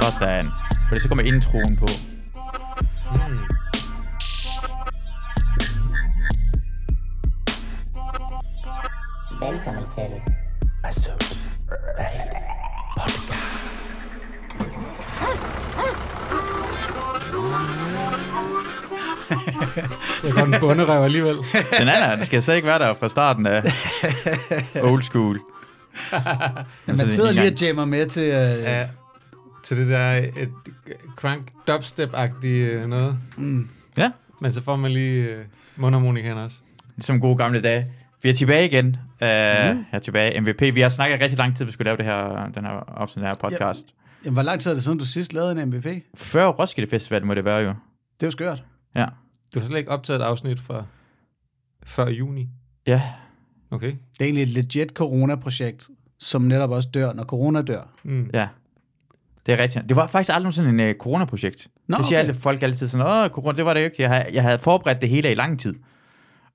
Sådan. Fordi så kommer introen på. Mm. Velkommen til Så går den bunderøv alligevel. Den anden, den skal slet ikke være der fra starten af old school. Ja, man Altså, sidder lige og jammer med til... Øh, ja. Til det der et crank dubstep-agtige noget. Mm. Ja, Men så får man lige uh, mundharmonikaen også. som gode gamle dage. Vi er tilbage igen. Uh, mm. Her tilbage. MVP. Vi har snakket rigtig lang tid, vi skulle lave det her, den her opsnit her podcast. Ja. Jamen, hvor lang tid er det siden, du sidst lavede en MVP? Det Før Roskilde Festival må det være jo. er jo skørt. Ja. Du har slet ikke optaget et afsnit fra før juni. Ja, Okay. Det er egentlig et legit corona-projekt, som netop også dør, når corona dør. Mm. ja. Det er rigtigt. Det var faktisk aldrig sådan en uh, coronaprojekt. Nå, det siger okay. alle folk altid sådan, åh, corona, det var det jo ikke. Jeg havde, jeg havde forberedt det hele i lang tid.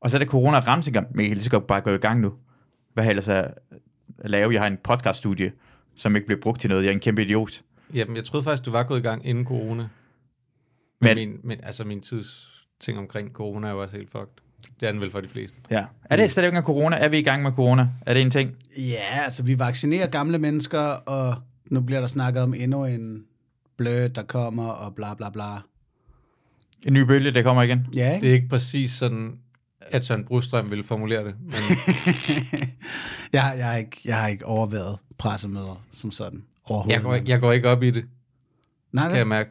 Og så er det corona ramte sig, men jeg kan lige så godt bare gå i gang nu. Hvad har ellers at lave? Jeg har en podcaststudie, som ikke bliver brugt til noget. Jeg er en kæmpe idiot. Jamen, jeg troede faktisk, du var gået i gang inden corona. Men, Men- min, men altså, min tids ting omkring corona er jo også helt fucked. Det er den vel for de fleste. Ja. Er det stadig ikke engang corona? Er vi i gang med corona? Er det en ting? Ja, altså vi vaccinerer gamle mennesker, og nu bliver der snakket om endnu en blød, der kommer, og bla bla bla. En ny bølge, der kommer igen? Ja, Det ikke? er ikke præcis sådan, at Søren Brostrøm ville formulere det. Men jeg, jeg, har ikke, jeg har ikke overværet pressemøder som sådan jeg, går, ikke- jeg går ikke op i det, Nej, kan jeg mærke.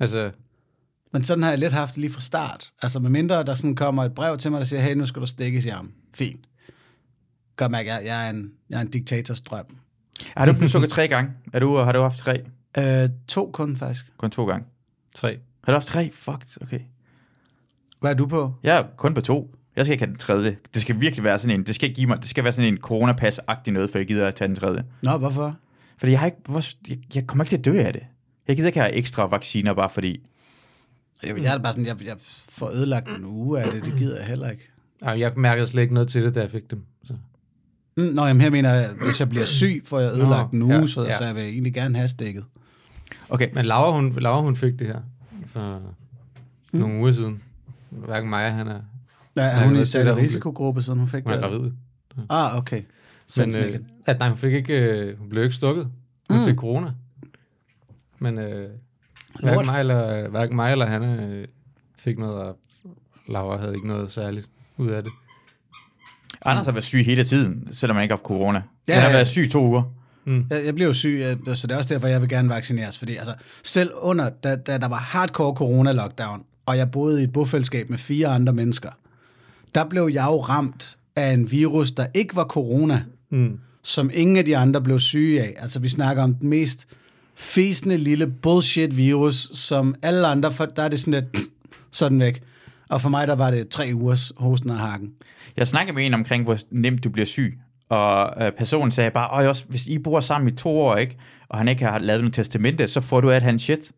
Altså, Men sådan har jeg lidt haft det lige fra start. Altså med mindre der sådan kommer et brev til mig, der siger, hey, nu skal du stikkes i armen. Fint. Gør mærke, jeg, jeg, er en, jeg er en diktators drøm. Har du blevet sukket tre gange? Er du, har du haft tre? Øh, to kun faktisk. Kun to gange. tre. Har du haft tre? Fuck, okay. Hvad er du på? Jeg er kun på to. Jeg skal ikke have den tredje. Det skal virkelig være sådan en, det skal ikke give mig, det skal være sådan en coronapas-agtig noget, for jeg gider at tage den tredje. Nå, hvorfor? Fordi jeg har ikke, hvor, jeg, jeg kommer ikke til at dø af det. Jeg gider ikke have ekstra vacciner, bare fordi, Jeg, jeg er bare sådan, jeg, jeg får ødelagt en uge af det, det gider jeg heller ikke. Ej, jeg mærkede slet ikke noget til det, da jeg fik dem. Så. Mm, Nå, jamen her mener jeg, hvis jeg bliver syg, får jeg ødelagt Nå, uge, ja, så, ja. så jeg vil egentlig gerne have stikket. okay, Men Laura, hun, Laura, hun fik det her for mm. nogle uger siden. Hverken mig, han er, Ja, er hun ved i til, særlig at hun blev- risikogruppe, siden hun fik hun er det? gravid. Ah, okay. Men Send øh, at, nej, hun fik ikke, øh, hun blev ikke stukket. Hun mm. fik corona. Men øh, hverken, mig eller, hverken mig eller han øh, fik noget, og Laura havde ikke noget særligt ud af det. Anders har været syg hele tiden, selvom han ikke har haft corona. Ja, han har ja. været syg to uger. Mm. Jeg, jeg blev jo syg, så det er også derfor, jeg vil gerne vaccineres. Fordi altså, selv under, da, da der var hardcore corona-lockdown, og jeg boede i et bofællesskab med fire andre mennesker, der blev jeg jo ramt af en virus, der ikke var corona, Mm. som ingen af de andre blev syge af. Altså, vi snakker om den mest fæsende lille bullshit-virus, som alle andre, for, der er det sådan lidt sådan væk. Og for mig, der var det tre ugers hosten og hakken. Jeg snakkede med en omkring, hvor nemt du bliver syg. Og øh, personen sagde bare, Øj, også, hvis I bor sammen i to år, ikke, og han ikke har lavet noget testamente, så får du at han shit.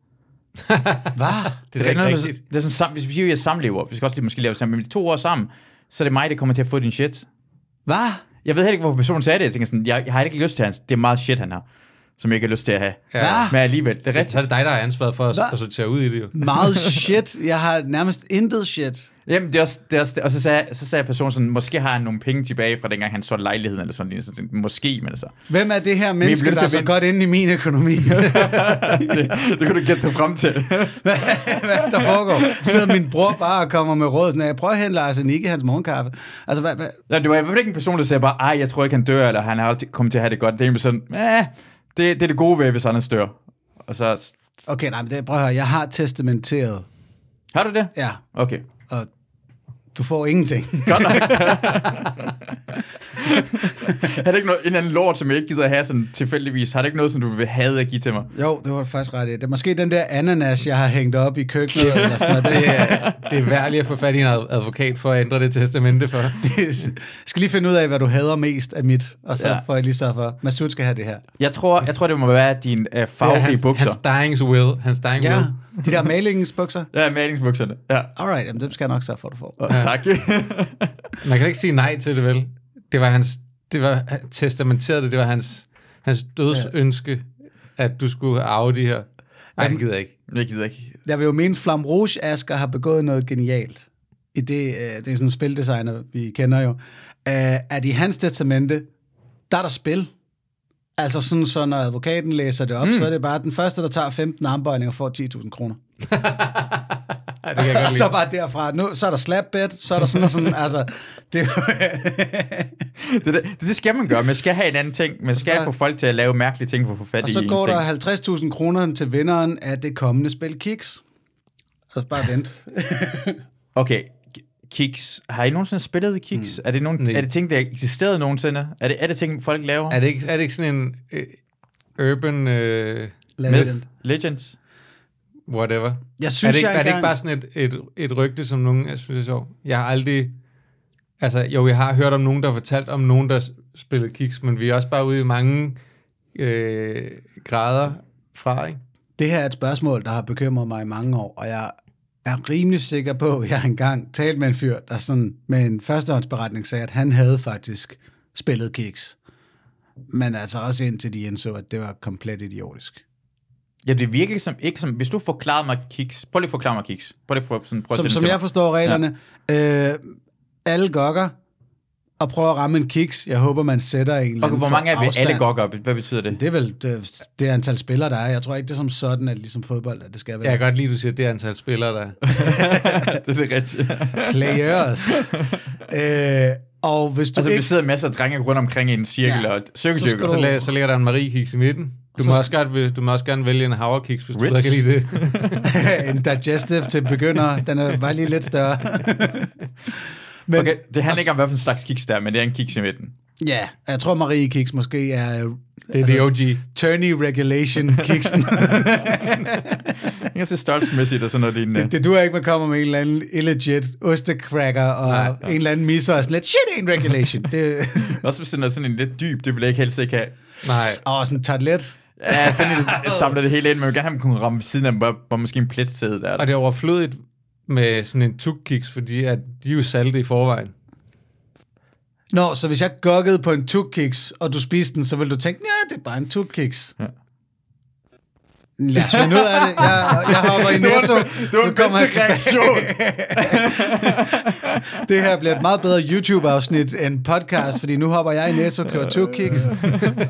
Hvad? Det er da ikke noget, rigtigt. Det er sådan, sam- hvis vi siger, at er samlever, vi skal også lige måske lave sammen, men i to år sammen, så er det mig, der kommer til at få din shit. Hvad? Jeg ved heller ikke, hvorfor personen sagde det. Jeg tænker sådan, jeg, jeg har ikke lyst til hans. Det er meget shit, han har, som jeg ikke har lyst til at have. Ja. Men alligevel, det er Så er rigtigt. det dig, der har ansvaret for at, Hvad? at sortere ud i det jo. Meget shit. Jeg har nærmest intet shit. Jamen, det er også, det er også, og så sagde, så sagde personen sådan, måske har han nogle penge tilbage fra dengang han solgte lejligheden, eller sådan noget. Så det- Måske, men altså. Hvem er det her menneske, nødt der er så godt inde i min økonomi? det, det kunne du gætte dig frem til. hvad, hvad der foregår? Sidder min bror bare og kommer med råd, sådan, jeg prøver at hente arsenik i hans morgenkaffe. Altså, hvad, hvad? Ja, det var i hvert fald ikke en person, der sagde bare, ej, jeg tror ikke, han dør, eller han har altid kommet til at have det godt. Det er sådan, eh, det, det er det gode ved, hvis Anders dør. Og så, Okay, nej, men det, prøv at høre, jeg har testamenteret, har du det? ja, Okay. og du får ingenting. Godt nok. har det ikke noget, en eller anden lort, som jeg ikke gider at have sådan tilfældigvis? Har det ikke noget, som du vil have at give til mig? jo, det var faktisk ret. Det er måske den der ananas, jeg har hængt op i køkkenet, eller sådan noget. Det, er, Det er værd at få fat i en ad- advokat for at ændre det testamente for. jeg skal lige finde ud af, hvad du hader mest af mit, og så Ja. ja. får jeg lige så for, Masud skal have det her. Jeg tror, jeg tror det må være din Det er farverige hans, bukser. hans dying will. Hans dying Ja, will. de der malingsbukser. Ja, malingsbukserne. Ja. Alright, jamen dem skal jeg nok sørge for, du får. Og, tak. Man kan ikke sige nej til det, vel? Det var hans, det var testamenteret det, det var hans, hans dødsønske, at du skulle arve de her. Nej, det gider jeg ikke. Jeg gider ikke. Jeg vil jo mene, Flam Rouge Asger har begået noget genialt. I det, øh, det er sådan en spildesigner, vi kender jo. Øh, at i hans testamente, der er der spil. Altså sådan, så når advokaten læser det op, mm. så er det bare den første, der tager 15 armbøjninger, får 10.000 kroner. Ej, det kan jeg godt så lide. bare derfra, nu, så er der slap bet, så er der sådan og sådan, altså, det Det, det, det skal man gøre. Man skal have en anden ting. Man skal Ja. få folk til at lave mærkelige ting for at få fat Og i så går der 50.000 kroner til vinderen af det kommende spil Kiks. Og så bare vent. Okay, Kiks. Har I nogensinde spillet Kiks? Mm. Er, det nogen, Nej. er det ting, der eksisterede nogensinde? Er det, er det ting, folk laver? Er det ikke, er det ikke sådan en øh, urban øh, Legend. Legends? Whatever? Jeg synes, er det, ikke, jeg er det ikke engang- bare sådan et, et, et rygte, som nogen jeg synes er sjovt? Jeg har aldrig... Altså, jo, jeg har hørt om nogen, der har fortalt om nogen, der spillede kiks, men vi er også bare ude i mange øh, grader fra, ikke? Det her er et spørgsmål, der har bekymret mig i mange år, og jeg er rimelig sikker på, at jeg engang talte med en fyr, der sådan med en førstehåndsberetning sagde, at han havde faktisk spillet kiks. Men altså også indtil de indså, at det var komplet idiotisk. Ja, det virker ikke som, ikke som... Hvis du forklarer mig Kiks... Prøv lige at forklare mig Kiks. Prøv lige at prøve, sådan, prøv at Som, sætte som jeg mig. forstår reglerne, ja. øh, alle gokker og prøver at ramme en kiks. Jeg håber, man sætter en eller Okay, hvor mange er vi afstand. alle gokker? Hvad betyder det? Det er vel det, det antal spillere, der er. Jeg tror ikke, det er som sådan, at ligesom fodbold, at det skal Jeg være kan godt lide, at du siger, at det er antal spillere, der er. det er det rigtigt. players. øh, og hvis du altså, vi ikke... sidder masser af drenge rundt omkring i en cirkel Ja. og Så skal cirkelcirkel. du- Så, så ligger der en Marie-kiks i midten. Du Så må, sk- også godt, du må også gerne vælge en havrekiks, hvis du Ritz. bedre kan lide det. en digestive til begyndere, den er bare lige lidt større. men, Okay, det handler ikke om, hvad for en slags kiks der er, men det er en kiks i midten. Ja, jeg tror Marie Kiks måske er Det er the OG. Turney Regulation Kiksen. Det er så størrelsesmæssigt og sådan noget lignende. det, det duer ikke, man kommer med en eller anden illegit ostekrækker og Nej, nej, en eller anden misser og sådan lidt, shit ain't regulation. Det, Også hvis den er sådan en lidt dyb, det vil jeg ikke helst ikke have. Nej. og sådan en tartlet. Ja, sådan en, samler det hele ind, men jeg vil gerne have kunne ramme siden af, hvor, hvor måske en pletsæde der er. Og det er overflødigt med sådan en tukkiks, fordi at de er jo salte i forvejen. Nå, så hvis jeg gokkede på en tukkiks, og du spiste den, så ville du tænke, ja, det er bare en tukkiks. Ja. Lad os finde ud af det. Jeg, jeg hopper i Det var netto. det var den bedste reaktion. Det her bliver et meget bedre YouTube-afsnit end podcast, fordi nu hopper jeg i netto og kører tukkiks.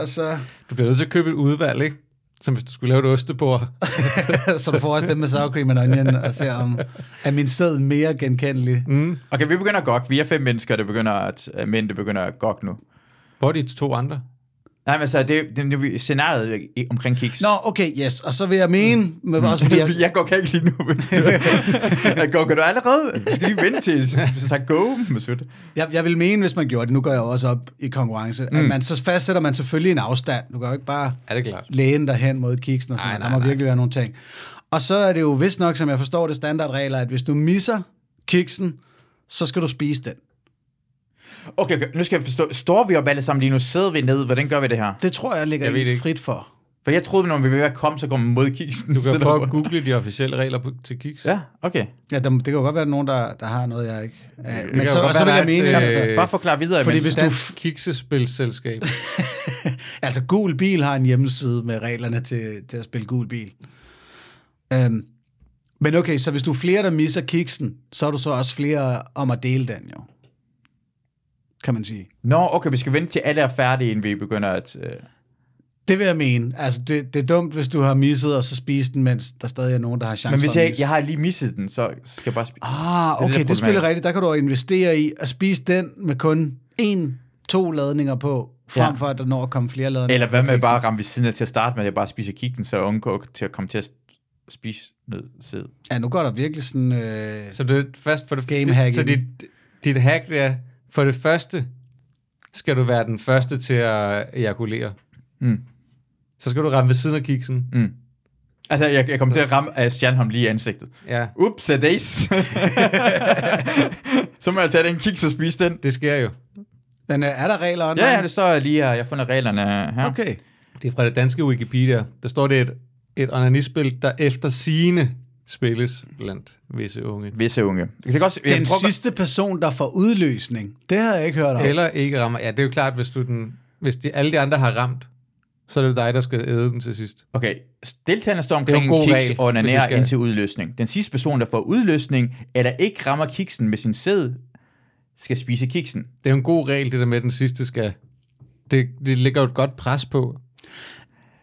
Og så, Du bliver nødt til at købe et udvalg, ikke? Som hvis du skulle lave et ostebord. så får jeg dem med sour cream and onion, og ser om, er min sæd mere genkendelig. Mm. Okay, vi begynder at gokke. Vi er fem mennesker, der begynder at, mænd, der begynder at gokke nu. Hvor er de to andre? Nej, men altså, det, det, det er scenariet omkring kiks. Nå, okay, yes. Og så vil jeg mene, med, også fordi jeg, jeg går ikke lige nu. Hvis du, jeg går, du allerede? Du skal lige vente til, hvis du tager go. Jeg, jeg vil mene, hvis man gjorde det, nu går jeg også op i konkurrence, mm. at man, så fastsætter man selvfølgelig en afstand. Du kan jo ikke bare Er det klart? læne dig hen mod kiksen og sådan Nej, noget. Der nej, må nej. virkelig være nogle ting. Og så er det jo vist nok, som jeg forstår det, standardregler, at hvis du misser kiksen, så skal du spise den. Okay, okay, nu skal jeg forstå. Står vi op alle sammen lige nu? Sidder vi ned? Hvordan gør vi det her? Det tror jeg ligger Jeg ikke. frit for. For jeg troede, når vi vil være komme, så går man mod kiksen. Du kan prøve at google de officielle regler på, til kiks. Ja, okay. Ja, der, det kan jo godt være nogen, der, der har noget, jeg ikke... Ja, men så, så vil jeg er mene, øh, Bare forklar videre. fordi hvis du- Dansk kiksespilselskab. altså Gul Bil har en hjemmeside med reglerne til, til at spille Gul Bil. Øhm, men okay, så hvis du er flere, der misser kiksen, så er du så også flere om at dele den, jo. Kan man sige. Nå, okay, vi skal vente til alle er færdige, inden vi begynder at... Øh... Det vil jeg mene. Altså, det, det er dumt, hvis du har misset, og så spise den, mens der stadig er nogen, der har chance Men hvis for at jeg, jeg har lige misset den, så skal jeg bare spise. Ah, Det er okay, det, der det er selvfølgelig rigtigt. Der kan du investere i at spise den med kun en, to ladninger på, frem Ja. for at der når at komme flere ladninger Eller hvad med kiksen. bare at ramme ved siden af til at starte med, at jeg bare spiser kiksen, så jeg undgår til at komme til at spise noget sæd. Ja, nu går der virkelig sådan... Øh, Så det er fast for det Game det, hacking. Så dit, dit hack det er, for det første skal du være den første til at ejakulere. Mm. Så skal du ramme ved siden af kiksen. Mm. Altså, jeg, jeg kommer til at ramme uh, Stjernholm lige i ansigtet. Ja, Ups, days. så må jeg tage den kiks og spise den. det sker jo. men øh, er der regler online? Ja, ja, det står lige her. Jeg har fundet reglerne her. Okay. Det er fra det danske Wikipedia. Der står det et, et onanispil, der efter sine spilles blandt visse unge. Visse unge. Jeg kan også, jeg Den prøver- sidste person, der får udløsning, det har jeg ikke hørt om. Eller ikke rammer. Ja, det er jo klart, hvis, du den, hvis de, alle de andre har ramt, så er det dig, der skal æde den til sidst. Okay, deltagerne står Det omkring en kiks regel, og onanerer skal- indtil udløsning. Den sidste person, der får udløsning, eller ikke rammer kiksen med sin sæd, skal spise kiksen. Det er jo en god regel, det der med, at den sidste skal... Det, det ligger jo et godt pres på. Det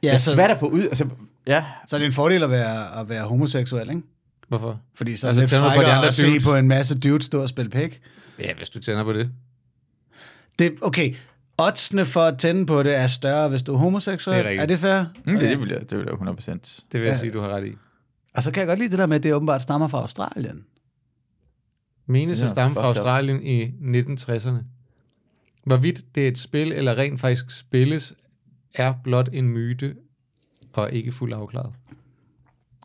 Ja, er så, svært at få ud. Altså, ja, så er det en fordel at være, at være homoseksuel, ikke? Hvorfor? Fordi så er Altså, det lidt tænder på de frækkere andre at se dudes. på en masse dudes stå og spille pæk. Ja, hvis du tænder på det. Det, okay, oddsene for at tænde på det er større, hvis du er homoseksuel. Det er rigtigt. er det fair? mm, det, det, vil jeg, det vil jeg 100%. Det vil jeg Ja. sige, du har ret i. Og så kan jeg godt lide det der med, at det åbenbart stammer fra Australien. Menes at stamme fra. Australien i 1960'erne. Hvorvidt det er et spil, eller rent faktisk spilles, er blot en myte, og ikke fuldt afklaret.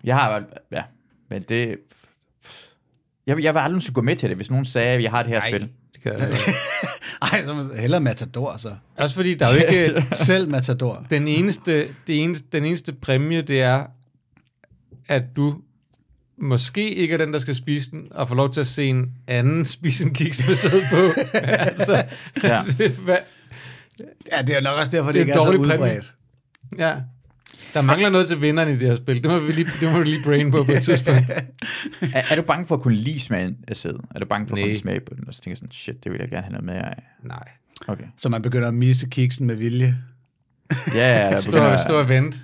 Jeg har været, ja, men det... Jeg, jeg vil aldrig skulle gå med til det, hvis nogen sagde, at jeg har det her Ej. spil. Det kan jeg ikke. Ej, så må hellere Matador, så. Også fordi der er jo ikke... Selv Matador. Den eneste, det eneste, den eneste præmie, det er, at du måske ikke er den, der skal spise den, og får lov til at se en anden spise en kiks med sæd på. altså, Ja. det, hvad, Ja, det er nok også derfor, det, Det er ikke en er så dårlig præmie. udbredt. ja. Der mangler noget til vinderen i det her spil. Det må vi lige, det må vi lige brain på på et tidspunkt. Er, er du bange for at kunne lide smagen af sæd? Er du bange for at Nej. kunne smage på den? Og så tænker jeg sådan, shit, det vil jeg gerne have noget mere af. Nej. Okay. Så man begynder at misse kiksen med vilje. Ja, ja, der Stå, stå og vent.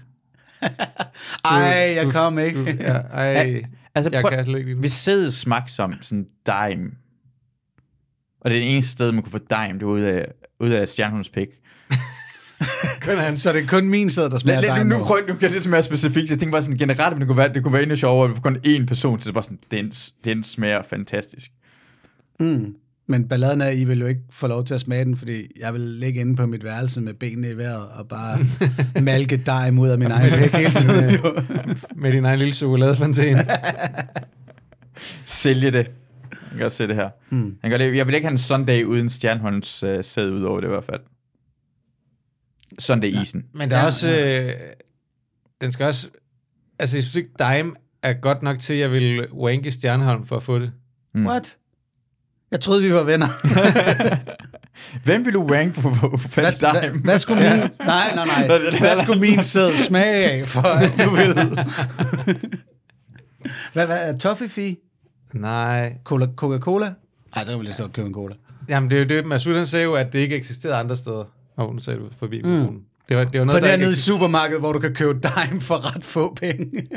Ej, jeg kom ikke. Du, ja, ej, altså, jeg prøv, kan slet ikke lide sæd smagte som sådan dime, og det er det eneste sted, man kunne få dime, det var ud af, ud af stjernehundens pik. Kun han. Så det er kun min sæd, der smager Lad, nu, nu, prøv, nu det lidt mere specifikt. Jeg tænker bare sådan generelt, men det kunne være, det kunne være endnu sjovere, at kun én person, så det bare sådan, den, den smager fantastisk. Mm. Men balladen er, at I vil jo ikke få lov til at smage den, fordi jeg vil ligge inde på mit værelse med benene i vejret og bare malke dig ud af min egen pæk hele tiden. jo. Med din egen lille chokoladefontæne. Sælge det. Jeg kan godt se det her. Mm. Jeg, kan jeg vil ikke have en Sunday uden stjernehåndens uh, sæd ud over det i hvert fald. Sunday-isen. Men der er Ja, også... Øh, den skal også... Altså, jeg synes ikke, Dime er godt nok til, at jeg vil wanke Stjerneholm for at få det. Mm. What? Jeg troede, vi var venner. Hvem vil du rank på, på, på Hvad, hvad, dime? hvad skulle min... Nej, nej, nej. Hvad skulle min sæd smage af, for at du vil? hvad, hvad er Toffifee? Nej. Cola, Coca-Cola? Nej, så kan vi lige så godt købe en cola. Jamen, det er jo det. Masud, han sagde jo, at det ikke eksisterede andre steder. Åh, oh, nu sagde du forbi mm. Det var, det var På noget, der det ikke nede i supermarkedet, hvor du kan købe dime for ret få penge.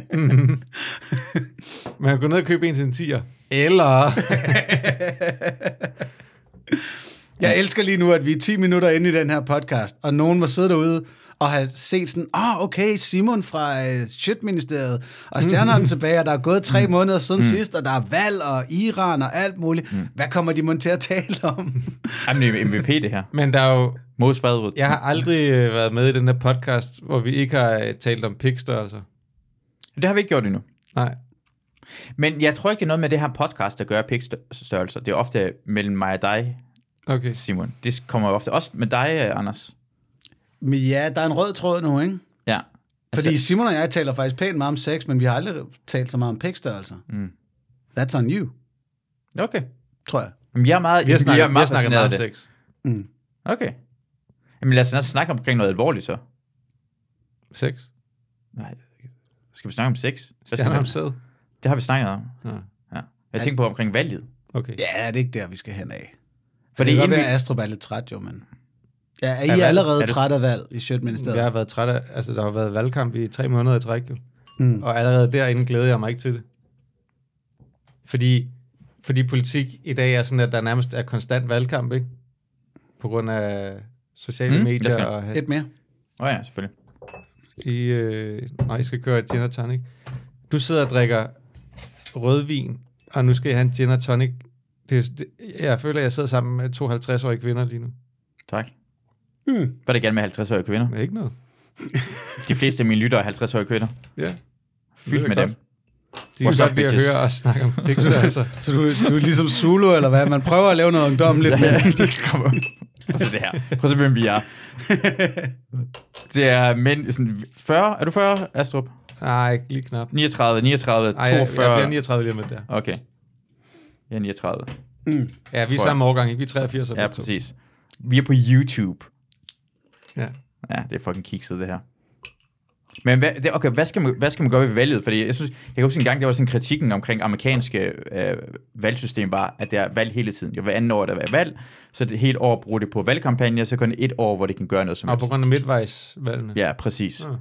Man kan gå ned og købe en til en tiger. Eller... Jeg elsker lige nu, at vi er 10 minutter inde i den her podcast, og nogen må sidde derude og have set sådan, åh, oh, okay, Simon fra uh, Shitministeriet, og Stjernholm tilbage, og der er gået tre måneder siden sidst, og der er valg og Iran og alt muligt. Hvad kommer de mon til at tale om? Jamen, det er MVP det her. Men der er jo... Most favorite. Jeg har aldrig øh, været med i den her podcast, hvor vi ikke har øh, talt om pikstørrelser. Det har vi ikke gjort endnu. Nej. Men jeg tror ikke, det er noget med det her podcast, der gør pikstørrelser. Det er ofte mellem mig og dig, Okay. Simon. Det kommer jo ofte også med dig, øh, Anders. Men ja, der er en rød tråd nu, ikke? Ja. Fordi Simon og jeg taler faktisk pænt meget om sex, men vi har aldrig talt så meget om pikstørrelser. Mm. That's on you, Okay. tror jeg. Jamen, jeg er meget, Vi har jeg snakket, er vi har meget snakket fascineret meget om det. sex. Mm. Okay. Jamen lad os også snakke omkring noget alvorligt så. Sex? Nej. Skal vi snakke om sex? Hvad skal Stjerner om vi? sæd? Det har vi snakket om. Ja. Ja. Jeg tænker på omkring valget. Okay. Ja, er det ikke der, vi skal hen af? For For det kan er godt være, at Astrup er lidt træt, jo, men... Ja, er I hvad- allerede er det- træt af valg i Sjøtministeriet? Jeg har været træt af, altså der har været valgkamp i tre måneder i træk, jo. Mm. Og allerede derinde glæder jeg mig ikke til det. Fordi, fordi politik i dag er sådan, at der nærmest er konstant valgkamp, ikke? På grund af sociale Mm, medier og Et mere. Åh oh, ja, selvfølgelig. I, øh, når I skal køre gin og tonic. Du sidder og drikker rødvin, og nu skal I have en gin og tonic. Det, er- det, jeg føler, at jeg sidder sammen med to 50-årige kvinder lige nu. Tak. Hmm. Var det gerne med 50-årige kvinder? Det er ikke noget. De fleste af mine lyttere er 50-årige kvinder. Ja. Fyldt med godt. dem. De kan godt lide at høre os snakke om pikstørrelser. Så du, du er ligesom Zulu, eller hvad? Man prøver at lave noget ungdomligt, men... det kommer. Prøv så det her. Prøv så, hvem vi er. Det er mænd, sådan 40. Er du 40, Astrup? Nej, ikke lige knap. 39, 39, Ej, jeg, 42. jeg bliver 39 lige om lidt der. Okay. Jeg er 39. Ja, vi er jeg. samme årgang, ikke? Vi er 83 og Ja, præcis. Vi er på YouTube. Ja. Ja, det er fucking kikset, det her. Men hvad, det, okay, hvad, skal man, hvad skal man gøre ved valget? Fordi jeg synes, jeg kan huske en gang, der var sådan kritikken omkring amerikanske øh, valgsystem var, at det er valg hele tiden. Jo, hver anden år, der er valg, så det helt år bruger det på valgkampagner, så kun et år, hvor det kan gøre noget som Og på helst. grund af midtvejsvalgene. Ja, præcis. Ja.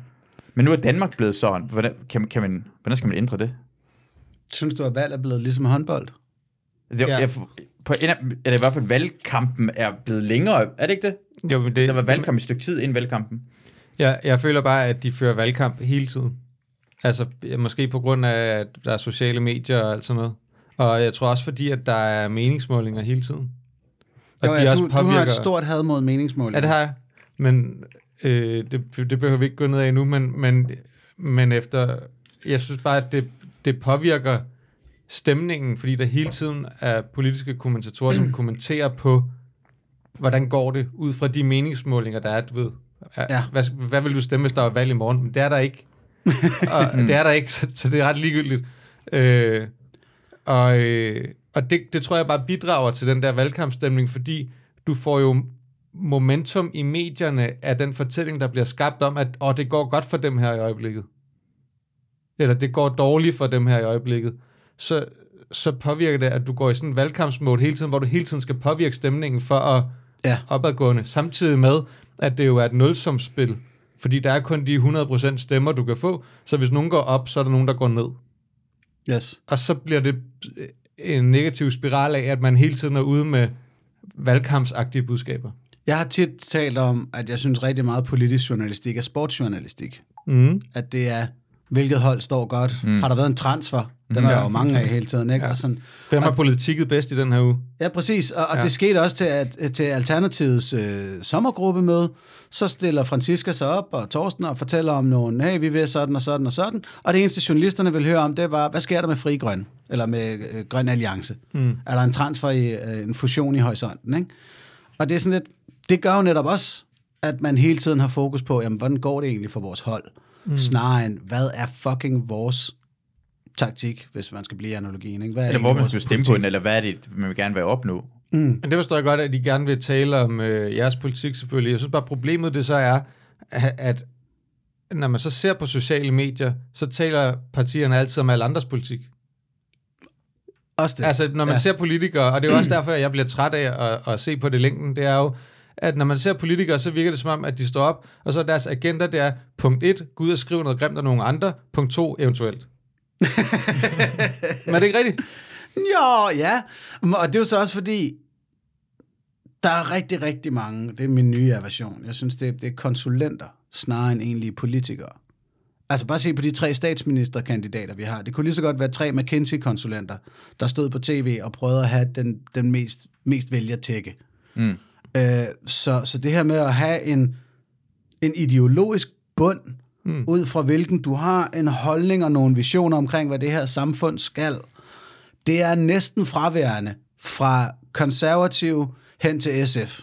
Men nu er Danmark blevet sådan. Hvordan, kan, kan man, hvordan skal man ændre det? Synes du, at valg er blevet ligesom håndbold? det Ja. ja. jeg, på en af, eller i hvert fald valgkampen er blevet længere. Er det ikke det? Jo, men det, Der var valgkamp et stykke tid inden valgkampen. Jeg, jeg føler bare, at de fører valgkamp hele tiden. Altså, ja, måske på grund af, at der er sociale medier og alt sådan noget. Og jeg tror også, fordi at der er meningsmålinger hele tiden. Og Jo, de ja, også du, du har et stort had mod meningsmålinger. Ja, det har jeg. Men øh, det, det behøver vi ikke gå ned af nu, men, men, men efter... Jeg synes bare, at det, det påvirker stemningen, fordi der hele tiden er politiske kommentatorer, som kommenterer på, hvordan går det, ud fra de meningsmålinger, der er, du ved. Ja. Ja. Hvad, hvad vil du stemme, hvis der er valg i morgen? Men det er der ikke. og det er der ikke, så, så det er ret ligegyldigt. Øh, og øh, og det, det tror jeg bare bidrager til den der valgkampstemning, fordi du får jo momentum i medierne af den fortælling, der bliver skabt om, at åh, det går godt for dem her i øjeblikket. Eller det går dårligt for dem her i øjeblikket. Så, så påvirker det, at du går i sådan en valgkampsmode hele tiden, hvor du hele tiden skal påvirke stemningen for at Ja. opadgående, samtidig med, at det jo er et nulsumsspil. Fordi der er kun de 100% stemmer, du kan få, så hvis nogen går op, så er der nogen, der går ned. Yes. Og så bliver det en negativ spiral af, at man hele tiden er ude med valgkampsagtige budskaber. Jeg har tit talt om, at jeg synes rigtig meget politisk journalistik er sportsjournalistik. Mm. At det er, hvilket hold står godt. Mm. Har der været en transfer? Den er der jo mange af hele tiden, ikke? Ja. Og sådan, Hvem har politikket bedst i den her uge? Ja, præcis. Og, og ja. Ja. det skete også til, at, til Alternativets øh, sommergruppemøde. Så stiller Franziska sig op og Torsten og fortæller om nogle, hey, vi vil sådan og sådan og sådan. Og det eneste journalisterne ville høre om, det var, hvad sker der med Fri Grøn? Eller med øh, Grøn Alliance? Mm. Er der en transfer i øh, en fusion i horisonten? Ikke? Og det er sådan lidt, det gør jo netop også, at man hele tiden har fokus på, jamen, hvordan går det egentlig for vores hold? Mm. Snarere end, hvad er fucking vores taktik, hvis man skal blive i analogien? Ikke? Hvad er Eller hvor man skulle stemme på politik? den, eller hvad er det, man vil gerne være opnå? Men det forstår jeg godt, at de gerne vil tale om øh, jeres politik selvfølgelig. Jeg synes bare, problemet det så er, at, at når man så ser på sociale medier, så taler partierne altid om alle andres politik. Også det. Altså, når man ja. ser politikere, og det er jo også derfor, at jeg bliver træt af at, at se på det længden, det er jo, at når man ser politikere, så virker det som om, at de står op, og så er deres agenda, det er, punkt 1, gå ud og skrive noget grimt af nogle andre, punkt 2, eventuelt. Men er det ikke rigtigt? Jo, ja. Og det er jo så også fordi, der er rigtig, rigtig mange, det er min nye aversion, jeg synes, det er, det er konsulenter, snarere end egentlige politikere. Altså bare se på de tre statsministerkandidater, vi har. Det kunne lige så godt være tre McKinsey-konsulenter, der stod på tv og prøvede at have den, den mest, mest vælgertække. Mm. Øh, så, så det her med at have en, en ideologisk bund, mm. ud fra hvilken du har en holdning og nogle visioner omkring, hvad det her samfund skal, det er næsten fraværende fra konservativ hen til SF.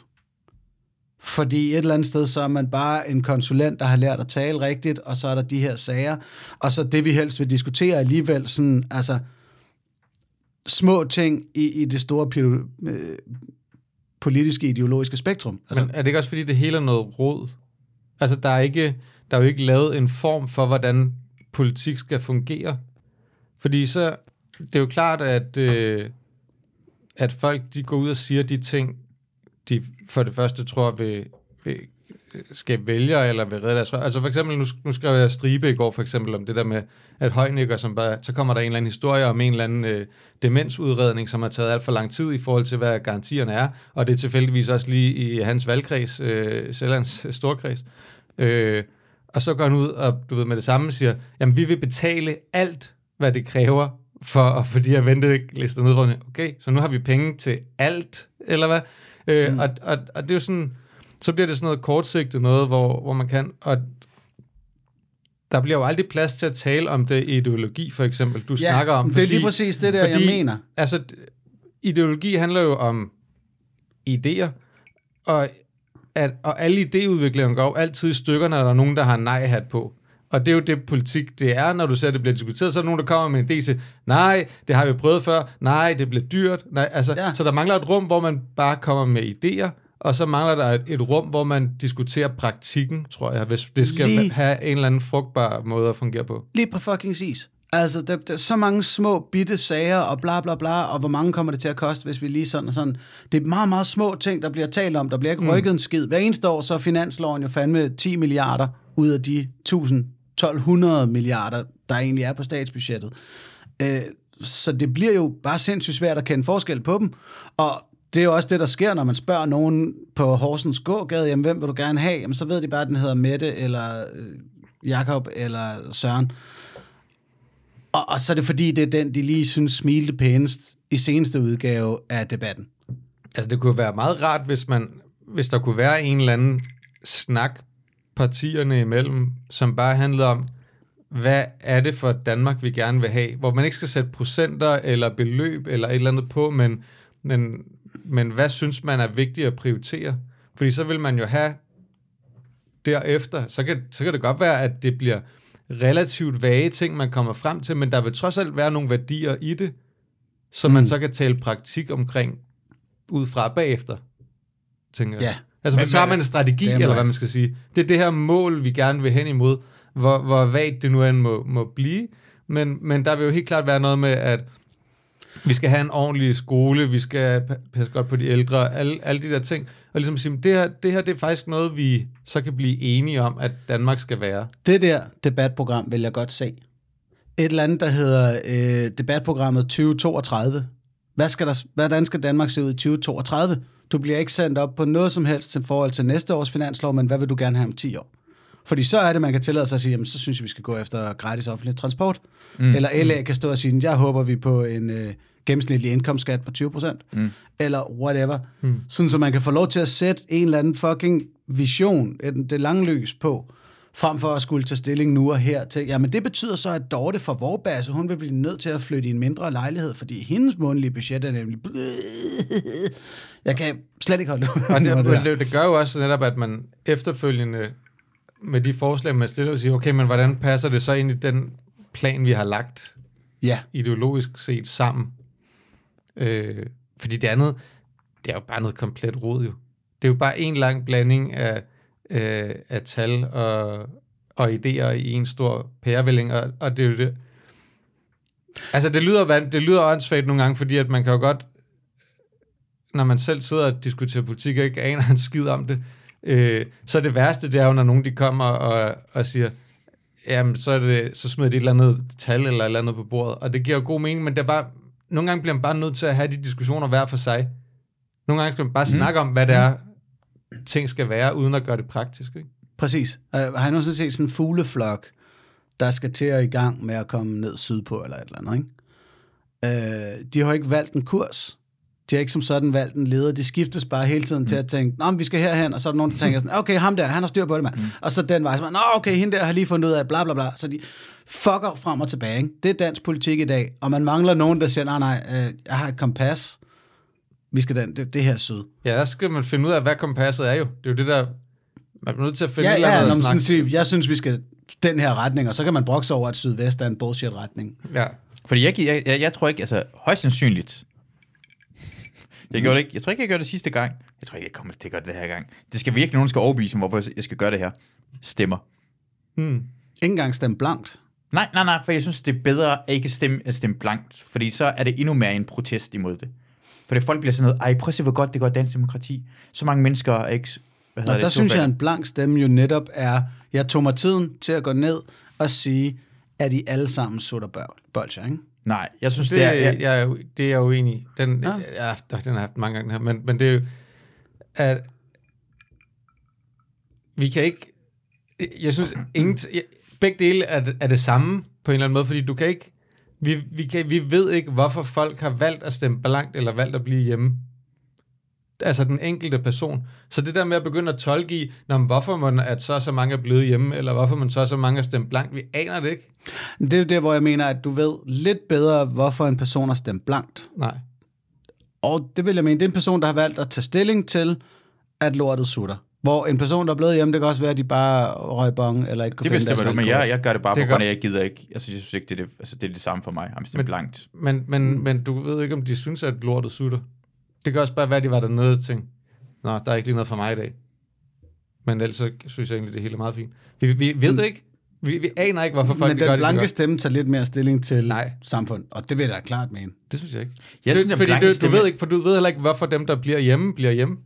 Fordi et eller andet sted, så er man bare en konsulent, der har lært at tale rigtigt, og så er der de her sager. Og så det, vi helst vil diskutere alligevel, sådan, altså, små ting i, i det store øh, politiske, ideologiske spektrum. Altså, Men er det ikke også, fordi det hele er noget råd? Altså, der er, ikke, der er jo ikke lavet en form for, hvordan politik skal fungere. Fordi så, det er jo klart, at, øh, at folk, de går ud og siger de ting, de for det første tror vil, vil skabe vælgere, eller vil redde deres røv. Altså for eksempel, nu, nu skrev jeg stribe i går for eksempel om det der med, at Højnikker, som bare, så kommer der en eller anden historie om en eller anden øh, demensudredning, som har taget alt for lang tid i forhold til, hvad garantierne er, og det er tilfældigvis også lige i hans valgkreds, øh, Sjællands storkreds. Øh, og så går han ud og, du ved, med det samme siger, jamen vi vil betale alt, hvad det kræver, for at få de her ventelister ned. Okay, så nu har vi penge til alt, eller hvad? Øh, mm. og, og, og det er jo sådan, så bliver det sådan noget kortsigtet noget, hvor, hvor man kan, og der bliver jo aldrig plads til at tale om det ideologi, for eksempel, du ja, snakker om. det er lige præcis det der, jeg mener. Altså, ideologi handler jo om idéer, og, at, og alle idéudviklere går altid i stykker, når der er nogen, der har nej-hat på. Og det er jo det politik, det er, når du ser, at det bliver diskuteret, så er der nogen, der kommer med en idé til, nej, det har vi prøvet før, nej, det bliver dyrt. Nej, altså, ja. Så der mangler et rum, hvor man bare kommer med idéer, og så mangler der et, et rum, hvor man diskuterer praktikken, tror jeg, hvis det skal Lige- have en eller anden frugtbar måde at fungere på. Lige på fucking sis. Altså, der, der er så mange små, bitte sager, og bla bla bla, og hvor mange kommer det til at koste, hvis vi lige sådan og sådan. Det er meget, meget små ting, der bliver talt om. Der bliver ikke rykket en skid. Hver eneste år, så er finansloven jo fandme 10 milliarder ud af de 1000, 1200 milliarder, der egentlig er på statsbudgettet. Øh, så det bliver jo bare sindssygt svært at kende forskel på dem. Og det er jo også det, der sker, når man spørger nogen på Horsens gågade, jamen, hvem vil du gerne have? Jamen, så ved de bare, at den hedder Mette, eller øh, Jakob, eller Søren. Og, og så er det fordi, det er den, de lige synes smilte pænest i seneste udgave af debatten. Altså, det kunne være meget rart, hvis, man, hvis der kunne være en eller anden snak partierne imellem, som bare handlede om, hvad er det for Danmark, vi gerne vil have? Hvor man ikke skal sætte procenter eller beløb eller et eller andet på, men, men, men hvad synes man er vigtigt at prioritere? Fordi så vil man jo have derefter, så kan, så kan det godt være, at det bliver relativt vage ting, man kommer frem til, men der vil trods alt være nogle værdier i det, som mm. man så kan tale praktik omkring ud fra bagefter, tænker jeg. Ja. Altså, for men- man en strategi, eller hvad man skal sige. Det er det her mål, vi gerne vil hen imod, hvor, hvor vagt det nu end må, må blive. Men, men der vil jo helt klart være noget med, at vi skal have en ordentlig skole, vi skal passe godt på de ældre, alle, alle de der ting. Og ligesom sige, det her, det her det er faktisk noget, vi så kan blive enige om, at Danmark skal være. Det der debatprogram vil jeg godt se. Et eller andet, der hedder øh, debatprogrammet 2032. Hvad skal der, hvordan skal Danmark se ud i 2032? Du bliver ikke sendt op på noget som helst i forhold til næste års finanslov, men hvad vil du gerne have om 10 år? Fordi så er det, man kan tillade sig at sige, jamen, så synes jeg, vi skal gå efter gratis offentlig transport. Mm. Eller LA kan stå og sige, jeg håber, vi på en øh, gennemsnitlig indkomstskat på 20 procent. Mm. Eller whatever. Mm. Sådan, så man kan få lov til at sætte en eller anden fucking vision, et, det lange lys på, frem for at skulle tage stilling nu og her til, jamen det betyder så, at Dorte fra Vorbasse, hun vil blive nødt til at flytte i en mindre lejlighed, fordi hendes månedlige budget er nemlig... Jeg kan slet ikke holde ud. Og det, det, det gør jo også netop, at man efterfølgende med de forslag, man stiller, og siger, okay, men hvordan passer det så ind i den plan, vi har lagt Ja, ideologisk set sammen? Øh, fordi det andet, det er jo bare noget komplet rod jo. Det er jo bare en lang blanding af, øh, af tal og, og idéer i en stor pærevælling, og, og det er jo det. Altså, det lyder, det lyder åndssvagt nogle gange, fordi at man kan jo godt, når man selv sidder og diskuterer politik, og ikke aner en skid om det, øh, så det værste, det er jo, når nogen de kommer og, og siger, jamen, så, er det, så smider de et eller andet tal eller et eller andet på bordet, og det giver jo god mening, men det er bare, nogle gange bliver man bare nødt til at have de diskussioner hver for sig. Nogle gange skal man bare mm. snakke om, hvad det er, ting skal være, uden at gøre det praktisk. Ikke? præcis. Har I nogensinde set sådan en fugleflok, der skal til at i gang med at komme ned sydpå eller et eller andet, ikke? Uh, de har ikke valgt en kurs. De har ikke som sådan valgt en leder. De skiftes bare hele tiden mm. til at tænke, Nå, men vi skal herhen, og så er der nogen, der tænker sådan, okay, ham der, han har styr på det, mand. Mm. Og så den vej, så man, Nå, okay, hende der har lige fundet ud af, bla bla bla. Så de fucker frem og tilbage. Ikke? Det er dansk politik i dag, og man mangler nogen, der siger, nej, nej, øh, jeg har et kompas. Vi skal den, det, det her er syd. Ja, der skal man finde ud af, hvad kompasset er jo. Det er jo det, der... Man er nødt til at finde Ja, et eller ja, andet når man sådan siger, jeg synes, vi skal den her retning, og så kan man brokse over, at sydvest er en bullshit-retning. Ja. Fordi jeg, jeg, jeg, jeg tror ikke, altså højst sandsynligt, jeg, gjorde det ikke, jeg tror ikke, jeg gjorde det sidste gang. Jeg tror ikke, jeg kommer til at gøre det den her gang. Det skal virkelig nogen, skal overbevise mig, hvorfor jeg skal gøre det her. Stemmer. Hmm. Ikke engang stemme blankt. Nej, nej, nej, for jeg synes, det er bedre at ikke stemme, at stemme blankt, fordi så er det endnu mere en protest imod det. For det folk bliver sådan noget, ej, prøv at se, hvor godt det går dansk demokrati. Så mange mennesker er ikke... Hvad Og hedder der det, synes jeg, at en blank stemme jo netop er, jeg tog mig tiden til at gå ned og sige, at de alle sammen sutter bolcher, ikke? Nej, jeg synes, Det, det, er. Jeg, jeg, er jo- det er jeg uenig i. Den, Ja. Ja, den har jeg haft mange gange her, men, men det er jo, at vi kan ikke, jeg synes, ingen, jeg, begge dele er, det- er det samme på en eller anden måde, fordi du kan ikke, vi, vi, kan, vi ved ikke, hvorfor folk har valgt at stemme blankt, eller valgt at blive hjemme. Altså den enkelte person. Så det der med at begynde at tolke i, når, hvorfor man, at så og så mange er blevet hjemme, eller hvorfor man så og så mange er stemt blankt, vi aner det ikke. Det er jo der, hvor jeg mener, at du ved lidt bedre, hvorfor en person har stemt blankt. Nej. Og det vil jeg mene, det er en person, der har valgt at tage stilling til, at lortet sutter. Hvor en person, der er blevet hjemme, det kan også være, at de bare røg bong, eller ikke kunne det finde bestemmer deres du, men jeg, jeg gør det bare Det på er grund af, jeg gider ikke. Altså, jeg synes ikke, det er det, altså, det, er det samme for mig. Han stemmer Men- blankt. Men, men, mm. men du ved ikke, om de synes, at lortet sutter. Det kan også bare være, at de var dernede og tænkte, Nå, der er ikke lige noget for mig i dag. Men ellers så synes jeg egentlig, det hele er meget fint. Vi, vi ved det ikke. Vi, vi aner ikke, hvorfor folk Men de gør den det, de blanke gør. stemme tager lidt mere stilling til Nej. samfund, og det vil jeg da klart mene. Det synes jeg ikke. Jeg det, synes, den fordi du, du ved ikke, for du ved heller ikke, hvorfor dem, der bliver hjemme, bliver hjemme.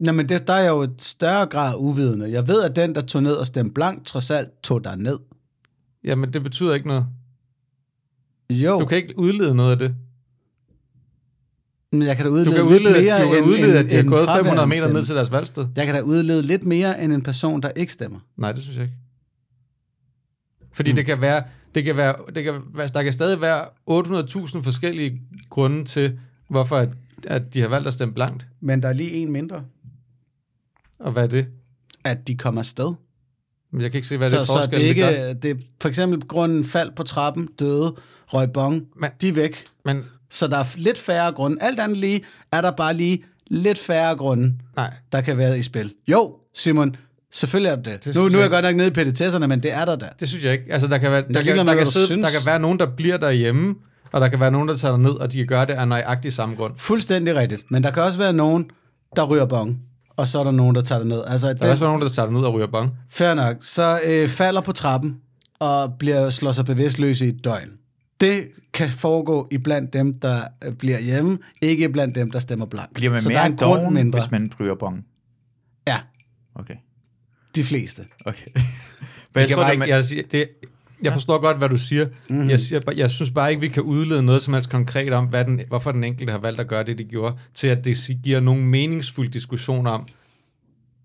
Nå, men det, der er jo et større grad uvidende. Jeg ved, at den, der tog ned og stemte blank, trods alt tog der ned. Jamen, det betyder ikke noget. Jo, Du kan ikke udlede noget af det. Men jeg kan da Du udlede, kan lidt udlede, mere du kan end, udlede end, at de har gået 500 fraværende meter ned til deres valgsted. Jeg kan da udlede lidt mere end en person, der ikke stemmer. Nej, det synes jeg ikke. Fordi Mm. det kan være, det kan være, det kan, være- der kan stadig være 800.000 forskellige grunde til, hvorfor at, at de har valgt at stemme blankt. Men der er lige en mindre, Og hvad er det? at de kommer afsted. Men Jeg kan ikke se, hvad så, det er så det er ikke, gør. det er for eksempel grunden fald på trappen, døde, røg bong, Men- de er væk. Men Så der er lidt færre grunde. Alt andet lige er der bare lige lidt færre grunde, nej, der kan være i spil. Jo, Simon, selvfølgelig er det det. Det nu, nu er jeg godt nok nede i petitesserne, men det er der da. det synes jeg ikke. Altså, der kan, være, der, kan, der, hvad kan sidde, der kan være nogen, der bliver derhjemme, og der kan være nogen, der tager ned, og de kan gøre det af nøjagtig samme grund. Fuldstændig rigtigt. Men der kan også være nogen, der ryger bong, og så er der nogen, der tager det ned. Altså, Der den, er også nogen, der starter ned og ryger bong. fair nok. Så øh, falder på trappen, og bliver slår sig bevidstløs i et døgn. Det kan foregå i blandt dem, der øh, bliver hjemme, ikke blandt dem, der stemmer blank. Bliver man så der mere er en grund doven, mindre. hvis man ryger bong? Ja, Okay. de fleste. Okay. Jeg, tror ikke, man- jeg, siger, det, jeg forstår godt, hvad du siger. Mhm. Mm-hmm. Jeg, siger, bare- jeg synes bare ikke, vi kan udlede noget som helst konkret om, hvad den, hvorfor den enkelte har valgt at gøre det, de gjorde, til at det giver nogen meningsfuld diskussion om,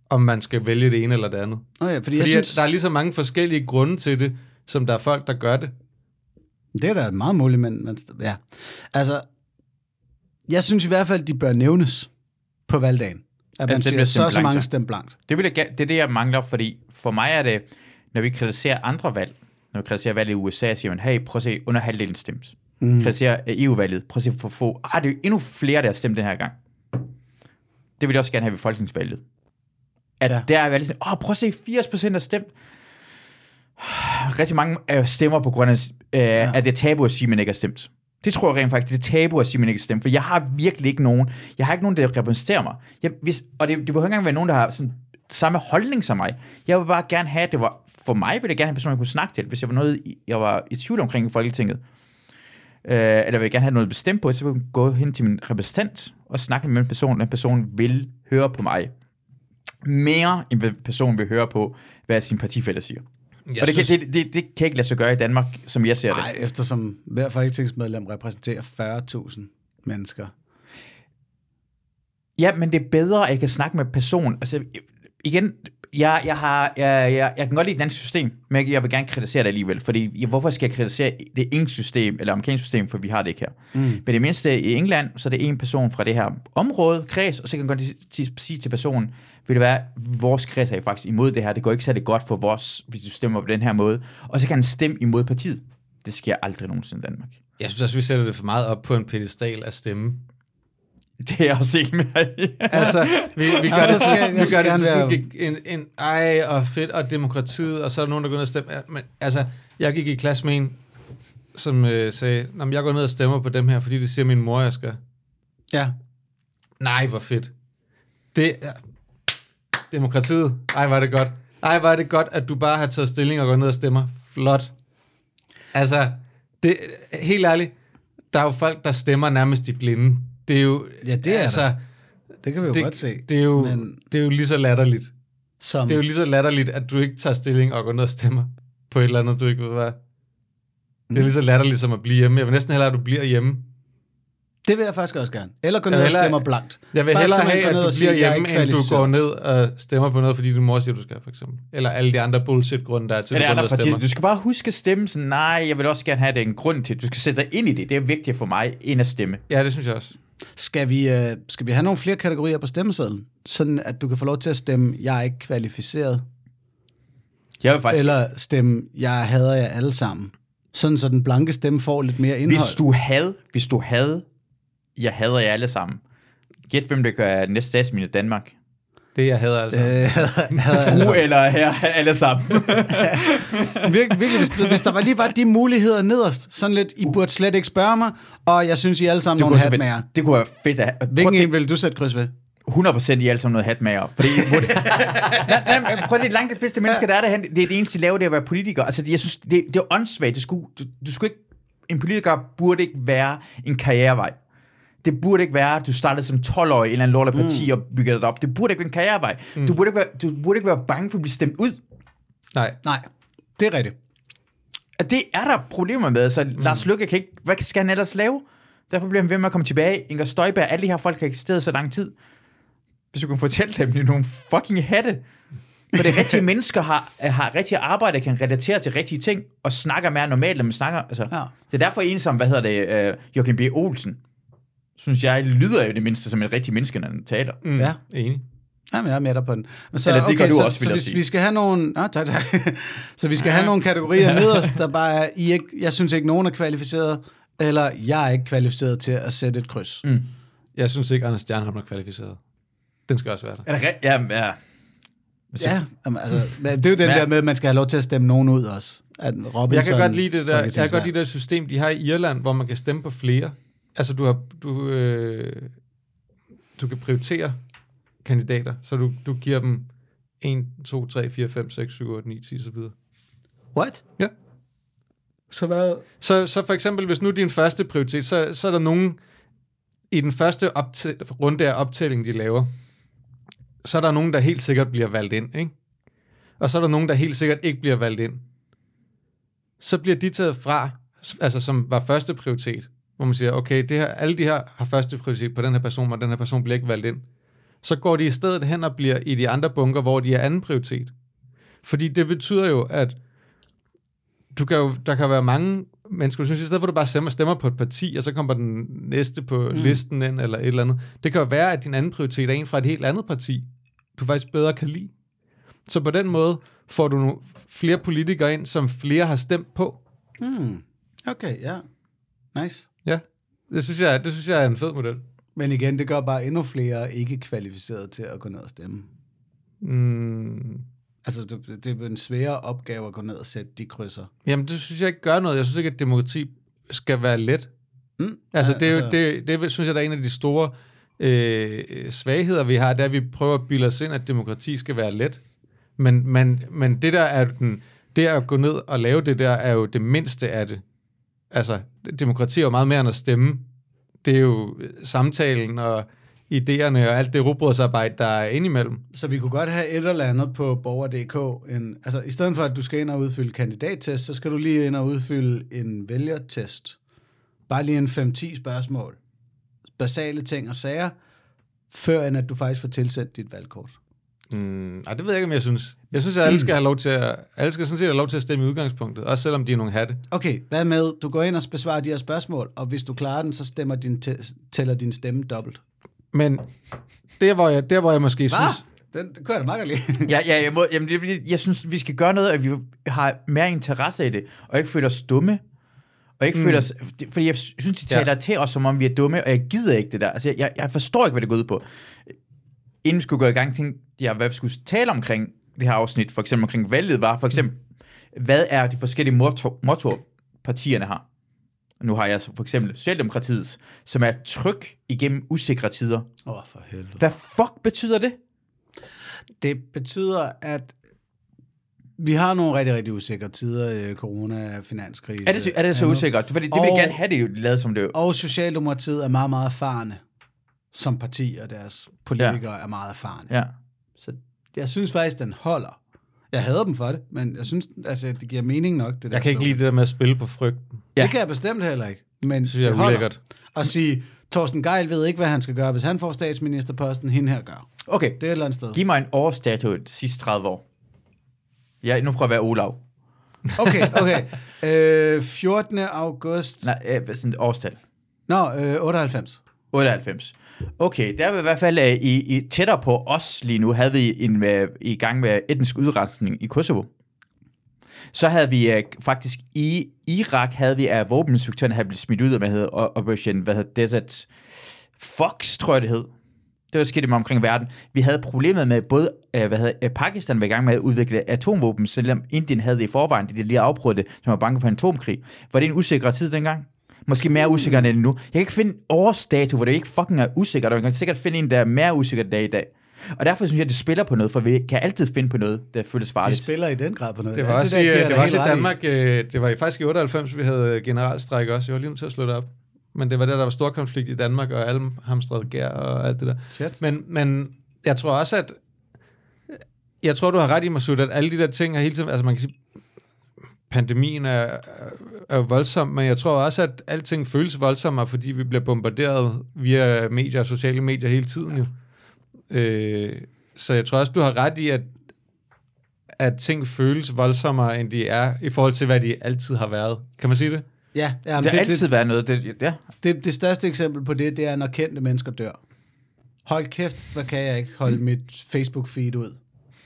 om man skal vælge det ene eller det andet. Oh ja, fordi, Fordi jeg synes... synes, at der er lige så mange forskellige grunde til det, som der er folk, der gør det. Det er da meget muligt, men, men ja. Altså, jeg synes i hvert fald, de bør nævnes på valgdagen. At man Altså, siger, stemt så så mange ja. stem blankt. Det, vil jeg, det er det, jeg mangler, fordi for mig er det, når vi kritiserer andre valg, når vi kritiserer valget i USA, siger man, hey, prøv at se, under halvdelen stemt. Mm. Kritiserer øh, EU-valget, prøv at se for få. Ah, det er jo endnu flere, der har stemt den her gang. Det vil jeg også gerne have ved folketingsvalget. At Ja. der er valget sådan, åh, prøv at se, 80% har stemt. Rigtig mange øh, stemmer på grund af, øh, ja. at det er tabu at sige, at man ikke har stemt. Det tror jeg rent faktisk, det er tabu at sige, at man ikke har stemt, for jeg har virkelig ikke nogen, jeg har ikke nogen, der repræsenterer mig. Jeg, hvis, og det, det behøver ikke engang være nogen, der har sådan, samme holdning som mig. Jeg vil bare gerne have, at det var, for mig ville jeg gerne have en person, jeg kunne snakke til, hvis jeg var noget, jeg var i tvivl omkring i Folketinget. Øh, eller vil jeg gerne have noget bestemt på, så vil jeg gå hen til min repræsentant og snakke med en person, den person vil høre på mig. Mere end hvad personen vil høre på, hvad sin partifælder siger. Jeg og det, synes, kan, det, det, det kan ikke lade sig gøre i Danmark, som jeg ser det. Nej, eftersom hver folketingsmedlem repræsenterer 40.000 mennesker. Ja, men det er bedre, at jeg kan snakke med person. Altså, igen, jeg, jeg, har, jeg, jeg, jeg kan godt lide det danske system, men jeg vil gerne kritisere det alligevel, fordi jeg, hvorfor skal jeg kritisere det engelske system, eller amerikanske system, for vi har det ikke her. Mm. Men det mindste i England, så er det en person fra det her område, kreds, og så kan jeg godt sige- til personen, vil det være, vores kreds er faktisk imod det her, det går ikke særlig godt for vores, hvis du stemmer på den her måde, og så kan han stemme imod partiet. Det sker aldrig nogensinde i Danmark. jeg synes også, vi sætter det for meget op på en pedestal af stemme. Det er jeg også ikke med i. Altså, vi, vi gør Altså, det, skal jeg vi gør det gerne til sådan være- en, en, ej, og fedt, og demokratiet, og så er der nogen, der går ned og stemmer. Men altså, jeg gik i klasse med en, som øh, sagde, Nå, jeg går ned og stemmer på dem her, fordi det siger min mor, jeg skal. Ja, Nej, hvor fedt. Det er demokratiet. Ej, var det godt. Ej, var det godt, at du bare har taget stilling og går ned og stemmer. Flot. Altså, det, helt ærligt, der er jo folk, der stemmer nærmest i blinde. Det er jo... Ja, det er altså, det kan vi jo det, godt se. Det er jo, Men det er jo lige så latterligt. som, Det er jo lige så latterligt, at du ikke tager stilling og går ned og stemmer på et eller andet, du ikke ved hvad. Det er lige så latterligt som at blive hjemme. Jeg vil næsten hellere, at du bliver hjemme. det vil jeg faktisk også gerne. Eller gå ned og hellere- stemmer blankt. Jeg vil Bare hellere have, at du og bliver jeg er hjemme, end du går ned og stemmer på noget, fordi din mor siger, du skal, for eksempel. Eller alle de andre bullshit-grunde, der er til, at du går ned og partier? stemmer. Du skal bare huske at stemme sådan, nej, jeg vil også gerne have det en grund til. Du skal sætte dig ind i det. Det er vigtigere for mig, end at stemme. Ja, det synes jeg også. Skal vi, øh, skal vi have nogle flere kategorier på stemmesedlen? Sådan at du kan få lov til at stemme, jeg er ikke kvalificeret. Jeg vil faktisk... Eller stemme, jeg hader jer alle sammen. Sådan så den blanke stemme får lidt mere indhold. Hvis du havde, hvis du havde, jeg hader jer alle sammen. Gæt, hvem der gør næste statsminister i Danmark. Det jeg hader altså. Øh, Fru eller her, alle sammen. Virkelig, virkelig hvis, hvis der var lige var de muligheder nederst, sådan lidt, I burde slet ikke spørge mig, og jeg synes, I alle sammen det, nogle kunne hat så med jer. være, det kunne være fedt at... At Hvilken en vil du sætte kryds ved? 100% I er alle sammen noget hat med Fordi, hvor det, nej, nej, men prøv det langt de fleste mennesker, der er derhen, det er det eneste, de laver, det er at være politiker. Altså, det, jeg synes, det, det er åndssvagt. Det skulle, du, du skulle ikke, en politiker burde ikke være en karrierevej. Det burde ikke være, at du startede som 12-årig i en eller anden lortet parti mm. og byggede det op. Det burde ikke være en karrierevej. Mm. Du, burde ikke være, du burde ikke være bange for at blive stemt ud. Nej. Nej, det er rigtigt. Og det er der problemer med. Så mm. Lars Løkke kan ikke... Hvad skal han ellers lave? Derfor bliver han ved med at komme tilbage. Inger Støjberg, alle de her folk har eksisteret så lang tid. Hvis du kan fortælle dem, det er nogle fucking hatte. For det rigtige mennesker har, har rigtige arbejde, kan relatere til rigtige ting, og snakker mere normalt, end man snakker. Altså, Ja. Det er derfor en som, hvad hedder det, uh, Joachim B. Olsen, synes jeg, lyder jo det mindste som en rigtig menneske, når han taler. Mm. Ja. Enig. Jamen, jeg er med dig på den. Men så, Eller det gør du så, også, vil så jeg hvis sige. vi skal have nogle... Nå, tak, tak. så vi skal have nogle kategorier nederst, der bare er... I ikke, jeg synes ikke, nogen er kvalificeret, eller jeg er ikke kvalificeret til at sætte et kryds. Mm. Jeg synes ikke, Anders Stjernholm er kvalificeret. Den skal også være der. Er det rigtigt? Ja, ja. Ja, jamen, altså, men det er jo den Ja. der med, at man skal have lov til at stemme nogen ud også. At Robinson, Jeg kan godt lide det der, jeg kan godt lide det system, de har i Irland, hvor man kan stemme på flere. Altså, du, har, du, øh, du kan prioritere kandidater, så du, du giver dem 1, 2, 3, 4, 5, 6, 7, 8, 9, 10 så videre. What? Ja. Så hvad? Så, så for eksempel, hvis nu din første prioritet, så, så er der nogen i den første optæ- runde af optælling, de laver, så er der nogen, der helt sikkert bliver valgt ind, ikke? Og så er der nogen, der helt sikkert ikke bliver valgt ind. Så bliver de taget fra, altså som var første prioritet, hvor man siger, okay, det her, alle de her har første prioritet på den her person, og den her person bliver ikke valgt ind. Så går de i stedet hen og bliver i de andre bunker, hvor de er anden prioritet. Fordi det betyder jo, at du kan jo, der kan være mange mennesker, du synes, i stedet for at du bare stemmer, stemmer på et parti, og så kommer den næste på mm. listen ind, eller et eller andet. Det kan jo være, at din anden prioritet er en fra et helt andet parti, du faktisk bedre kan lide. Så på den måde får du nogle flere politikere ind, som flere har stemt på. Hmm. Okay, ja. Nice. Det synes jeg, det synes jeg er en fed model. Men igen, det gør bare endnu flere ikke kvalificeret til at gå ned og stemme. Mm, Altså, det, det er en sværere opgave at gå ned og sætte de krydser. jamen, det synes jeg ikke gør noget. Jeg synes ikke, at demokrati skal være let. Mm. Altså, Ja, det, er jo, det, det synes jeg, der er en af de store øh, svagheder, vi har, det er, at vi prøver at bilde os ind, at demokrati skal være let. Men, men, men det der er den, det at gå ned og lave det der, er jo det mindste af det. Altså, demokrati er jo meget mere end at stemme. Det er jo samtalen og idéerne og alt det rugbrødsarbejde, der er indimellem. Så vi kunne godt have et eller andet på borger.dk. En, altså, i stedet for, at du skal ind og udfylde kandidattest, så skal du lige ind og udfylde en vælgertest. Bare lige en 5-10 spørgsmål. Basale ting og sager, før end at du faktisk får tilsendt dit valgkort. Mm, ej, det ved jeg ikke, om jeg synes. Jeg synes, at alle skal have lov til at, alle skal sådan set have lov til at stemme i udgangspunktet, også selvom de er nogle hatte. Okay, hvad med, du går ind og besvarer de her spørgsmål, og hvis du klarer den, så stemmer din tæller din stemme dobbelt. Men der, hvor jeg, der, hvor jeg måske synes... Den, det kunne jeg da meget lide. Ja, ja jeg, må, jamen, det, fordi, jeg synes, vi skal gøre noget, at vi har mere interesse i det, og ikke føler os dumme. Og ikke mm. føler os... Fordi jeg synes, de taler ja. til os, som om vi er dumme, og jeg gider ikke det der. Altså, jeg, jeg, jeg forstår ikke, hvad det går ud på. Inden vi skulle gå i gang, tænkte jeg, hvad vi skulle tale omkring det her afsnit, for eksempel omkring valget, var for eksempel, hvad er de forskellige motto, mottoer, partierne har? Nu har jeg for eksempel Socialdemokratiets, som er tryg igennem usikre tider. Åh, oh, for helvede. Hvad fuck betyder det? Det betyder, at vi har nogle rigtig, rigtig usikre tider, øh, corona, finanskrise. Er det, er det så andet. usikkert? Fordi det vil Og- gerne have det jo lavet som det. Og Socialdemokratiet er meget, meget erfarne som parti, og deres politikere ja. er meget erfarne. Ja. Så jeg synes faktisk, den holder. Jeg hader dem for det, men jeg synes, altså, det giver mening nok, det der Jeg kan ikke lide det der med at spille på frygten. Ja. Det kan jeg bestemt heller ikke. Men Det synes jeg det er ulækkert. Og sige, Torsten Geil ved ikke, hvad han skal gøre, hvis han får statsministerposten, hende her gør. Okay, Det er et eller andet sted. giv mig en årsdato de sidste 30 år. Ja, nu prøver jeg at være Olav. Okay, okay. Øh, 14. august. Nej, øh, sådan et årstal. Nå, øh, 98. 98. Okay, der var i hvert fald øh, i, i, tættere på os lige nu, havde vi en, øh, i gang med etnisk udrensning i Kosovo. Så havde vi øh, faktisk i Irak, havde vi af våbeninspektøren, havde blivet smidt ud af, hvad hedder Operation, hvad hedder Desert Fox, tror jeg det hed. Det var sket med omkring verden. Vi havde problemet med både, øh, hvad hedder, øh, Pakistan var i gang med at udvikle atomvåben, selvom Indien havde det i forvejen, de lige afprøvede det, som var bange for en atomkrig. Var det en usikker tid dengang? Måske mere usikker end nu. Jeg kan ikke finde årsdato, hvor det ikke fucking er usikkert, og jeg kan sikkert finde en, der er mere usikker dag i dag. Og derfor synes jeg, at det spiller på noget, for vi kan altid finde på noget, der føles De farligt. spiller i den grad på noget. Det var Alt også, der i, jeg det var også i Danmark, øh, det var i faktisk i 98, vi havde generalstræk også. Jeg var lige nødt til at slå det op. Men det var der, der var stor konflikt i Danmark, og alle hamstrede gær og alt det der. Shit. Men, men jeg tror også, at jeg tror, du har ret i, Masud, at alle de der ting er hele tiden, altså man kan sige, pandemien er, er, voldsom, men jeg tror også, at alting føles voldsommere, fordi vi bliver bombarderet via medier og sociale medier hele tiden jo. Øh, så jeg tror også, du har ret i, at at ting føles voldsommere, end de er, i forhold til, hvad de altid har været. Kan man sige det? Ja, ja men Det har altid det, været noget. Det, ja. det, det største eksempel på det, det er, når kendte mennesker dør. Hold kæft, hvor kan jeg ikke holde mit Facebook-feed ud.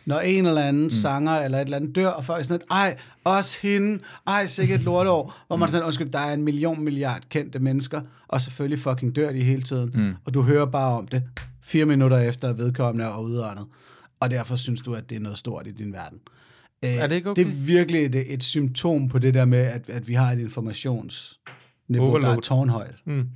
Når en eller anden mm. sanger eller et eller andet dør, og folk er sådan lidt, ej, også hende, ej, sikkert et lorteår, hvor man sådan, undskyld, der er en million milliard kendte mennesker, og selvfølgelig fucking dør de hele tiden, mm. og du hører bare om det, fire minutter efter at vedkommende er udåndet, og derfor synes du, at det er noget stort i din verden. Øh, Er det ikke okay? Det er virkelig et, et symptom på det der med, at, at vi har et informationsniveau, der er Overload. tårnhøjt. Mm.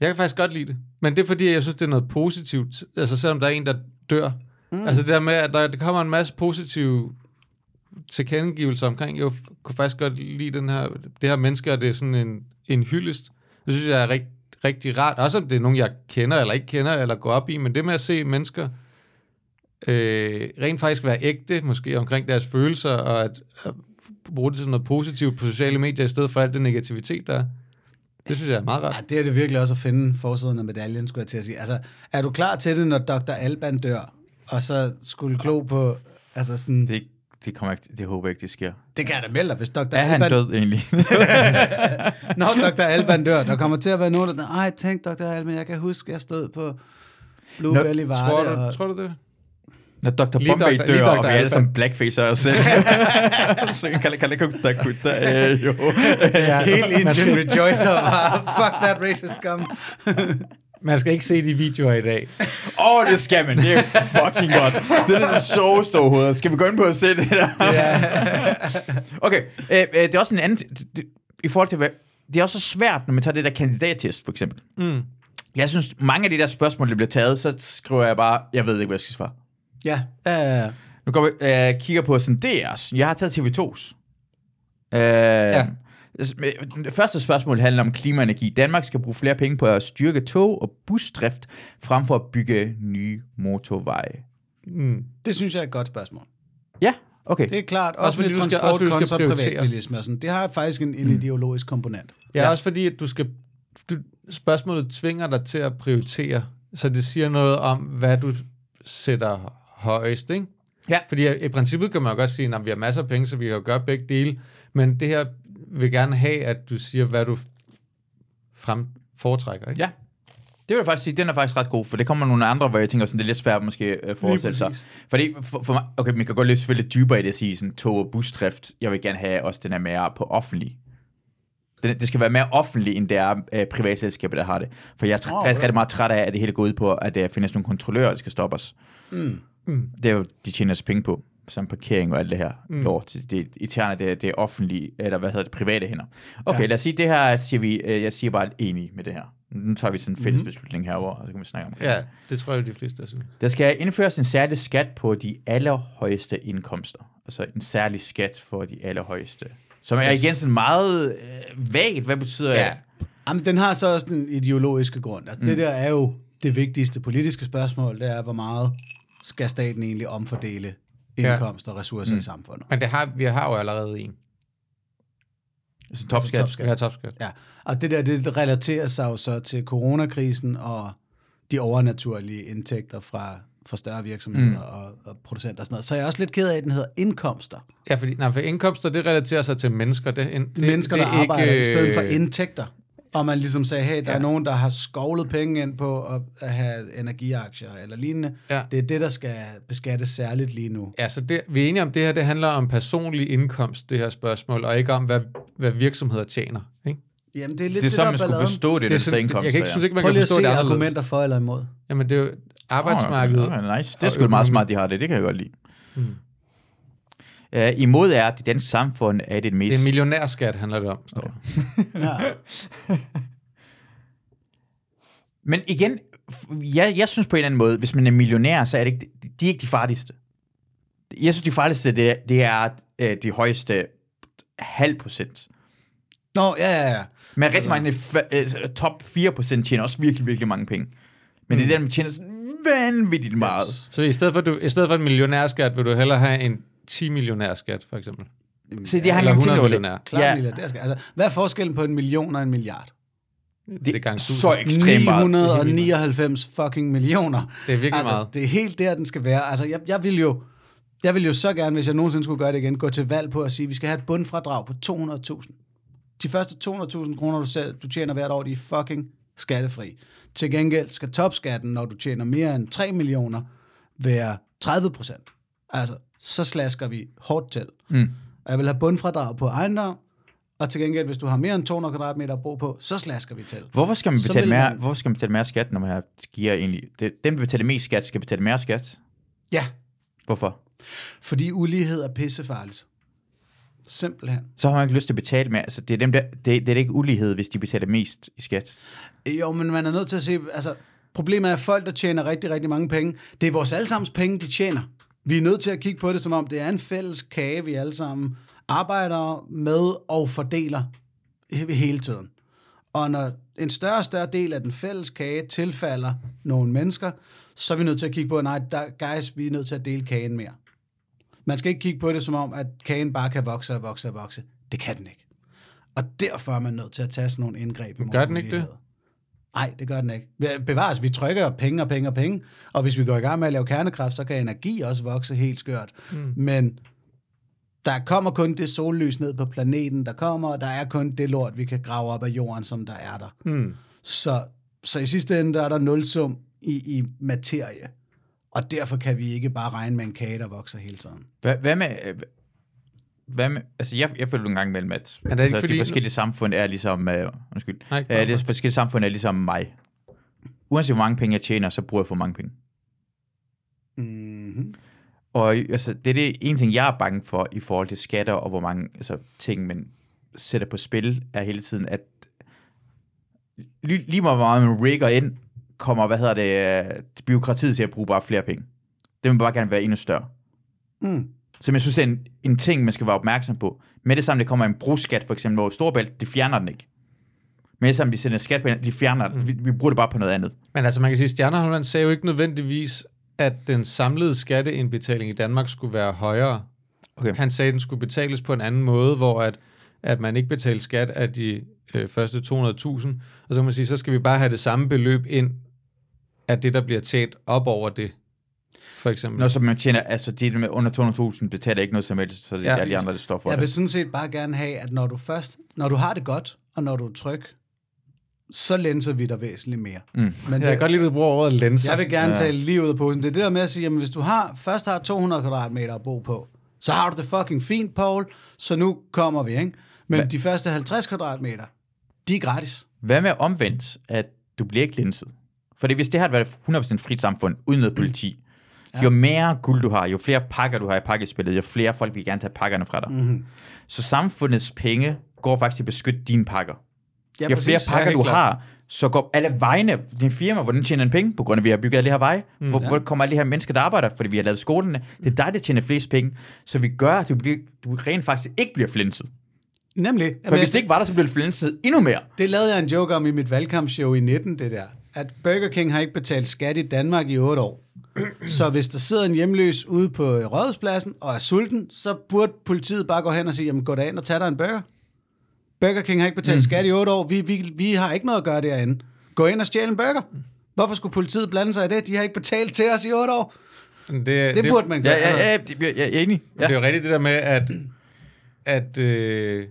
Jeg kan faktisk godt lide det. Men det er fordi, jeg synes, det er noget positivt. Altså selvom der er en, der dør. Mm. Altså det der med, at der, der kommer en masse positive tilkendegivelser omkring. Jeg kunne faktisk godt lide den her, det her menneske, og det er sådan en, en hyldest. Det synes jeg er rigt, rigtig rart. Også om det er nogen, jeg kender eller ikke kender, eller går op i. Men det med at se mennesker øh, rent faktisk være ægte, måske omkring deres følelser, og at, at bruge det til noget positivt på sociale medier, i stedet for alt det negativitet, der er. Det synes jeg er meget rart. Ja, det er det virkelig også at finde forsiden af medaljen, skulle jeg til at sige. Altså, er du klar til det, når Dr. Alban dør, og så skulle klo på, altså sådan, det, Det, kommer ikke, det håber jeg ikke, det sker. det kan jeg da melde dig, hvis Dr. Er han Alban, død egentlig? når Dr. Alban dør, der kommer til at være nogen, der, ej, tænk Dr. Alban, jeg kan huske, jeg stod på Bluebell i Varde, Tror du, og, tror du det? Når Dr. Lige Bombay Dr. lige dør, Dr. og vi er alle sammen blackfacer os selv. Så kan det kan det kunne jo. Ja, Helt man, Indian skal, rejoicer bare, fuck that racist scum. Man skal ikke se de videoer i dag. Åh, oh, det skal man. Det er fucking godt. Det er det sjoveste overhovedet. Skal vi gå ind på at se det der? Okay, øh, øh, det er også en anden... Det, I forhold til hvad... Det er også så svært, når man tager det der kandidattest, for eksempel. Mm. Jeg synes, mange af de der spørgsmål, der bliver taget, så skriver jeg bare, jeg ved ikke, hvad jeg skal svare. Ja, ja, ja. Nu går vi øh, kigger på sådan DR's. Jeg har taget TV2's. Øh, ja. Det første spørgsmål handler om klima og energi. Danmark skal bruge flere penge på at styrke tog- og busdrift, frem for at bygge nye motorveje. Mm. Det synes jeg er et godt spørgsmål. Ja, okay. Det er klart, også, Også fordi med du skal- også fordi du skal privatbilisme og sådan. Det har faktisk en, en ideologisk komponent. Ja, Ja. også fordi, at du skal... Du, spørgsmålet tvinger dig til at prioritere, så det siger noget om, hvad du sætter højst, ikke? Ja. Fordi i princippet kan man jo godt sige, at vi har masser af penge, så vi kan jo gøre begge dele, men det her vil gerne have, at du siger, hvad du frem foretrækker, ikke? Ja. Det vil jeg faktisk sige, den er faktisk ret god, for det kommer nogle andre, hvor jeg tænker, sådan, det er lidt svært måske at forestille sig. Fordi for, for mig, okay, man kan godt lidt selvfølgelig dybere i det at sige, sådan, tog- og busdrift, jeg vil gerne have også den er mere på offentlig. Det, det skal være mere offentlig, end det er øh, privatselskaber, der har det. For jeg er tr- oh, rigtig, rigtig meget træt af, at det hele går ud på, at der findes nogle kontrollører, der skal stoppe os. Mm. Mm. Det er jo, de tjener sig penge på, som parkering og alt det her Mm. mm. lort. Det er irriterende, det, det er offentlige, eller hvad hedder det, private hænder. Okay, Ja. lad os sige, det her siger vi, øh, jeg siger bare enig med det her. Nu tager vi sådan en fælles Mhm. beslutning herover, og så kan vi snakke om det. Ja, det tror jeg, de fleste er sådan. Der skal indføres en særlig skat på de allerhøjeste indkomster. Altså en særlig skat for de allerhøjeste. Som er Yes. igen sådan meget øh, vagt. Hvad betyder Ja. det? Jamen, den har så også den ideologiske grund. Altså, mm. Det der er jo det vigtigste politiske spørgsmål, det er, hvor meget skal staten egentlig omfordele Ja. indkomst og ressourcer mm. i samfundet. Men det har, vi har jo allerede en. Altså topskat. topskat. Vi har topskat. Ja, og det der, det relaterer sig jo så til coronakrisen og de overnaturlige indtægter fra, fra større virksomheder mm. og, og producenter og sådan noget. Så jeg er også lidt ked af, at den hedder indkomster. Ja, fordi nej, for indkomster, det relaterer sig til mennesker. Det, det, Det, mennesker, det der er ikke, arbejder i stedet for øh, indtægter. Og man ligesom sagde, hey, der ja. Er nogen, der har skovlet penge ind på at, have energiaktier eller lignende. Ja. Det er det, der skal beskattes særligt lige nu. Ja, så det, vi er enige om, det her det handler om personlig indkomst, det her spørgsmål, og ikke om, hvad, hvad virksomheder tjener. Ikke? Jamen, det er lidt Det er sådan, der man skulle forstå det, Det er det, sådan, det indkomst. jeg kan ikke, synes ikke, man Prøv kan forstå se det anderledes. argumenter for eller imod. Jamen, det er jo arbejdsmarkedet. Oh, okay, nice. Det er sgu meget smart, de har det. Det kan jeg godt lide. Mm. Uh, imod er, at det danske samfund er det Det mest... er en millionærskat, handler det om, står okay. Ja. Men igen, f- jeg, jeg synes på en eller anden måde, hvis man er millionær, så er det ikke, de er ikke de farligste. Jeg synes, de farligste, det er, det er øh, de højeste halv procent. Nå, ja, ja, ja. Men rigtig mange fa- øh, top 4 procent tjener også virkelig, virkelig mange penge. Men mm. det er dem, der tjener sådan vanvittigt meget. Så i stedet, for, du, i stedet for en millionærskat, vil du hellere have en 10 millionærskat, for eksempel? Så det har Eller jeg ikke 100 tænkt over det. millionær. Klart Ja. ja. milliardær skal. Altså, hvad er forskellen på en million og en milliard? Det, Det er gang er 1000. så ekstremt meget. 999 fucking millioner. Det er virkelig altså, meget. Det er helt der, den skal være. Altså, jeg, jeg vil jo... Jeg vil jo så gerne, hvis jeg nogensinde skulle gøre det igen, gå til valg på at sige, at vi skal have et bundfradrag på 200.000. De første 200.000 kroner, du, selv, du tjener hvert år, de er fucking skattefri. Til gengæld skal topskatten, når du tjener mere end 3 millioner, være 30 procent. Altså, så slasker vi hårdt til. Mm. Og jeg vil have bundfradrag på ejendom, og til gengæld, hvis du har mere end 200 kvadratmeter at bo på, så slasker vi til. Hvorfor skal man betale mere, man- hvorfor skal man betale mere skat, når man har, giver egentlig... Det, dem, der betaler mest skat, skal betale mere skat. Ja, Hvorfor? fordi ulighed er pissefarligt. Simpelthen. Så har man ikke lyst til at betale mere. Altså, det, er dem, der, det, det er ikke ulighed, hvis de betaler mest i skat. Jo, men man er nødt til at se, altså, problemet er, at folk, der tjener rigtig, rigtig mange penge, det er vores allesammens penge, de tjener. Vi er nødt til at kigge på det, som om det er en fælles kage, vi alle sammen arbejder med og fordeler he- hele tiden. Og når en større og større del af den fælles kage tilfalder nogle mennesker, så er vi nødt til at kigge på, nej, der, guys, vi er nødt til at dele kagen mere. Man skal ikke kigge på det som om, at kagen bare kan vokse og vokse og vokse. Det kan den ikke. Og derfor er man nødt til at tage sådan nogle indgreb. gør den ikke det? Nej, det gør den ikke. Bevares, vi trykker penge og penge og penge, og hvis vi går i gang med at lave kernekraft, så kan energi også vokse helt skørt. Mm. Men der kommer kun det sollys ned på planeten, der kommer, og der er kun det lort, vi kan grave op af jorden, som der er der. Mm. Så, så i sidste ende, der er der nulsum i, i materie. Og derfor kan vi ikke bare regne med en kage, der vokser hele tiden. Hvad, hvad med... Hvad med, altså jeg, jeg føler nogle gange mellem, at Er det altså, fordi- de forskellige samfund er ligesom, øh, undskyld, Nej, ikke øh, det forskellige samfund er ligesom mig. Uanset hvor mange penge jeg tjener, så bruger jeg for mange penge. Mm-hmm. Og altså, det er det ene ting, jeg er bange for i forhold til skatter og hvor mange altså, ting, man sætter på spil, er hele tiden, at lige, lige meget hvor meget man rigger ind, kommer, hvad hedder det, øh, byråkratiet til at bruge bare flere penge. Det vil bare gerne være endnu større. Mm. Så jeg synes, det er en, en ting, man skal være opmærksom på. Med det samme, det kommer en bruskat, for eksempel, hvor Storbælt, de fjerner den ikke. Med det samme, de sender skat på de fjerner den. Vi, vi bruger det bare på noget andet. Men altså, man kan sige, at Stjerneholmland sagde jo ikke nødvendigvis, at den samlede skatteindbetaling i Danmark skulle være højere. Okay. Han sagde, at den skulle betales på en anden måde, hvor at, at man ikke betaler skat af de øh, første 200.000. Og så kan man sige, så skal vi bare have det samme beløb ind af det, der bliver tjent op over det. For eksempel. Når så man tjener, altså de med under 200.000 betaler ikke noget som helst, så det Ja, er de andre, der står for Jeg vil det. sådan set bare gerne have, at når du først, når du har det godt, og når du er tryg, så lænser vi dig væsentligt mere. Mm. Men jeg kan godt lide, at du bruger ordet lenser. Jeg vil gerne Ja. tale lige ud af posen. Det er det der med at sige, at hvis du har, først har 200 kvadratmeter at bo på, så har du det fucking fint, Paul, så nu kommer vi, ikke? Men Hvad? de første 50 kvadratmeter, de er gratis. Hvad med omvendt, at du bliver ikke linset? Fordi hvis det har været et 100% frit samfund, uden noget politi, ja. jo mere guld du har, jo flere pakker du har i pakkespillet, jo flere folk vil gerne tage pakkerne fra dig. Mm. Mm-hmm. Så samfundets penge går faktisk til at beskytte dine pakker. Ja, jo flere pakker du klart. har, så går alle vejene, din firma, hvordan tjener den penge? På grund af, at vi har bygget alle de her veje. Mm, hvor, ja. hvor kommer alle de her mennesker, der arbejder? Fordi vi har lavet skolerne. Det er dig, der tjener flest penge. Så vi gør, at du, bliver, du rent faktisk ikke bliver flinset. Nemlig. For Jamen, hvis det ikke var der, så bliver du flinset endnu mere. Det lavede jeg en joke om i mit valgkampshow i 19, det der. At Burger King har ikke betalt skat i Danmark i 8 år. Så hvis der sidder en hjemløs ude på rådhuspladsen og er sulten, så burde politiet bare gå hen og sige, jamen gå ind og tag dig en burger. Burger King har ikke betalt skat i 8 år. Vi, vi, vi har ikke noget at gøre derinde. Gå ind og stjæl en burger. Hvorfor skulle politiet blande sig i det? De har ikke betalt til os i 8 år. det, Det, det burde man gøre. Ja, ja, ja, det- jeg er enig. Ja. Det er jo rigtigt det der med, at, at øh,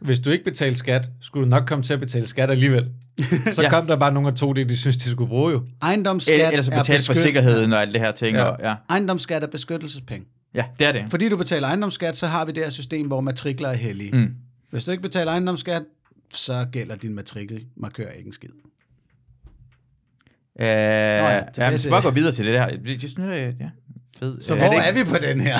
hvis du ikke betaler skat, skulle du nok komme til at betale skat alligevel. Så Ja. ja. kom der bare nogle af to, det de synes, de skulle bruge jo. Ejendomsskat Ellers så betale for sikkerheden og alt det her ting. Ja. Og, ja. Ejendomsskat er beskyttelsespenge. ja, det er det. Fordi du betaler ejendomsskat, så har vi det her system, hvor matrikler er hellige. Mm. Hvis du ikke betaler ejendomsskat, så gælder din matrikelmarkør ikke en skid. Øh, ja, tilbage ja, vi skal bare gå videre til det der. Jeg synes, det, ja. Fed. Så hvor er ikke- vi på den her?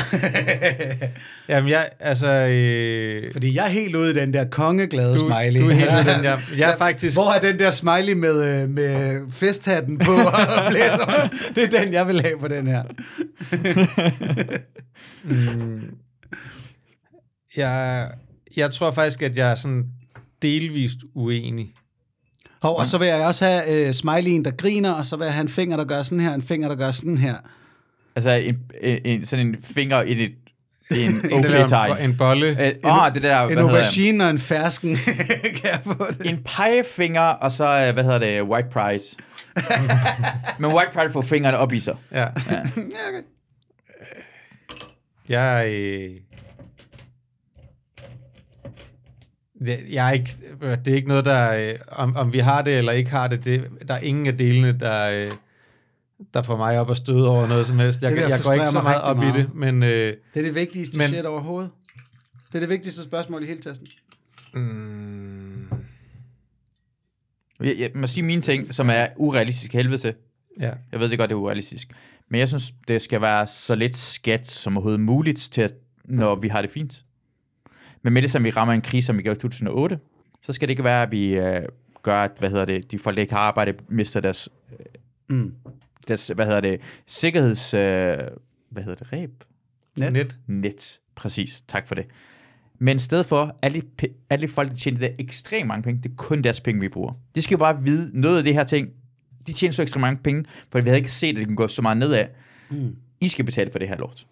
Jamen, jeg, altså... Øh, Fordi jeg er helt ude i den der kongeglade du, smiley. du er helt ved den, jeg, jeg er faktisk... Hvor er den der smiley med, øh, med festhatten på? Det er den, jeg vil have på den her. Mm, jeg, jeg tror faktisk, at jeg er sådan delvist uenig. Hov, og så vil jeg også have øh, smileyen, der griner, og så vil jeg have en finger, der gør sådan her, en finger, der gør sådan her. Altså en, en, en, sådan en finger i et, en En, okay tegn. en, en bolle. Øh, Åh, det der, En aubergine og en fersken, kan jeg få det? En pegefinger, og så, øh, hvad hedder det, white prize. Men white pride får fingrene op i sig. Ja. Ja. Ja, okay. Jeg, øh, det, jeg er ikke, det er ikke noget, der, øh, om, om vi har det eller ikke har det, det der er ingen af delene, der, øh, der får mig op og støde over noget som helst. Jeg, Det jeg går ikke så meget op meget. i det, men øh, Det er det vigtigste Men- shit overhovedet. Det er det vigtigste spørgsmål i hele testen. mm, Jeg, jeg må sige mine ting, som er urealistisk helvede til. ja. Jeg ved det godt, det er urealistisk. Men jeg synes, det skal være så lidt skat som overhovedet muligt, til at, når vi har det fint. Men med det, som vi rammer en krise, som vi gjorde i 2008, så skal det ikke være, at vi øh, gør, at hvad hedder det, de folk, der ikke har arbejde, mister deres, Mm. Deres hvad hedder det, sikkerheds... Øh, hvad hedder det, ræb? Net. Net. Net, præcis. Tak for det. Men i stedet for, alle, alle folk, der tjener der ekstremt mange penge, det er kun deres penge, vi bruger. De skal jo bare vide noget af det her ting. De tjener så ekstremt mange penge, for vi havde ikke set, at det kunne gå så meget nedad. Mm. I skal betale for det her lort.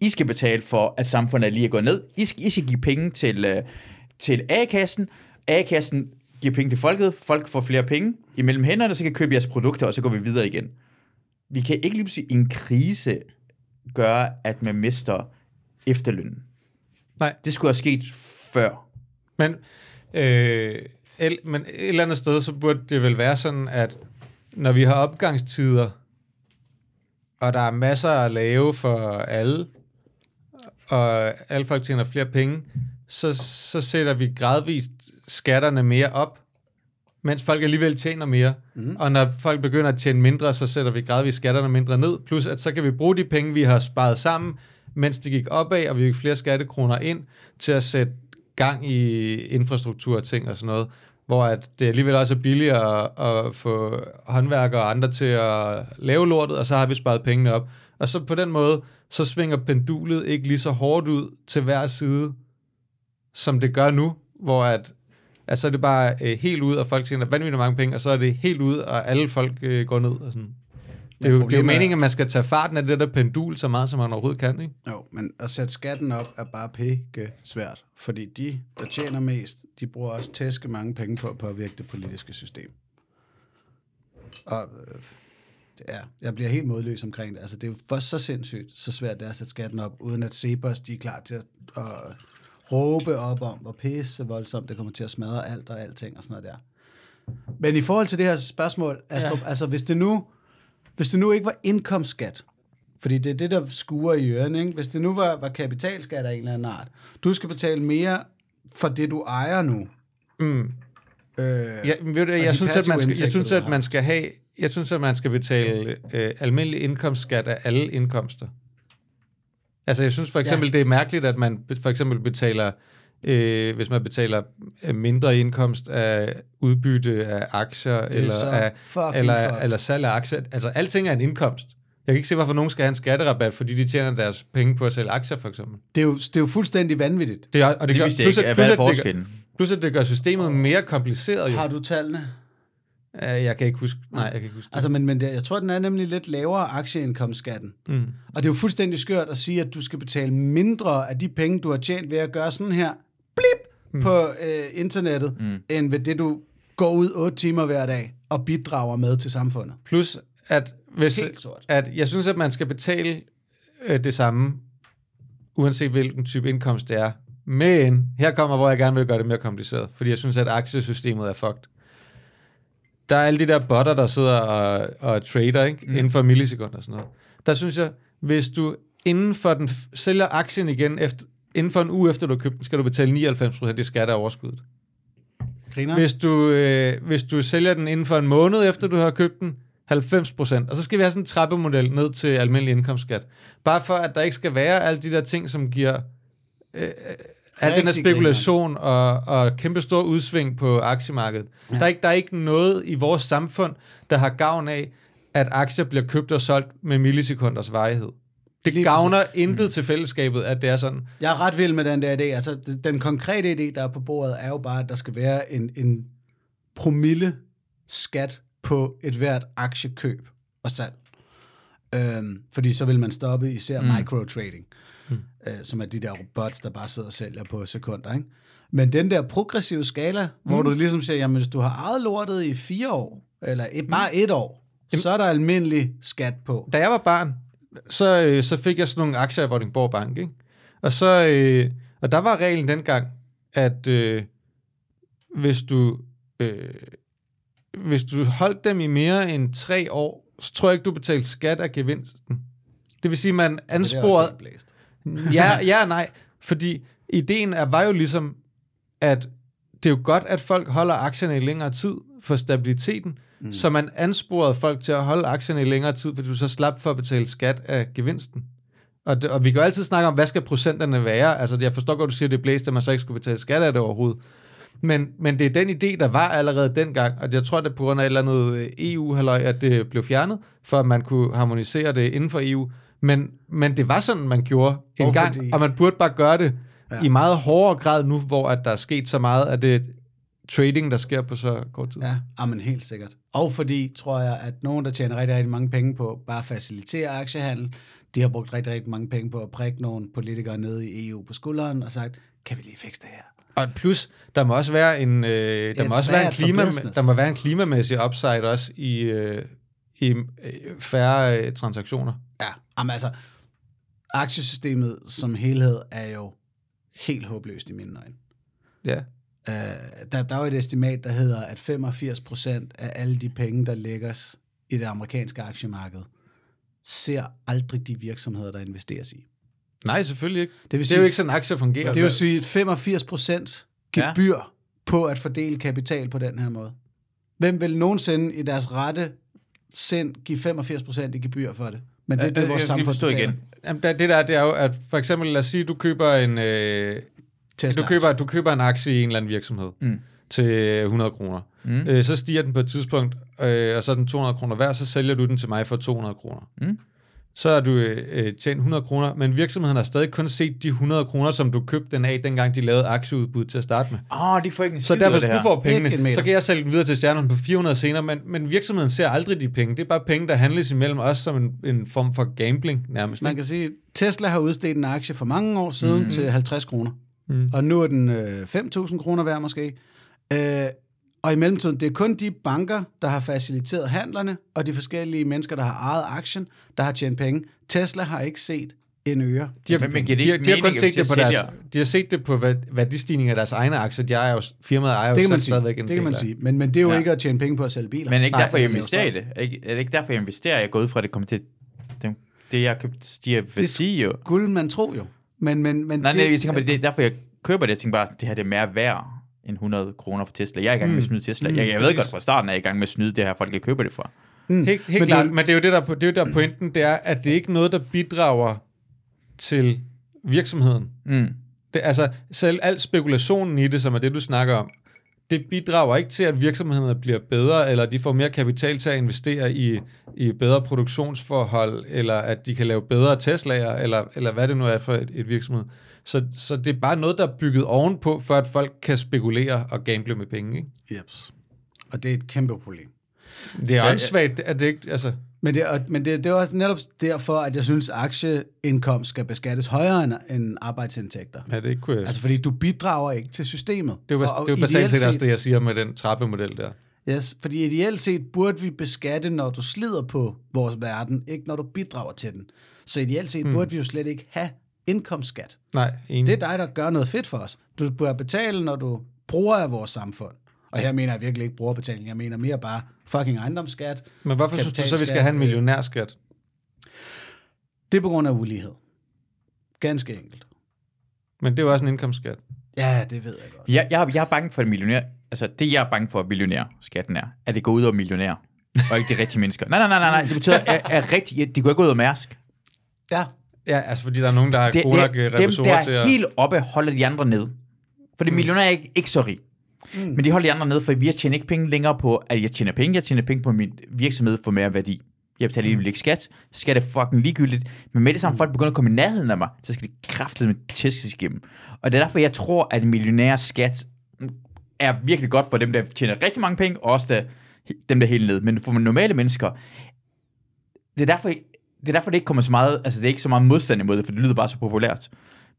I skal betale for, at samfundet er lige at gå ned. I skal, I skal give penge til, øh, til A-kassen. A-kassen giver penge til folket. Folk får flere penge imellem hænderne, så kan I købe jeres produkter, og så går vi videre igen. Vi kan ikke lige pludselig en krise gøre, at man mister efterlønnen. Nej. Det skulle have sket før. Men, øh, el, men et eller andet sted, så burde det vel være sådan, at når vi har opgangstider, og der er masser at lave for alle, og alle folk tjener flere penge, så, så sætter vi gradvist skatterne mere op, mens folk alligevel tjener mere. Mm. Og når folk begynder at tjene mindre, så sætter vi gradvist skatterne mindre ned. Plus at så kan vi bruge de penge, vi har sparet sammen, mens det gik opad, og vi fik flere skattekroner ind, til at sætte gang i infrastruktur og ting og sådan noget. Hvor at det alligevel også er billigere at, at få håndværkere og andre til at lave lortet, og så har vi sparet pengene op. Og så på den måde, så svinger pendulet ikke lige så hårdt ud til hver side, som det gør nu, hvor at, at så er det bare øh, helt ud, og folk tjener vanvittigt mange penge, og så er det helt ud, og alle folk øh, går ned. Og sådan. Det er, jo, det er jo meningen, at man skal tage farten af det der pendul så meget, som man overhovedet kan. Ikke? Jo, men at sætte skatten op er bare pikke svært. Fordi de, der tjener mest, de bruger også tæske mange penge på at påvirke det politiske system. Og øh, er, jeg bliver helt modløs omkring det. Altså, det er jo først så sindssygt, så svært det er at sætte skatten op, uden at Cepos, de er klar til at, at råbe op om, hvor pisse voldsomt det kommer til at smadre alt og alting og sådan noget der. Men i forhold til det her spørgsmål, Astrup, ja. altså hvis det nu, hvis det nu ikke var indkomstskat, fordi det er det, der skuer i ørerne, ikke? Hvis det nu var, var kapitalskat af en eller anden art, du skal betale mere for det, du ejer nu. Mm. Øh, Ja, ved du, jeg de synes, at man skal, jeg synes, at man skal have, jeg synes, at man skal betale øh, almindelig indkomstskat af alle indkomster. Altså, jeg synes for eksempel, ja. det er mærkeligt, at man for eksempel betaler, øh, hvis man betaler mindre indkomst af udbytte af aktier, eller, af, eller, eller salg af aktier. Altså, alting er en indkomst. Jeg kan ikke se, hvorfor nogen skal have en skatterabat, fordi de tjener deres penge på at sælge aktier, for eksempel. det, er jo, det er jo fuldstændig vanvittigt. Det er, og det, Det gør, plus, ikke. at- Hvad plus, er forskellen? plus, at det gør systemet mere kompliceret. Jo. Har du tallene? Uh, jeg kan ikke huske. Nej, jeg kan ikke huske. det. Altså, men, men det, jeg tror, den er nemlig lidt lavere aktieindkomstskatten. Mm. Og det er jo fuldstændig skørt at sige, at du skal betale mindre af de penge, du har tjent ved at gøre sådan her, blip, mm. på øh, internettet, mm. end ved det, du går ud otte timer hver dag og bidrager med til samfundet. Plus, at, hvis, at jeg synes, at man skal betale øh, det samme, uanset hvilken type indkomst det er. Men her kommer, hvor jeg gerne vil gøre det mere kompliceret, fordi jeg synes, at aktiesystemet er fucked. Der er alle de der botter, der sidder og, og trader ikke? Mm. inden for millisekunder og sådan noget. Der synes jeg, hvis du inden for den sælger aktien igen, efter, inden for en uge efter du har købt den, skal du betale 99% i skat af overskuddet. Griner? Hvis du, øh, hvis du sælger den inden for en måned efter du har købt den, 90 procent. Og så skal vi have sådan en trappemodel ned til almindelig indkomstskat. Bare for, at der ikke skal være alle de der ting, som giver øh, al den her spekulation og, og kæmpe stor udsving på aktiemarkedet. Ja. Der, er ikke, der er ikke noget i vores samfund, der har gavn af, at aktier bliver købt og solgt med millisekunders varighed. Det Lige gavner intet til fællesskabet, at det er sådan. Jeg er ret vild med den der idé. Altså, den konkrete idé, der er på bordet, er jo bare, at der skal være en, en promille skat på et hvert aktiekøb og salg. Øhm, fordi så vil man stoppe især mm. microtrading, mm. øh, som er de der bots, der bare sidder og sælger på sekunder. Ikke? Men den der progressive skala, mm. hvor du ligesom siger, jamen hvis du har ejet lortet i fire år, eller et, bare et år, så er der almindelig skat på. Da jeg var barn, så, øh, så fik jeg sådan nogle aktier i Vordingborg Bank, ikke? Og, så, øh, og der var reglen dengang, at øh, hvis du øh, hvis du holdt dem i mere end tre år, så tror jeg ikke, du betalte skat af gevinsten. Det vil sige, man ansporede... blæst. Ja, ja nej. Fordi ideen er, var jo ligesom, at det er jo godt, at folk holder aktierne i længere tid for stabiliteten, mm. så man ansporede folk til at holde aktierne i længere tid, fordi du så slap for at betale skat af gevinsten. Og, det, og vi kan jo altid snakke om, hvad skal procenterne være? Altså, jeg forstår godt, du siger, at det er blæst, at man så ikke skulle betale skat af det overhovedet. Men, men det er den idé, der var allerede dengang, og jeg tror, det er på grund af et eller andet eu halløj at det blev fjernet, for at man kunne harmonisere det inden for EU. Men, men det var sådan, man gjorde en Og gang, fordi- og man burde bare gøre det Ja. i meget hårdere grad nu, hvor at der er sket så meget af det trading, der sker på så kort tid. Ja, men helt sikkert. Og fordi, tror jeg, at nogen, der tjener rigtig, rigtig mange penge på bare at facilitere aktiehandel, de har brugt rigtig, rigtig mange penge på at prikke nogle politikere nede i EU på skulderen og sagt, kan vi lige fikse det her? Og plus, der må også være en, øh, der, må også være en klima, der må være en klimamæssig upside også i, øh, i øh, færre øh, transaktioner. Ja, jamen altså, aktiesystemet som helhed er jo helt håbløst i mine øjne. Ja. Uh, der, der er jo et estimat, der hedder, at 85 procent af alle de penge, der lægges i det amerikanske aktiemarked, ser aldrig de virksomheder, der investeres i. Nej, selvfølgelig ikke. Det vil Det er jo ikke sådan, aktier fungerer. Det vil sige 85 procent gebyr ja. på at fordele kapital på den her måde. Hvem vil nogensinde i deres rette sind give 85 procent i gebyr for det? Men det er det, Øh, vores samfund forstå igen. Jamen, det der, det er jo, at for eksempel, lad os sige, du køber en, øh, Tesla. du køber, du køber en aktie i en eller anden virksomhed Mm. til 100 kroner. Mm. Øh, så stiger den på et tidspunkt, øh, og så er den 200 kroner værd, så sælger du den til mig for 200 kroner. Mm. Så har du øh, øh, tjent 100 kroner, men virksomheden har stadig kun set de 100 kroner, som du købte den af, dengang de lavede aktieudbud til at starte med. Åh, oh, de får ikke en Så derfor, du får pengene, så kan jeg sælge den videre til stjernerne på 400 senere, men, men virksomheden ser aldrig de penge. Det er bare penge, der handles imellem os som en, en form for gambling nærmest. Man kan sige, Tesla har udstedt en aktie for mange år siden mm. til 50 kroner. Mm. Og nu er den øh, 5.000 kroner værd måske. Øh, og i mellemtiden, det er kun de banker, der har faciliteret handlerne, og de forskellige mennesker, der har ejet aktien, der har tjent penge. Tesla har ikke set en øre. De har, Men- men det de, har, ikke de har kun set det på deres, de har set det på værd- værdistigningen af deres egne aktier. De ejer jo, firmaet ejer jo Det kan selv man sige. stadigvæk en Det kan man sige. Men, men det er jo Ja. ikke at tjene penge på at sælge biler. Men er det ikke Nej, derfor, jeg det er jo investerer i det? Er, ikke, er det ikke derfor, jeg investerer? Jeg går ud fra, at det kommer til... Det, det jeg har købt, stiger værdi jo. Guld man tro jo. Men, men, men Nej, det, nej, jeg tænker på, det er derfor, jeg køber det. Jeg tænker bare, det her det er mere værd end 100 kroner for Tesla. Jeg er i gang med at snyde Tesla. Mm, Jeg, jeg ved godt fra starten, at jeg er i gang med at snyde det her folk, jeg køber det fra. Mm. Helt, helt Men klart, det- men det er jo det, der, det er jo der pointen, det er, at det er ikke noget, der bidrager til virksomheden. Mm. Det, altså, selv al spekulationen i det, som er det, du snakker om, det bidrager ikke til, at virksomhederne bliver bedre, eller de får mere kapital til at investere i, i bedre produktionsforhold, eller at de kan lave bedre Tesla'er, eller, eller hvad det nu er for et, et virksomhed. Så, så det er bare noget, der er bygget ovenpå, for at folk kan spekulere og gamble med penge. Ikke? Jeps. Og det er et kæmpe problem. Det er åndssvagt, at det ikke... Altså, Men, det, er- men det, det er også netop derfor, at jeg synes, at aktieindkomst skal beskattes højere end, end arbejdsindtægter. ja, det kunne jeg... Altså, fordi du bidrager ikke til systemet. det er jo, Og- og det er jo basalt set også det, jeg siger med den trappemodel der. Yes, fordi ideelt set burde vi beskatte, når du slider på vores verden, ikke når du bidrager til den. Så ideelt set mm. burde vi jo slet ikke have indkomstskat. Nej, enig. Det er dig, der gør noget fedt for os. Du bør betale, når du bruger af vores samfund. Og her mener jeg virkelig ikke brugerbetaling. Jeg mener mere bare fucking ejendomsskat. Men hvorfor synes du så, vi skal have en millionærskat? Det er på grund af ulighed. Ganske enkelt. Men det er jo også en indkomstskat. Ja, det ved jeg godt. Jeg, jeg, jeg er bange for, at millionær... Altså, det jeg er bange for, at millionær skatten er, at det går ud over millionær. og ikke de rigtige mennesker. Nej, nej, nej, nej, nej. det betyder, at, at rigtig, de kunne ikke ud af Mærsk. Ja, Ja, altså fordi der er nogen, der har Det, gode nok det, øh, dem, der til er at... helt oppe, holder de andre nede. Fordi mm. millionærer er ikke, ikke så rig. Mm. Men de holder de andre nede, for vi tjener ikke penge længere på, at jeg tjener penge. Jeg tjener penge på, at min virksomhed får mere værdi. Jeg betaler alligevel ikke skat. Skat er fucking ligegyldigt. Men med det samme, folk begynder at komme i nærheden af mig, så skal de kraftigt med tæskes igennem. Og det er derfor, jeg tror, at millionærs skat er virkelig godt for dem, der tjener rigtig mange penge, og også der, dem, der er helt ned. Men for normale mennesker, det er derfor, det er derfor, det ikke kommer så meget, altså det er ikke så meget modstand imod det, for det lyder bare så populært.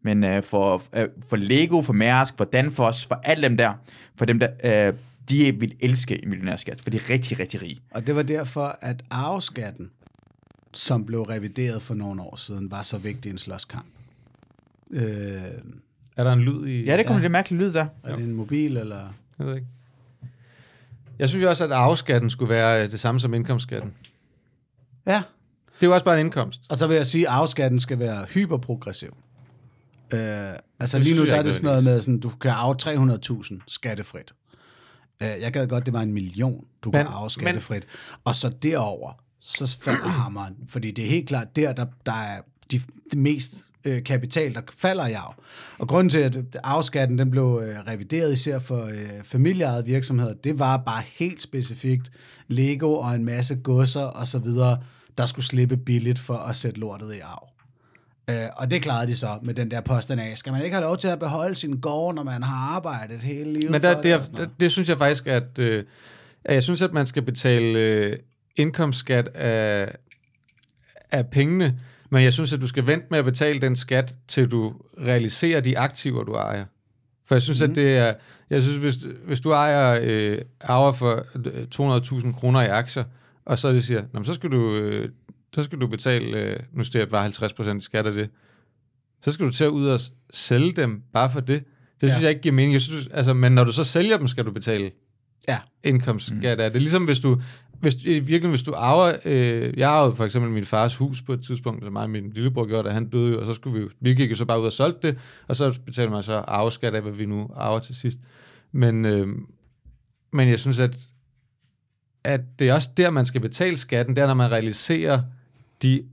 Men øh, for, øh, for Lego, for Mærsk, for Danfoss, for alle dem der, for dem der, øh, de vil elske en millionærskat, for de er rigtig, rigtig rige. og det var derfor, at arveskatten, som blev revideret for nogle år siden, var så vigtig en slåskamp. Øh, Er der en lyd i... Ja, det kommer ja. lidt mærkeligt lyd der. er det en mobil, eller... Jeg ved ikke. Jeg synes jo også, at arveskatten skulle være øh, det samme som indkomstskatten. Ja, Det er jo også bare en indkomst. og så vil jeg sige, at arveskatten skal være hyperprogressiv. Øh, altså Det lige nu der er det sådan noget med, sådan, du kan arve 300.000 skattefrit. Øh, jeg gad godt, det var en million, du kan Men- arve skattefrit. Og så derover, så falder hammeren. Fordi det er helt klart der, der, der er de, det mest øh, kapital, der falder i arv. Og grunden til, at arveskatten den blev øh, revideret især for øh, familieejede virksomheder, det var bare helt specifikt Lego og en masse godser og så videre, der skulle slippe billigt for at sætte lortet i arv. Øh, og det klarede de så med den der påstand af, skal man ikke have lov til at beholde sin gård, når man har arbejdet hele livet Men der, det, det, noget? det synes jeg faktisk, at, øh, at jeg synes, at man skal betale øh, indkomstskat af, af pengene, men jeg synes, at du skal vente med at betale den skat, til du realiserer de aktiver, du ejer. For jeg synes, mm. at det er... Jeg synes, hvis, hvis du ejer øh, arver for øh, 200.000 kroner i aktier, og så det siger, "Nå, så skal du, øh, så skal du betale, øh, nu stiger bare 50% i skat af det, så skal du til at ud og sælge dem bare for det. Det synes Ja. jeg ikke giver mening. Jeg synes, altså, men når du så sælger dem, skal du betale Ja. indkomstskat af det. ligesom hvis du, hvis, i virkeligheden, hvis du arver, øh, jeg arvede for eksempel min fars hus på et tidspunkt, eller mig og min lillebror gjorde det, han døde og så skulle vi, vi gik jo så bare ud og solgte det, og så betalte man så arveskat af, hvad vi nu arver til sidst. Men, øh, men jeg synes, at, at det er også der, man skal betale skatten, det er, når man realiserer de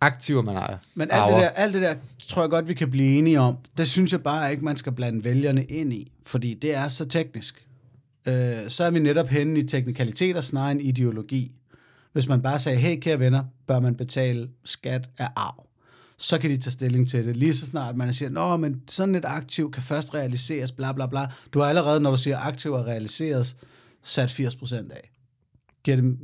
aktiver, man ejer. Men alt det, der, alt det der, tror jeg godt, vi kan blive enige om. Det synes jeg bare ikke, man skal blande vælgerne ind i, fordi det er så teknisk. Øh, så er vi netop henne i teknikaliteter snarere end ideologi. Hvis man bare sagde, hey kære venner, bør man betale skat af arv, så kan de tage stilling til det. Lige så snart man siger, nå, men sådan et aktiv kan først realiseres, bla bla bla. Du har allerede, når du siger, aktiver realiseres, sat 80% af. Giver det...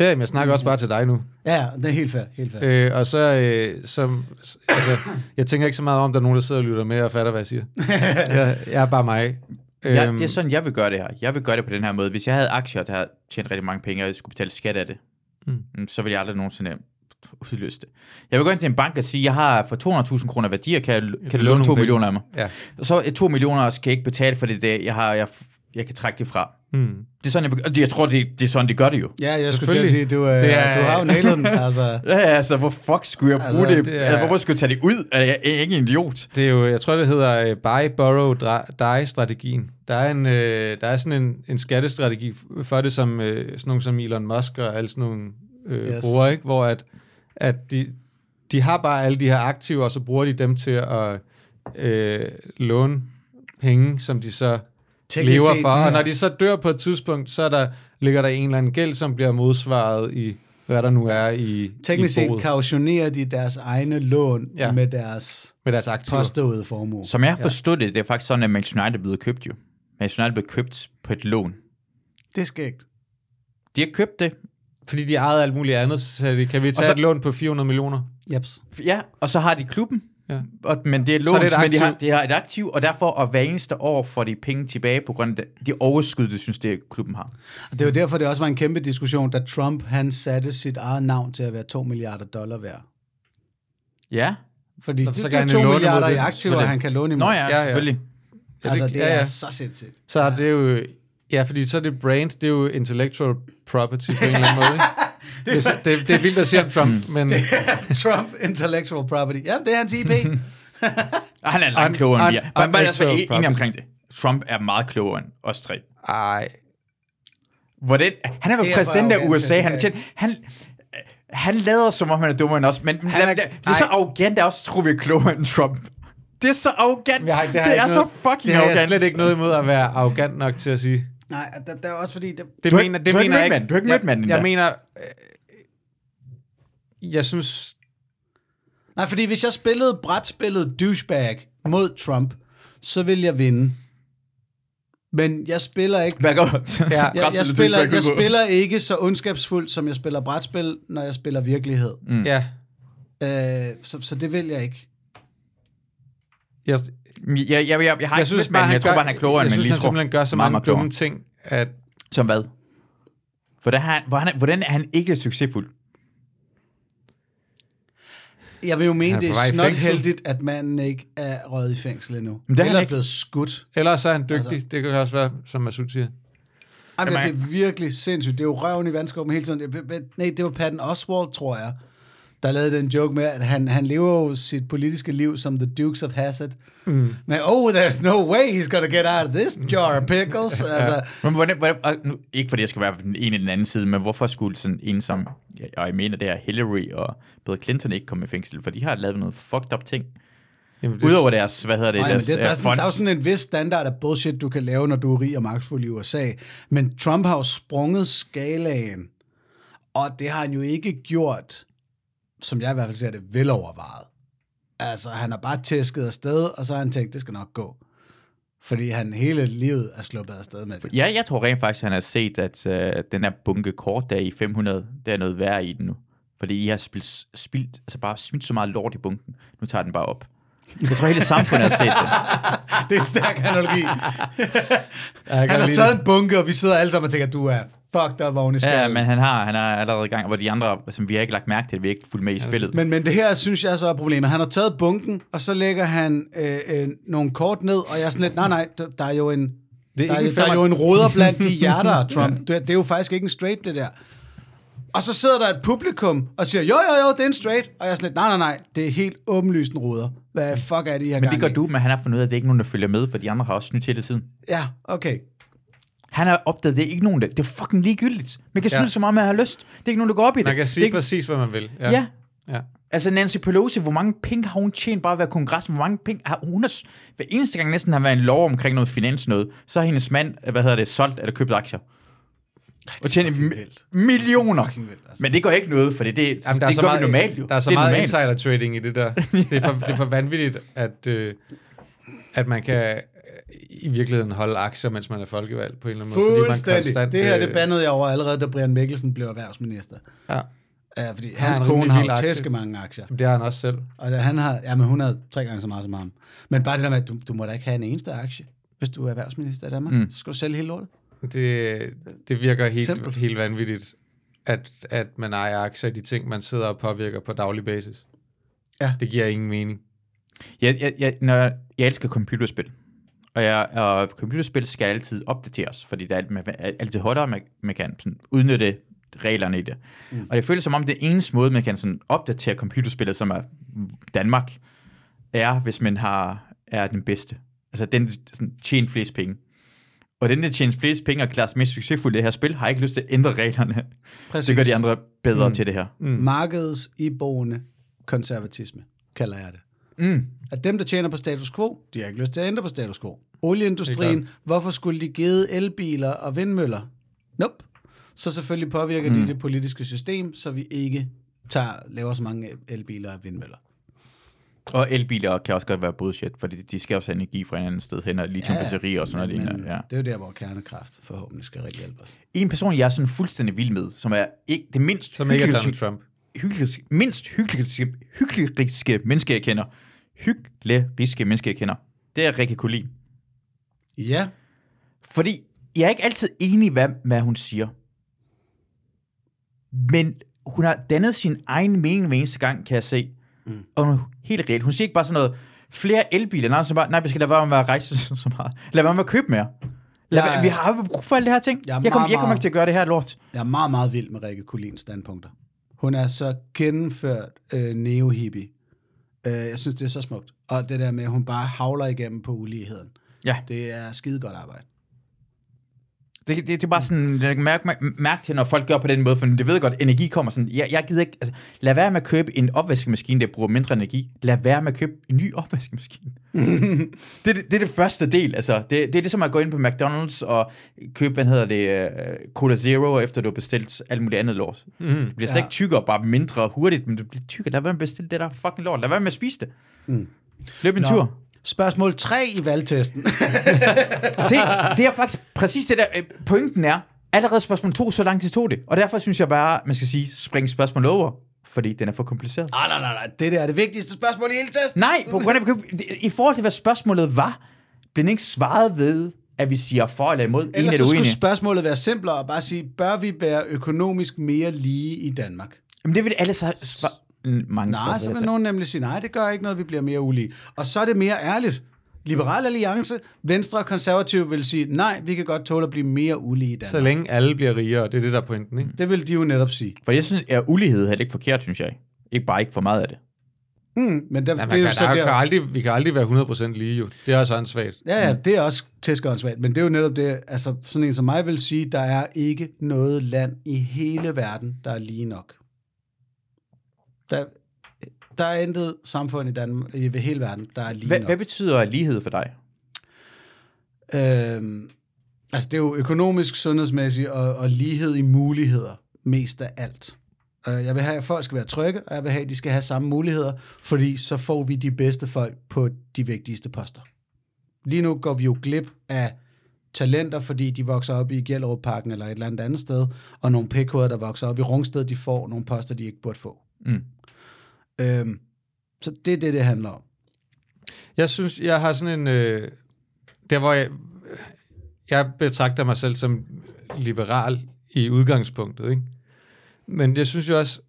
Ja, men jeg snakker også bare til dig nu. Ja, det er helt fair. Helt fair. Øh, og så, øh, som, altså, jeg tænker ikke så meget om, der er nogen, der sidder og lytter med og fatter, hvad jeg siger. jeg, jeg er bare mig. Ja, Øhm, det er sådan, jeg vil gøre det her. Jeg vil gøre det på den her måde. Hvis jeg havde aktier, der havde tjent rigtig mange penge, og jeg skulle betale skat af det, Mm. mm. så ville jeg aldrig nogensinde udløse det. Jeg vil gå ind til en bank og sige, jeg har for 200.000 kroner værdier, kan jeg, kan kan du låne låne 2 nogle millioner af mig? Ja. Og så er 2 millioner skal jeg ikke betale for det, det jeg har, jeg, jeg kan trække det fra. Mm. Det er sådan, jeg, jeg tror, det, det er sådan, de gør det jo. Ja, jeg skulle til at sige, du, øh, Det er- du har jo nailet den. Altså. Ja, altså, hvor fuck skulle jeg bruge Altså, det? det er- Altså, hvorfor skulle jeg tage det ud? Er jeg ikke en idiot? Det er jo, jeg tror, det hedder uh, buy, borrow, die-strategien. Der er, en, uh, der er sådan en, en skattestrategi for det, som uh, sådan nogle som Elon Musk og alle sådan nogle uh, Yes. bruger, ikke? hvor at, at de, de har bare alle de her aktiver, og så bruger de dem til at uh, låne penge, som de så lever set, for. ja. Og når de så dør på et tidspunkt, så er der, ligger der en eller anden gæld, som bliver modsvaret i, hvad der nu er i, Teknisk i set kautionerer de deres egne lån ja. Ja. med deres med deres aktiver. påståede formue. Som jeg har forstået det, det er faktisk sådan, at Manchester United er blevet købt jo. Manchester United er blevet købt på et lån. Det er skægt. De har købt det, Fordi de ejede alt muligt andet, så de, kan vi tage så- et lån på 400 millioner? Jeps. Ja, og så har de klubben. Ja. Og, men det er Så er lån, det et men de har, aktiv. de har et aktiv, og derfor og hver eneste år får de penge tilbage på grund af det- de overskud, de synes, det klubben har. Og det er jo derfor, det også var en kæmpe diskussion, da Trump han satte sit eget navn til at være 2 milliarder dollar værd. Ja. Fordi Så- det, så det kan er han 2 jo låne milliarder i det, aktiver, han kan låne imod. Nå ja, Ja, ja. selvfølgelig. Altså, det, det ja, er ja. så sindssygt. Så er det jo... Ja, fordi så er det brand, det er jo intellectual property på en eller anden måde. Ikke? det, er, så- det, det er vildt at sige om Trump, men Trump Intellectual Property. Ja, det er hans IP. Og han er langt klogere end vi er. Bare, bare altså, unactual enig omkring det. Trump er meget klogere end os tre. ej, Hvordan, han er jo Det er præsident af arrogant, USA. det Han, er tjent, han, han lader som om, han er dummere end os, men han er- er, det, det er så arrogant, at også tror, vi er klogere end Trump. Det er så arrogant. Jeg har- det, har det er så noget- fucking Det har jeg arrogant. slet ikke noget imod at være arrogant nok til at sige. Nej, der, der er også fordi... Det, Det Du mener, ikke- det du ikke mener mødt jeg manden. Du har ikke mødt manden Jeg, mener, øh, jeg synes, nej, fordi hvis jeg spillede brætspillet douchebag mod Trump, så vil jeg vinde. Men jeg spiller ikke... Hvad går Ja. Jeg, jeg, spiller, jeg spiller ikke så ondskabsfuldt, som jeg spiller brætspil, når jeg spiller virkelighed. Mm. ja, Øh, så, så det vil jeg ikke. jeg, Jeg, jeg, jeg, jeg, jeg har jeg synes manden, jeg tror bare, han er klogere, jeg end man synes, lige han tror. simpelthen gør så Meget, mange dumme klogere. ting, at Som hvad? Hvordan, har han, hvordan, hvordan er han ikke succesfuld? Jeg vil jo mene, Han er det er snot heldigt, at manden ikke er røget i fængsel endnu. Men det er han Eller ikke. blevet skudt. ellers er han dygtig. Altså. Det kan også være, som Masud siger. Ej, men Jamen, det er virkelig sindssygt. Det er jo røven i vandskåben hele tiden. Det- Nej, det var Patton Oswalt, tror jeg, der lavede den joke med, at han, han lever jo sit politiske liv som the Dukes of Hazzard. Mm. Men, oh, there's no way he's gonna get out of this jar of pickles. altså, Men hvordan, hvordan, nu, ikke fordi jeg skal være på den ene eller den anden side, men hvorfor skulle sådan en som, ja, og jeg mener det er Hillary og Bill Clinton ikke komme i fængsel, for de har lavet noget fucked up ting. Jamen, Udover deres, hvad hedder det, Nej, men deres det, der, er øh, sådan, der er jo sådan en vis standard af bullshit, du kan lave, når du er rig og magtfuld i USA. Men Trump har jo sprunget skalaen, og det har han jo ikke gjort, som jeg i hvert fald ser det, velovervejet. Altså, han har bare tæsket afsted, og så har han tænkt, det skal nok gå. Fordi han hele livet er sluppet afsted med det. Ja, jeg tror rent faktisk, han har set, at øh, den her bunke kort der i 500, der er noget værre i den nu. Fordi I har spildt, spildt, altså bare smidt så meget lort i bunken. Nu tager den bare op. Jeg tror, hele samfundet har set det. Det er en stærk analogi. Jeg Han har taget det. en bunke, og vi sidder alle sammen og tænker, du er fucked up oven i Ja, skallen. men han har, han har allerede i gang, hvor de andre, som vi har ikke lagt mærke til, vi har ikke fulgt med i spillet. Men, men det her, synes jeg så er problemet. Han har taget bunken, og så lægger han øh, øh, nogle kort ned, og jeg er sådan lidt, nej, nej, der, der er jo en... Det er Der er, der er jo en roder blandt de hjerter, Trump. Det, det er jo faktisk ikke en straight, det der. Og så sidder der et publikum og siger, jo, jo, jo, det er en straight. Og jeg er sådan lidt, nej, nej, nej, det er helt åbenlyst en roder. Hvad fuck er det, I har Men det gør du, men han har fundet ud af, at det er ikke nogen, der følger med, for de andre har også snydt hele tiden. Ja, okay. Han har opdaget, det er ikke nogen, der... Det er fucking ligegyldigt. Man kan snyde Ja. så meget, man har lyst. Det er ikke nogen, der går op i det. Man kan det er sige ikke, præcis, hvad man vil. ja. ja. ja. Altså Nancy Pelosi, hvor mange penge har hun tjent bare ved kongressen? Hvor mange penge har hun... Har, hver eneste gang næsten har været en lov omkring noget finans noget, så har hendes mand, hvad hedder det, solgt eller købt aktier. Og tjent fucking mi- millioner. Fucking vildt, altså. Men det gør ikke noget, for det, det, Jamen, der er det så gør meget, vi normalt jo. Der er så det meget normalt. insider trading i det der. Det er for, det er for vanvittigt, at, øh, at man kan øh, i virkeligheden holde aktier, mens man er folkevalgt på en eller anden måde. fordi man konstant, det her, øh, det bandede jeg over allerede, da Brian Mikkelsen blev erhvervsminister. Ja, Ja, fordi Han hans har en kone har jo tæske mange aktier. det har han også selv. Og da han har, ja, men hun har tre gange så meget som ham. Men bare det der med, at du, du må da ikke have en eneste aktie, hvis du er erhvervsminister i Danmark. Mm. Så skal du sælge hele lortet. Det, det virker helt, Simpelt. helt vanvittigt, at, at man ejer aktier i de ting, man sidder og påvirker på daglig basis. Ja. Det giver ingen mening. Jeg, jeg, jeg, når jeg, jeg elsker computerspil. Og, jeg, og computerspil skal altid opdateres, fordi der er, man er altid hurtigere, man, man kan sådan udnytte reglerne i det. Mm. Og det føles som om, det eneste måde, man kan sådan opdatere computerspillet, som er Danmark, er, hvis man har, er den bedste. Altså den, der sådan, tjener flest penge. Og den, der tjener flest penge og klarer sig mest succesfuldt i det her spil, har ikke lyst til at ændre reglerne. Præcis. Det gør de andre bedre mm. til det her. Mm. Markedets iboende konservatisme, kalder jeg det. Mm. At dem, der tjener på status quo, de har ikke lyst til at ændre på status quo. Olieindustrien, hvorfor skulle de give elbiler og vindmøller? Nope. Så selvfølgelig påvirker mm. de det politiske system, så vi ikke tager, laver så mange elbiler og vindmøller. Og elbiler kan også godt være bullshit, fordi de skal også have energi fra et andet sted hen, og lithiumbatterier og sådan noget. men Ja. det er jo der, hvor kernekraft forhåbentlig skal rigtig hjælpe os. En person, jeg er sådan fuldstændig vild med, som er ikke, det mindst Som ikke er Donald Trump. hykleriske, mindst hykleriske, hykleriske menneske, jeg kender, hykleriske menneske, jeg kender, det er Rikke Collin. Ja, Fordi jeg er ikke altid enig, hvad, hvad hun siger. Men hun har dannet sin egen mening hver eneste gang, kan jeg se. Mm. Og hun er helt reelt. Hun siger ikke bare sådan noget, flere elbiler. Nej, så bare, nej vi skal lade være med at rejse så så meget. Lad være med at købe mere. Lad være, er- vi har brug for alle det her ting. Jeg Jeg, kommer, jeg kommer ikke til at gøre det her lort. jeg er meget, meget vild med Rikke Collins standpunkter. Hun er så gennemført øh, neo-hippie. Øh, jeg synes, det er så smukt. Og det der med, at hun bare havler igennem på uligheden. Ja, Det er skide godt arbejde. Det, det, det er bare sådan, jeg mærke mærke- mærke til, når folk gør på den måde, for det ved godt, energi kommer sådan, jeg, jeg gider ikke, altså, lad være med at købe en opvaskemaskine, der bruger mindre energi. Lad være med at købe en ny opvaskemaskine. det, det, det er det første del, altså. Det, det er det som at gå ind på McDonald's og købe, hvad hedder det, uh, Cola Zero, efter du har bestilt alt muligt andet lort. Mm. Det bliver slet Ja. ikke tykkere, bare mindre hurtigt, men det bliver tykkere. Lad være med at bestille det der fucking lort. Lad være med at spise det. Mm. Løb en Nå. tur. Spørgsmål 3 i valgtesten. Se, det er faktisk præcis det der. øh, Pointen er, allerede spørgsmål 2, så lang tid tog det. Og derfor synes jeg bare, man skal sige, spring spørgsmål over, fordi den er for kompliceret. nej, nej, nej, nej. Det der er det vigtigste spørgsmål i hele testen. Nej, på grund af, i forhold til, hvad spørgsmålet var, blev den ikke svaret ved, at vi siger for eller imod, Ellers så skulle spørgsmålet være simplere og bare sige, bør vi være økonomisk mere lige i Danmark? Jamen det vil alle så. Mange Nej, så vil nogen nemlig sige, nej, det gør ikke noget, vi bliver mere ulige. Og så er det mere ærligt. Liberal Alliance, Venstre og Konservative vil sige, nej, vi kan godt tåle at blive mere ulige i Så Danmark. længe alle bliver rigere, det er det, der er pointen, ikke? Det vil de jo netop sige. For jeg synes, at ulighed er ikke forkert, synes jeg. Ikke bare ikke for meget af det. Mm, men der, Ja, det er jo så der, der, kan aldrig, vi kan aldrig være 100% lige, jo. Det er også ansvagt. Ja, ja, det er også tæskeåndsvagt, men det er jo netop det, altså sådan en som mig vil sige, der er ikke noget land i hele verden, der er lige nok. Der, der er intet samfund i Danmark, i hele verden, der er lige Hvad, nok. hvad betyder lighed for dig? Øhm, altså det er jo økonomisk, sundhedsmæssigt og, og lighed i muligheder mest af alt. Øh, Jeg vil have, at folk skal være trygge, og jeg vil have, at de skal have samme muligheder, fordi så får vi de bedste folk på de vigtigste poster. Lige nu går vi jo glip af talenter, fordi de vokser op i Gellerup-parken eller et eller andet andet sted, og nogle pækhoveder, der vokser op i Rungsted, de får nogle poster, de ikke burde få. Mm. Øhm, så det er det, det handler om. Jeg synes, jeg har sådan en... Øh, der hvor jeg... Jeg betragter mig selv som liberal i udgangspunktet, ikke? Men jeg synes jo også,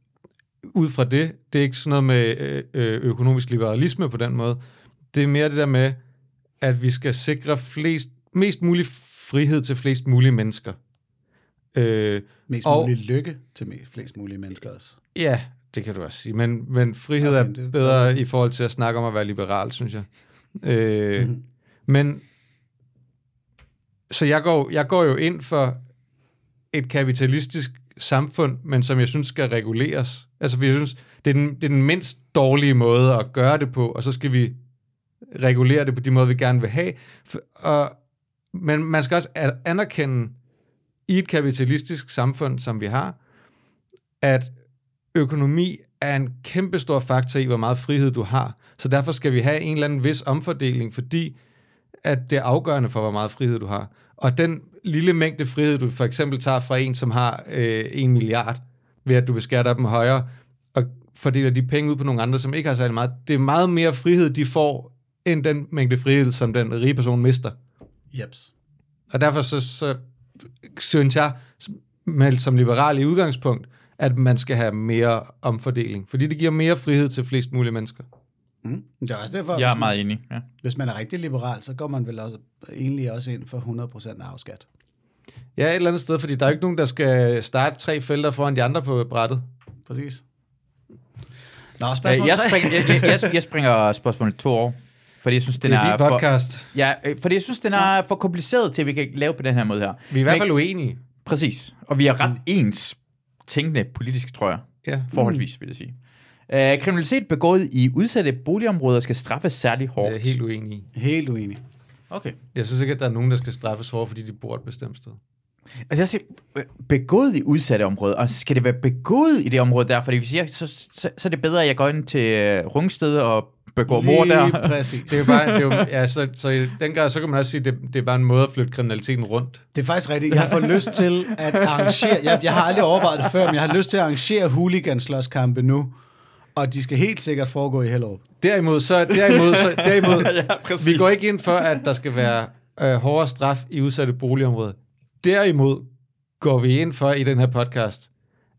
ud fra det, det er ikke sådan noget med øh, øh, økonomisk liberalisme på den måde. Det er mere det der med, at vi skal sikre flest, mest mulig frihed til flest mulige mennesker. Øh, Mest Og- mulig lykke til flest mulige mennesker også. Ja, det kan du også sige. Men, men frihed Okay, er bedre i forhold til at snakke om at være liberal, synes jeg. Øh, Mhm. Men så jeg går, jeg går jo ind for et kapitalistisk samfund, men som jeg synes skal reguleres. Altså, jeg synes, det er, den, det er den mindst dårlige måde at gøre det på, og så skal vi regulere det på de måder, vi gerne vil have. Og, men man skal også anerkende i et kapitalistisk samfund, som vi har, at økonomi er en kæmpe stor faktor i, hvor meget frihed du har. Så derfor skal vi have en eller anden vis omfordeling, fordi at det er afgørende for, hvor meget frihed du har. Og den lille mængde frihed, du for eksempel tager fra en, som har øh, en milliard, ved at du beskatter dem højere, og fordeler de penge ud på nogle andre, som ikke har særlig meget. Det er meget mere frihed, de får, end den mængde frihed, som den rige person mister. Jeps. Og derfor så, så synes jeg, med, som liberal i udgangspunkt, at man skal have mere omfordeling. Fordi det giver mere frihed til flest mulige mennesker. Mm. Det er også derfor, Jeg er hvis, meget enig. Ja. hvis man er rigtig liberal, så går man vel også, egentlig også ind for 100% afskat. Ja, et eller andet sted, fordi der er jo ikke nogen, der skal starte tre felter foran de andre på brættet. Præcis. Nå, Øh, spørgsmål Jeg, springer, jeg, jeg, jeg, jeg springer spørgsmålet to år, fordi jeg synes, den Det er er, din for, podcast. ja, øh, fordi jeg synes, den er for kompliceret til, at vi kan lave på den her måde her. Vi er i hvert fald uenige. Præcis. Og vi er ret ens tænkende politisk, tror jeg. Ja. Forholdsvis, vil jeg sige. Uh, kriminalitet begået i udsatte boligområder skal straffes særlig hårdt. Jeg er helt uenig. Helt uenig. Okay. Jeg synes ikke, at der er nogen, der skal straffes hårdt, fordi de bor et bestemt sted. Altså jeg siger, øh, begået i udsatte områder, og skal det være begået i det område der? Fordi hvis jeg, så, så, så er det bedre, at jeg går ind til uh, Rungsted og begår mor der. præcis. Det er jo bare, det er jo, ja, så, så i den grad, så kan man også sige, at det, det er bare en måde at flytte kriminaliteten rundt. Det er faktisk rigtigt. Jeg får lyst til at arrangere, jeg, jeg har aldrig overvejet det før, men jeg har lyst til at arrangere hooliganslåskampe nu, og de skal helt sikkert foregå i Hellerup. Derimod, så, derimod, så, derimod ja, præcis. vi går ikke ind for, at der skal være øh, hårdere straf i udsatte boligområder. Derimod går vi ind for i den her podcast,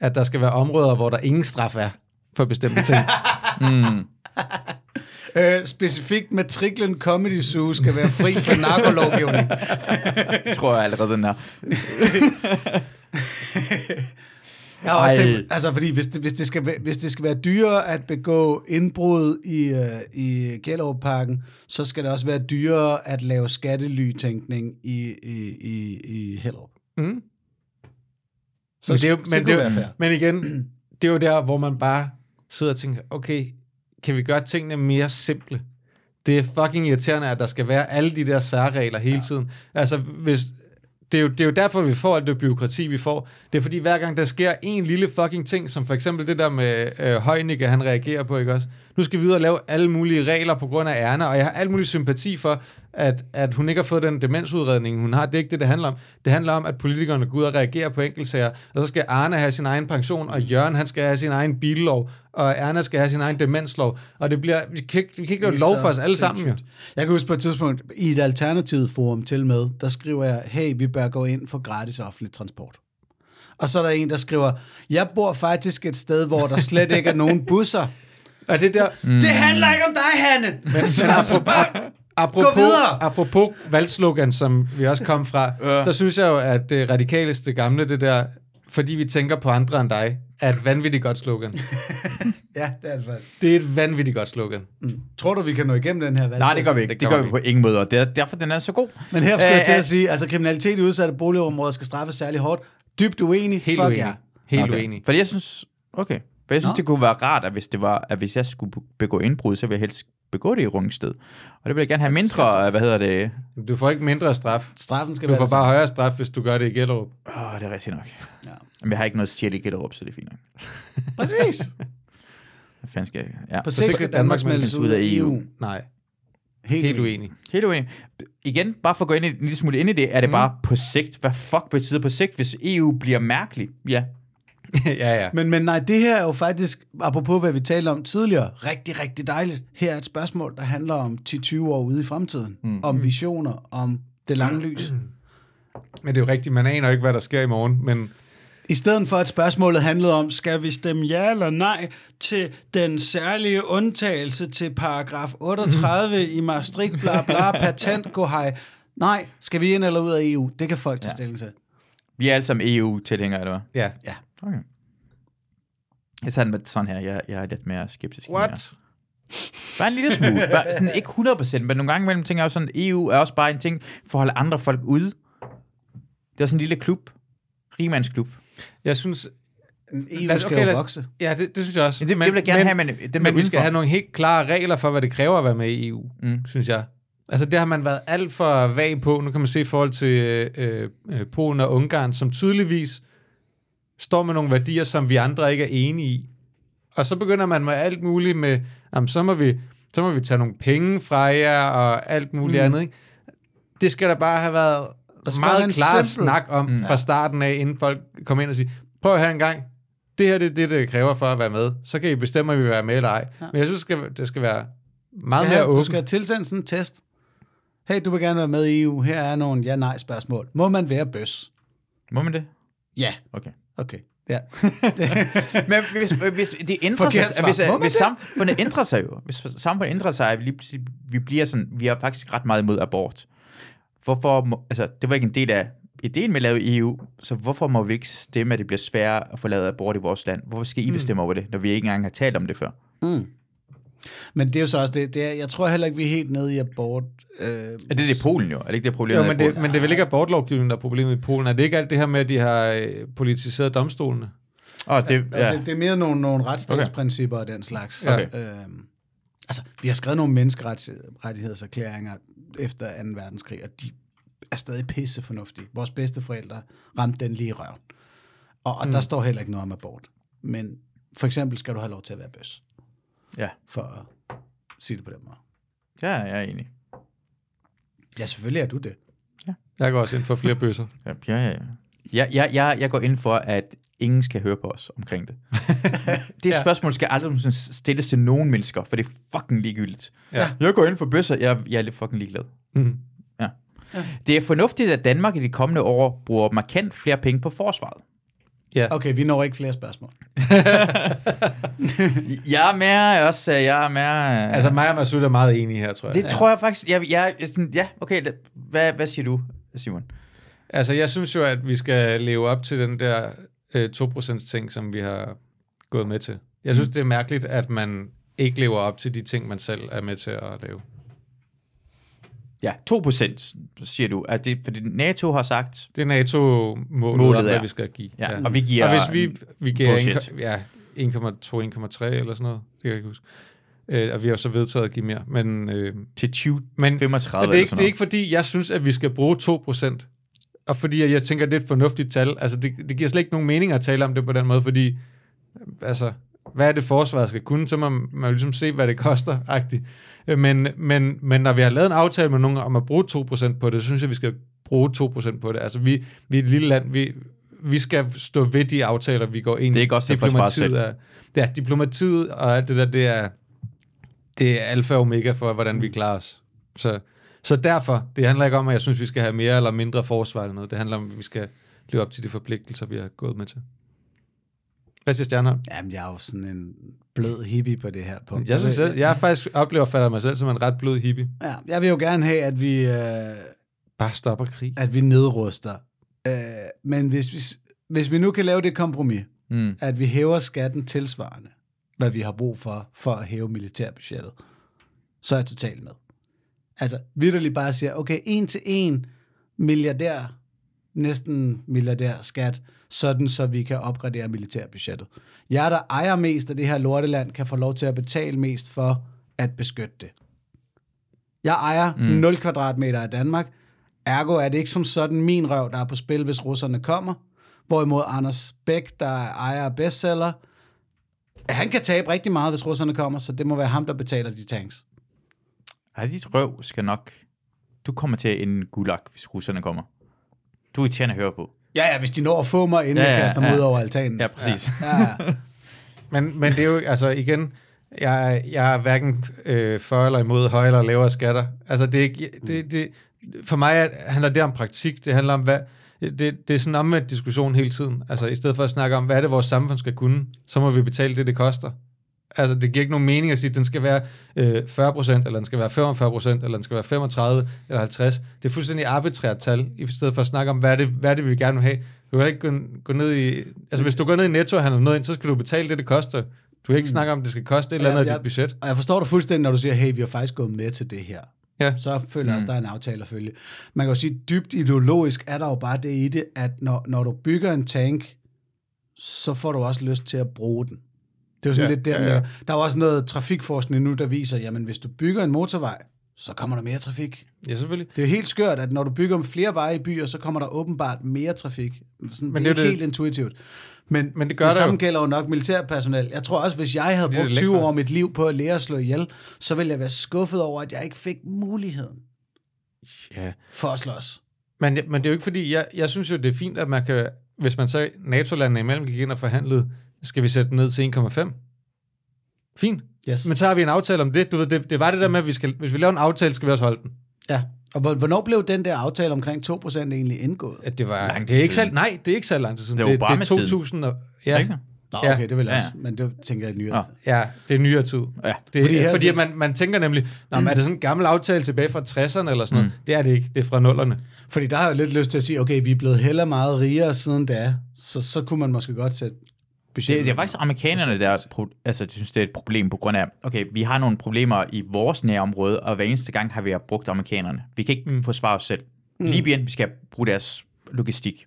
at der skal være områder, hvor der ingen straf er for bestemte ting. Mm. Øh, specifikt matriklen Comedy Zoo skal være fri for narkolovgivning. Det tror jeg allerede, den er. Jeg har også tænkt, altså fordi hvis det, hvis, det skal, hvis det skal være dyrere at begå indbrud i, uh, i Gellerup-parken, så skal det også være dyrere at lave skattelytænkning i, i, i, i Hellerup. Mm. Så Men det er jo- men det fair. Men igen, det er jo der, hvor man bare sidder og tænker, okay, kan vi gøre tingene mere simple? Det er fucking irriterende, at der skal være alle de der særregler hele tiden. Altså, hvis, det, er jo, det er jo derfor, vi får alt det byråkrati, vi får. Det er fordi, hver gang der sker en lille fucking ting, som for eksempel det der med øh, Højnicke, han reagerer på, ikke også? Nu skal vi ud og lave alle mulige regler på grund af Erna, og jeg har alt mulig sympati for, at, at hun ikke har fået den demensudredning, hun har. Det er ikke det, det handler om. Det handler om, at politikerne går ud og reagerer på enkeltsager, og så skal Arne have sin egen pension, og Jørgen han skal have sin egen billov, og Erna skal have sin egen demenslov. Og det bliver, vi kan ikke, vi kan ikke lave lov for os alle sammen, jo. Jeg kan huske på et tidspunkt, i et alternativt forum til med, der skriver jeg, hey, vi bør gå ind for gratis offentlig transport. Og så er der en, der skriver, jeg bor faktisk et sted, hvor der slet ikke er nogen busser. Og det der, Mm. Det handler ikke om dig, Hanne! Men, Men apropos, apropos, videre! apropos valgslogan, som vi også kom fra, Ja. der synes jeg jo, at det radikaleste gamle, det der, fordi vi tænker på andre end dig, er et vanvittigt godt slogan. ja, det er det faktisk. Det er et vanvittigt godt slogan. Mm. Tror du, vi kan nå igennem den her valg? Nej, det gør vi ikke. Det Det, gør vi vi på ingen måde, og det er derfor, den er så god. Men her skal jeg til at sige, altså kriminalitet i udsatte boligområder skal straffes særlig hårdt. Dybt uenig. Helt Fuck uenig. ja. Helt okay. uenig. Fordi jeg synes, okay. For jeg synes, Nå. det kunne være rart, at hvis det var, at hvis jeg skulle begå indbrud, så ville jeg helst begå det i Rungsted. Og det vil jeg gerne have mindre, hvad hedder det? Du får ikke mindre straf. Straffen skal Du være får bare højere straf, hvis du gør det i Gellerup. Åh, oh, det er rigtigt nok. Ja. Men jeg har ikke noget stjæl i Gellerup, så det er fint nok. Præcis. Hvad fanden skal jeg? Ja. På sigt skal Danmark smeltes ud af EU. Nej, Helt, helt uenig. Helt uenig. Igen, bare for at gå ind i, en lille smule ind i det, er det mm. bare på sigt. Hvad fuck betyder på sigt, hvis EU bliver mærkelig? Ja. ja, ja. Men, men nej, det her er jo faktisk, apropos hvad vi talte om tidligere, rigtig, rigtig dejligt. Her er et spørgsmål, der handler om 10-20 år ude i fremtiden. Mm. Om visioner, om det lange lys. Men det er jo rigtigt, man aner ikke, hvad der sker i morgen, men I stedet for, at spørgsmålet handlede om, skal vi stemme ja eller nej til den særlige undtagelse til paragraf 38 i Maastricht, bla bla, patent, gå hej. Nej, skal vi ind eller ud af EU? Det kan folk tage Ja. stilling til. Vi er alle sammen EU-tilhængere, eller hvad? ja. Ja. Okay. Jeg tager den med sådan her. Jeg, jeg er lidt mere skeptisk. What? Bare en lille smule. Bare sådan ikke 100%, men nogle gange imellem tænker jeg også sådan, EU er også bare en ting for at holde andre folk ude. Det er sådan en lille klub. Rimandsklub. Jeg synes, EU Lad skal okay, jo lad vokse. ja, det, det synes jeg også. Ja, det, det vil jeg gerne men, have, men det Men vi skal have nogle helt klare regler for, hvad det kræver at være med i EU, Mm. synes jeg. Altså det har man været alt for vag på. Nu kan man se i forhold til øh, øh, Polen og Ungarn, som tydeligvis står med nogle værdier, som vi andre ikke er enige i. Og så begynder man med alt muligt med, jamen, så, må vi, så må vi tage nogle penge fra jer og alt muligt Mm. andet. Ikke? Det skal der bare have været Der meget en klar simpel- snak om Mm. fra starten af, inden folk kommer ind og siger, prøv her en gang, det her det er det, det kræver for at være med. Så kan I bestemme, om vi vil være med eller ej. Ja. Men jeg synes, det skal, det skal være meget skal mere have, du åbent. skal have tilsendt sådan en test. Hey, du vil gerne være med i EU. Her er nogle ja-nej-spørgsmål. Må man være bøs? Må man det? Ja. Okay. Okay. Ja. Men hvis, hvis det ændrer Forkert sig, hvis, man hvis det? samfundet ændrer sig jo, hvis samfundet ændrer sig, vi, vi bliver sådan, vi er faktisk ret meget imod abort. Hvorfor, altså, det var ikke en del af ideen med at lave EU, så hvorfor må vi ikke stemme, at det bliver sværere at få lavet abort i vores land? Hvorfor skal I Mm. bestemme over det, når vi ikke engang har talt om det før? Mm. Men det er jo så også det, det er, jeg tror heller ikke, vi er helt nede i abort. Øh, Er det det i Polen jo? Er det ikke det problem? Jo, men det, men det er vel ikke abortlovgivningen, der er problemet i Polen. Er det ikke alt det her med, at de har øh, politiseret domstolene? Oh, det, ja. ja. det, det er mere nogle, nogle retsstatsprincipper og den slags. Okay. Øhm, altså, vi har skrevet nogle menneskerettighedserklæringer efter 2. verdenskrig, og de er stadig pisse fornuftige. Vores bedste forældre ramte den lige i røven. Og, og mm. der står heller ikke noget om abort. Men for eksempel skal du have lov til at være bøs, ja. for at sige det på den måde. ja, jeg er enig. Ja, selvfølgelig er du det. Jeg går også ind for flere bøsser. Ja, ja, ja. Jeg, jeg, jeg, jeg går ind for, at ingen skal høre på os omkring det. det Ja. spørgsmål skal aldrig stilles til nogen mennesker, for det er fucking ligegyldigt. Ja. Jeg går ind for bøsser, jeg, jeg er lidt fucking ligeglad. Mm. Det er fornuftigt, at Danmark i de kommende år bruger markant flere penge på forsvaret. Ja. Okay, vi når ikke flere spørgsmål. Jeg er mere også, jeg er mere... Altså mig og Masud er meget enige her, tror jeg. det tror jeg faktisk, jeg, jeg, jeg sådan, ja, okay, hvad, hvad siger du, Simon? Altså, jeg synes jo, at vi skal leve op til den der øh, 2% ting, som vi har gået med til. Jeg synes, det er mærkeligt, at man ikke lever op til de ting, man selv er med til at lave. Ja, 2% siger du, at det, fordi NATO har sagt, Det er NATO-målet, Målet om, hvad vi skal give. ja, ja. og vi giver og hvis vi, vi giver en, ja, 1,2, 1,3 eller sådan noget, det kan jeg ikke huske. Øh, og vi har så vedtaget at give mere. Men, øh, til 20, men 35 men det, er ikke, det er ikke fordi, jeg synes, at vi skal bruge 2%. Og fordi jeg, jeg tænker, at det er et fornuftigt tal. Altså, det, det giver slet ikke nogen mening at tale om det på den måde, fordi, altså, hvad er det forsvaret skal kunne, så må man, man ligesom se, hvad det koster, agtigt. Øh, Men, men, men når vi har lavet en aftale med nogen om at bruge 2% på det, så synes jeg, vi skal bruge 2% på det. Altså, vi, vi er et lille land, vi, vi skal stå ved de aftaler, vi går ind i. Det er ikke der forsvarer os selv. er, diplomatiet og alt det der, det er, det er alfa og omega for, hvordan vi klarer os. Så, så derfor, det handler ikke om, at jeg synes, vi skal have mere eller mindre forsvar eller noget. Det handler om, at vi skal leve op til de forpligtelser, vi har gået med til. Hvad siger Stjernholm? Jamen, jeg er jo sådan en blød hippie på det her punkt. Jeg synes, vil, jeg, jeg faktisk oplever fatter mig selv som en ret blød hippie. ja, jeg vil jo gerne have, at vi, øh, Bare stopper krig. at vi nedruster. Øh, men hvis vi, hvis vi nu kan lave det kompromis, Mm. at vi hæver skatten tilsvarende, hvad vi har brug for, for at hæve militærbudgettet, så er jeg totalt med. Altså, vidderligt bare siger, okay, en til en milliardær, næsten milliardær skat, sådan så vi kan opgradere militærbudgettet. Jeg, der ejer mest af det her lorteland, kan få lov til at betale mest for at beskytte det. Jeg ejer mm. 0 kvadratmeter af Danmark, ergo er det ikke som sådan min røv, der er på spil, hvis russerne kommer. Hvorimod Anders Bæk, der er ejer bestseller, han kan tabe rigtig meget, hvis russerne kommer, så det må være ham, der betaler de tanks. Ej, dit røv skal nok... Du kommer til en gulag, hvis russerne kommer. Du er irriterende at høre på. Ja, ja, hvis de når at få mig, inden Ja, ja, jeg kaster mig ja. ud over altanen. Ja, præcis. Ja, ja. Men, men det er jo, altså igen, jeg, jeg er hverken øh, for eller imod højere eller lavere skatter. Altså det er ikke, det, det, for mig er- handler det om praktik, det handler om, hvad, det, det er sådan en omvendt diskussion hele tiden. Altså i stedet for at snakke om, hvad er det, vores samfund skal kunne, så må vi betale det, det koster. Altså det giver ikke nogen mening at sige, at den skal være øh, 40%, eller den skal være 45%, eller den skal være 35 eller 50. Det er fuldstændig arbitrært tal, i stedet for at snakke om, hvad er det, hvad er det vi gerne vil have. Du kan ikke gå, gå ned i... Altså hvis du går ned i Netto og handler noget ind, så skal du betale det, det koster. Du kan ikke snakke om, at det skal koste et eller andet af Ja, dit budget. Og jeg forstår dig fuldstændig, når du siger, hey, vi har faktisk gået med til det her. Ja. Så føler jeg også, der er en aftale at følge. Man kan jo sige, dybt ideologisk er der jo bare det i det, at når, når du bygger en tank, så får du også lyst til at bruge den. Det er jo sådan Ja, lidt der, ja, ja. Der er også noget trafikforskning nu, der viser, jamen hvis du bygger en motorvej, så kommer der mere trafik. Ja, selvfølgelig. Det er jo helt skørt, at når du bygger flere veje i byer, så kommer der åbenbart mere trafik. Sådan, Men det er det er det- helt intuitivt. Men, Men det gør det der samme jo. gælder jo nok militærpersonel. Jeg tror også, hvis jeg havde det brugt 20 lækkert. år af mit liv på at lære at slå ihjel, så ville jeg være skuffet over, at jeg ikke fik muligheden Ja. for at slås. Men, men det er jo ikke fordi, jeg, jeg synes jo, det er fint, at man kan, hvis man så NATO-landene imellem gik ind og forhandlede, skal vi sætte den ned til 1,5? Fint. Yes. Men så har vi en aftale om det. Du ved, det, det var det der med, at vi skal, hvis vi laver en aftale, skal vi også holde den. Ja. Og hvor- hvornår blev den der aftale omkring 2% egentlig indgået? At det var, Lang det er ikke så, nej, det er ikke så lang tid siden. Det var det, det er Obama-tiden. 2000 og, ja, Ikke? Nå, Ja. okay, det vil jeg Ja. også. Men det tænker jeg nyere. Nå. ja, det er nyere tid. Ja. Det, Fordi fordi her fordi man, man tænker nemlig, Nå, men er det sådan en gammel aftale tilbage fra 60'erne eller sådan noget? Det er det ikke, det er fra nullerne. Fordi der har jeg jo lidt lyst til at sige, okay, vi er blevet heller meget rigere siden da, så, så kunne man måske godt sætte budgettet. Det, er faktisk amerikanerne, der er altså, de synes, det er et problem på grund af, okay, vi har nogle problemer i vores nærområde, og hver eneste gang har vi brugt amerikanerne. Vi kan ikke mm. forsvare os selv. Mm. Libyen, vi skal bruge deres logistik.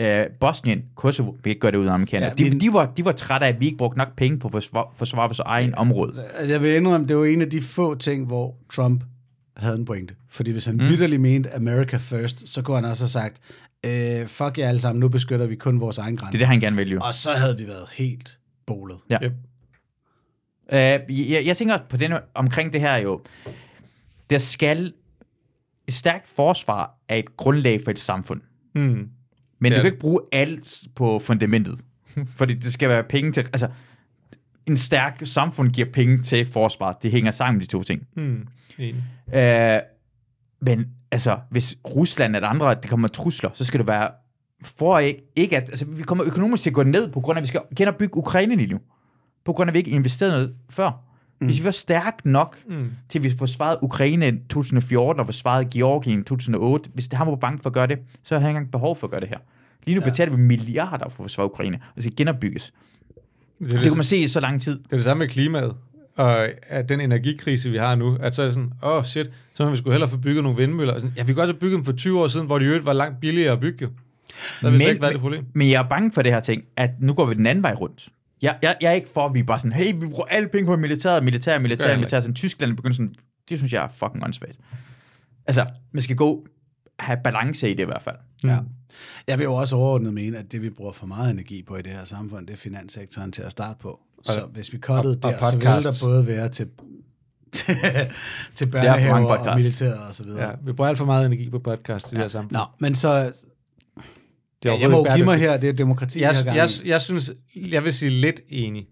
Uh, Bosnien, Kosovo, vi kan ikke gøre det uden amerikanerne. Ja, de, men- de, var, de var trætte af, at vi ikke brugte nok penge på at forsvare, forsvare vores egen område. Altså, jeg vil indrømme, det var en af de få ting, hvor Trump havde en pointe. Fordi hvis han mm. vidderligt mente America first, så kunne han også have sagt, øh, fuck jer alle sammen, nu beskytter vi kun vores egen Det er grænse. det, han gerne vil jo. Og så havde vi været helt bolet. Ja. Yep. Uh, jeg, jeg tænker på den, omkring det her jo, der skal et stærkt forsvar er et grundlag for et samfund. Mm. Men Det du kan ikke bruge alt på fundamentet. Fordi det skal være penge til... Altså, en stærk samfund giver penge til forsvar. Det hænger sammen, de to ting. Mm. Øh, men altså, hvis Rusland eller andre, det kommer trusler, så skal det være for ikke, ikke at... Altså, vi kommer økonomisk til at gå ned, på grund af, at vi skal genopbygge Ukraine lige nu. På grund af, at vi ikke investerede noget før. Mm. Hvis vi var stærk nok, Mm. til at vi forsvarede Ukraine i 2014 og forsvarede Georgien i 2008, hvis det han var bange for at gøre det, så har han ikke engang behov for at gøre det her. Lige nu ja. betaler vi milliarder for at forsvare Ukraine, og det skal genopbygges. Det, Det det, kunne man se i så lang tid. det er det samme med klimaet. Og at den energikrise, vi har nu, at så er det sådan, åh oh shit, så må vi skulle hellere få bygget nogle vindmøller. Og sådan, ja, vi kunne også have bygget dem for 20 år siden, hvor de jo var langt billigere at bygge. Der har Men- ikke været det problem. Men jeg er bange for det her ting, at nu går vi den anden vej rundt. Jeg, jeg, jeg er ikke for, at vi bare sådan, hey, vi bruger alle penge på militæret, militær, militær, Ja, militær. Sådan, Tyskland begynder sådan, det synes jeg er fucking åndssvagt. Altså, man skal gå, have balance i det i hvert fald. Ja. Jeg vil jo også overordnet mene, at det, vi bruger for meget energi på i det her samfund, det er finanssektoren til at starte på. Så hvis vi cuttede og- og der, så ville der både være til, til, til børnehaver og militæret og så videre. Ja, vi bruger alt for meget energi på podcast i det her samfund. Nå, men så, Det er ja, jeg må give mig her, det er demokrati Jeg, her gang. jeg, jeg synes, jeg vil sige lidt enig.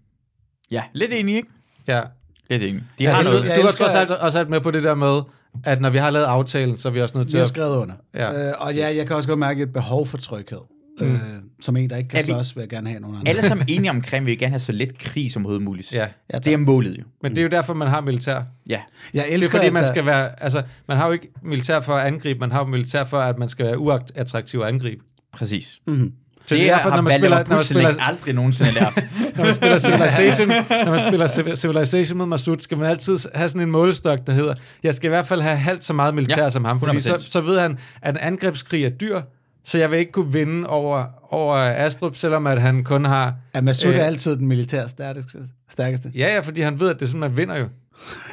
Ja, lidt enig, ikke? Ja. Lidt enig. De Altså, har du, noget. jeg du har trods alt også med på det der med, at når vi har lavet aftalen, så er vi også nødt Vi til har at... skrevet under. Ja, øh, og ja, jeg kan også godt mærke et behov for tryghed. Mm. Øh, som en, der ikke kan Er vi- slås, vil jeg gerne have nogle andre. Alle sammen enige omkring, vi vil gerne have så lidt krig som overhovedet muligt. Ja. Ja, det er målet jo. Men det er jo derfor, man har militær. Ja. Jeg Det er elsker, fordi, man der- skal være... Altså, man har jo ikke militær for at angribe, man har jo militær for, at man skal være uattraktiv at angribe. Præcis. Mhm. Så det, det er derfor, når man spiller, når man spiller, aldrig nogensinde lært. når man spiller Civilization, når man spiller Civ- Civilization med Masud, skal man altid have sådan en målestok, der hedder, jeg skal i hvert fald have halvt så meget militær Ja, som ham, fordi så, 100%. så ved han, at en angrebskrig er dyr, så jeg vil ikke kunne vinde over, over Astrup, selvom at han kun har... at Masud øh, er altid den militært stærkeste. stærkeste. Ja, ja, fordi han ved, at det er sådan, man vinder jo.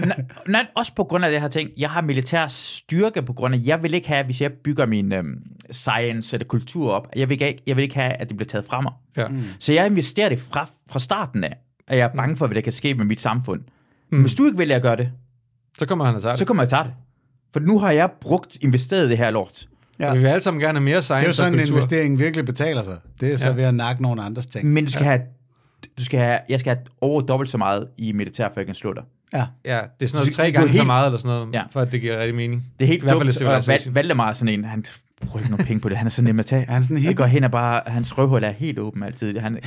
nej, nej, også på grund af det her ting. Jeg har militær styrke på grund af, jeg vil ikke have, hvis jeg bygger min øhm, science eller kultur op, jeg vil, ikke, jeg vil ikke have, at det bliver taget fra mig. Ja. Mm. Så jeg investerer det fra, fra starten af, og jeg er bange for, hvad der kan ske med mit samfund. Mm. Hvis du ikke vælger at gøre det, Så kommer han og tager det. så kommer jeg tage det. For nu har jeg brugt, investeret det her lort. Ja. Ja. Vi vil alle sammen gerne have mere science Det er jo sådan, en investering virkelig betaler sig. Det er så Ja. ved at nakke nogle andres ting. Men du skal ja. have, du skal have, jeg skal have over dobbelt så meget i militær, for jeg kan slå dig. Ja. Ja, det er sådan noget tre gange så helt- meget, eller sådan noget, Ja. ja. for at det giver rigtig mening. Det er helt I hvert fald dumt, og. Val- Valdemar er sådan en, han bruger ikke nogen penge på det, han er så nem at tage. Han sådan en Han går hen og bare, hans røvhul er helt åben altid. Han,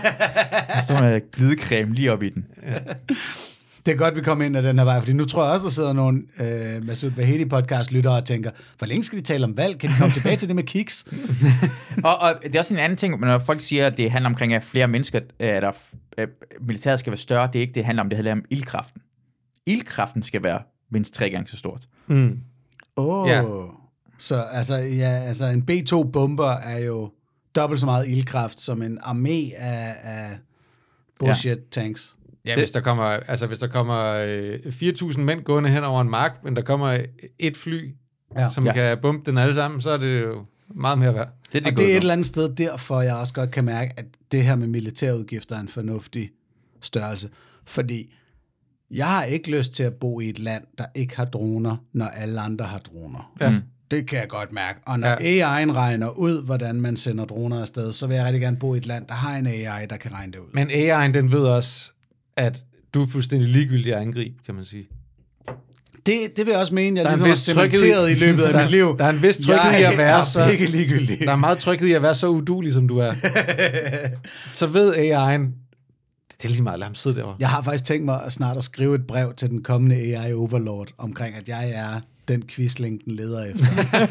han står med glidecreme lige op i den. Det er godt, vi kommer ind ad den her vej, fordi nu tror jeg også, der sidder nogle øh, Masud Vahedi podcast lyttere og tænker, hvor længe skal de tale om valg? Kan de komme tilbage til det med kiks? Og, og det er også en anden ting, når folk siger, at det handler omkring, at flere mennesker, øh, der øh, militæret skal være større, det er ikke det, det handler om, det handler om ildkraften. Ildkraften skal være mindst tre gange så stort. Mm. Åh. Oh. Ja. Så altså, ja, altså en B-2-bomber er jo dobbelt så meget ildkraft som en armé af, af bullshit tanks. Ja, Det- hvis der kommer, altså, hvis der kommer øh, 4.000 mænd gående hen over en mark, men der kommer et fly, Ja. som Ja. kan bombe den alle sammen, så er det jo meget mere værd. Det er Og det, det er et eller andet sted derfor, jeg også godt kan mærke, at det her med militærudgifter er en fornuftig størrelse. Fordi jeg har ikke lyst til at bo i et land, der ikke har droner, når alle andre har droner. Ja. Mm. Det kan jeg godt mærke. Og når ja. AI'en regner ud, hvordan man sender droner afsted, så vil jeg rigtig gerne bo i et land, der har en AI, der kan regne det ud. Men AI'en, den ved også, at du er fuldstændig ligegyldig at angribe, kan man sige. Det, det vil jeg også mene, jeg Der er ligesom har tryghed i- cementeret i løbet af Der- mit liv. der er en vis tryghed i at være jeg så- ikke ligegyldig. Der er meget tryghed i at være så udulig, som du er. så ved AI'en, det er lige meget, lad ham sidde derovre. Jeg har faktisk tænkt mig at snart at skrive et brev til den kommende AI-overlord omkring, at jeg er den quisling, den leder efter. jeg,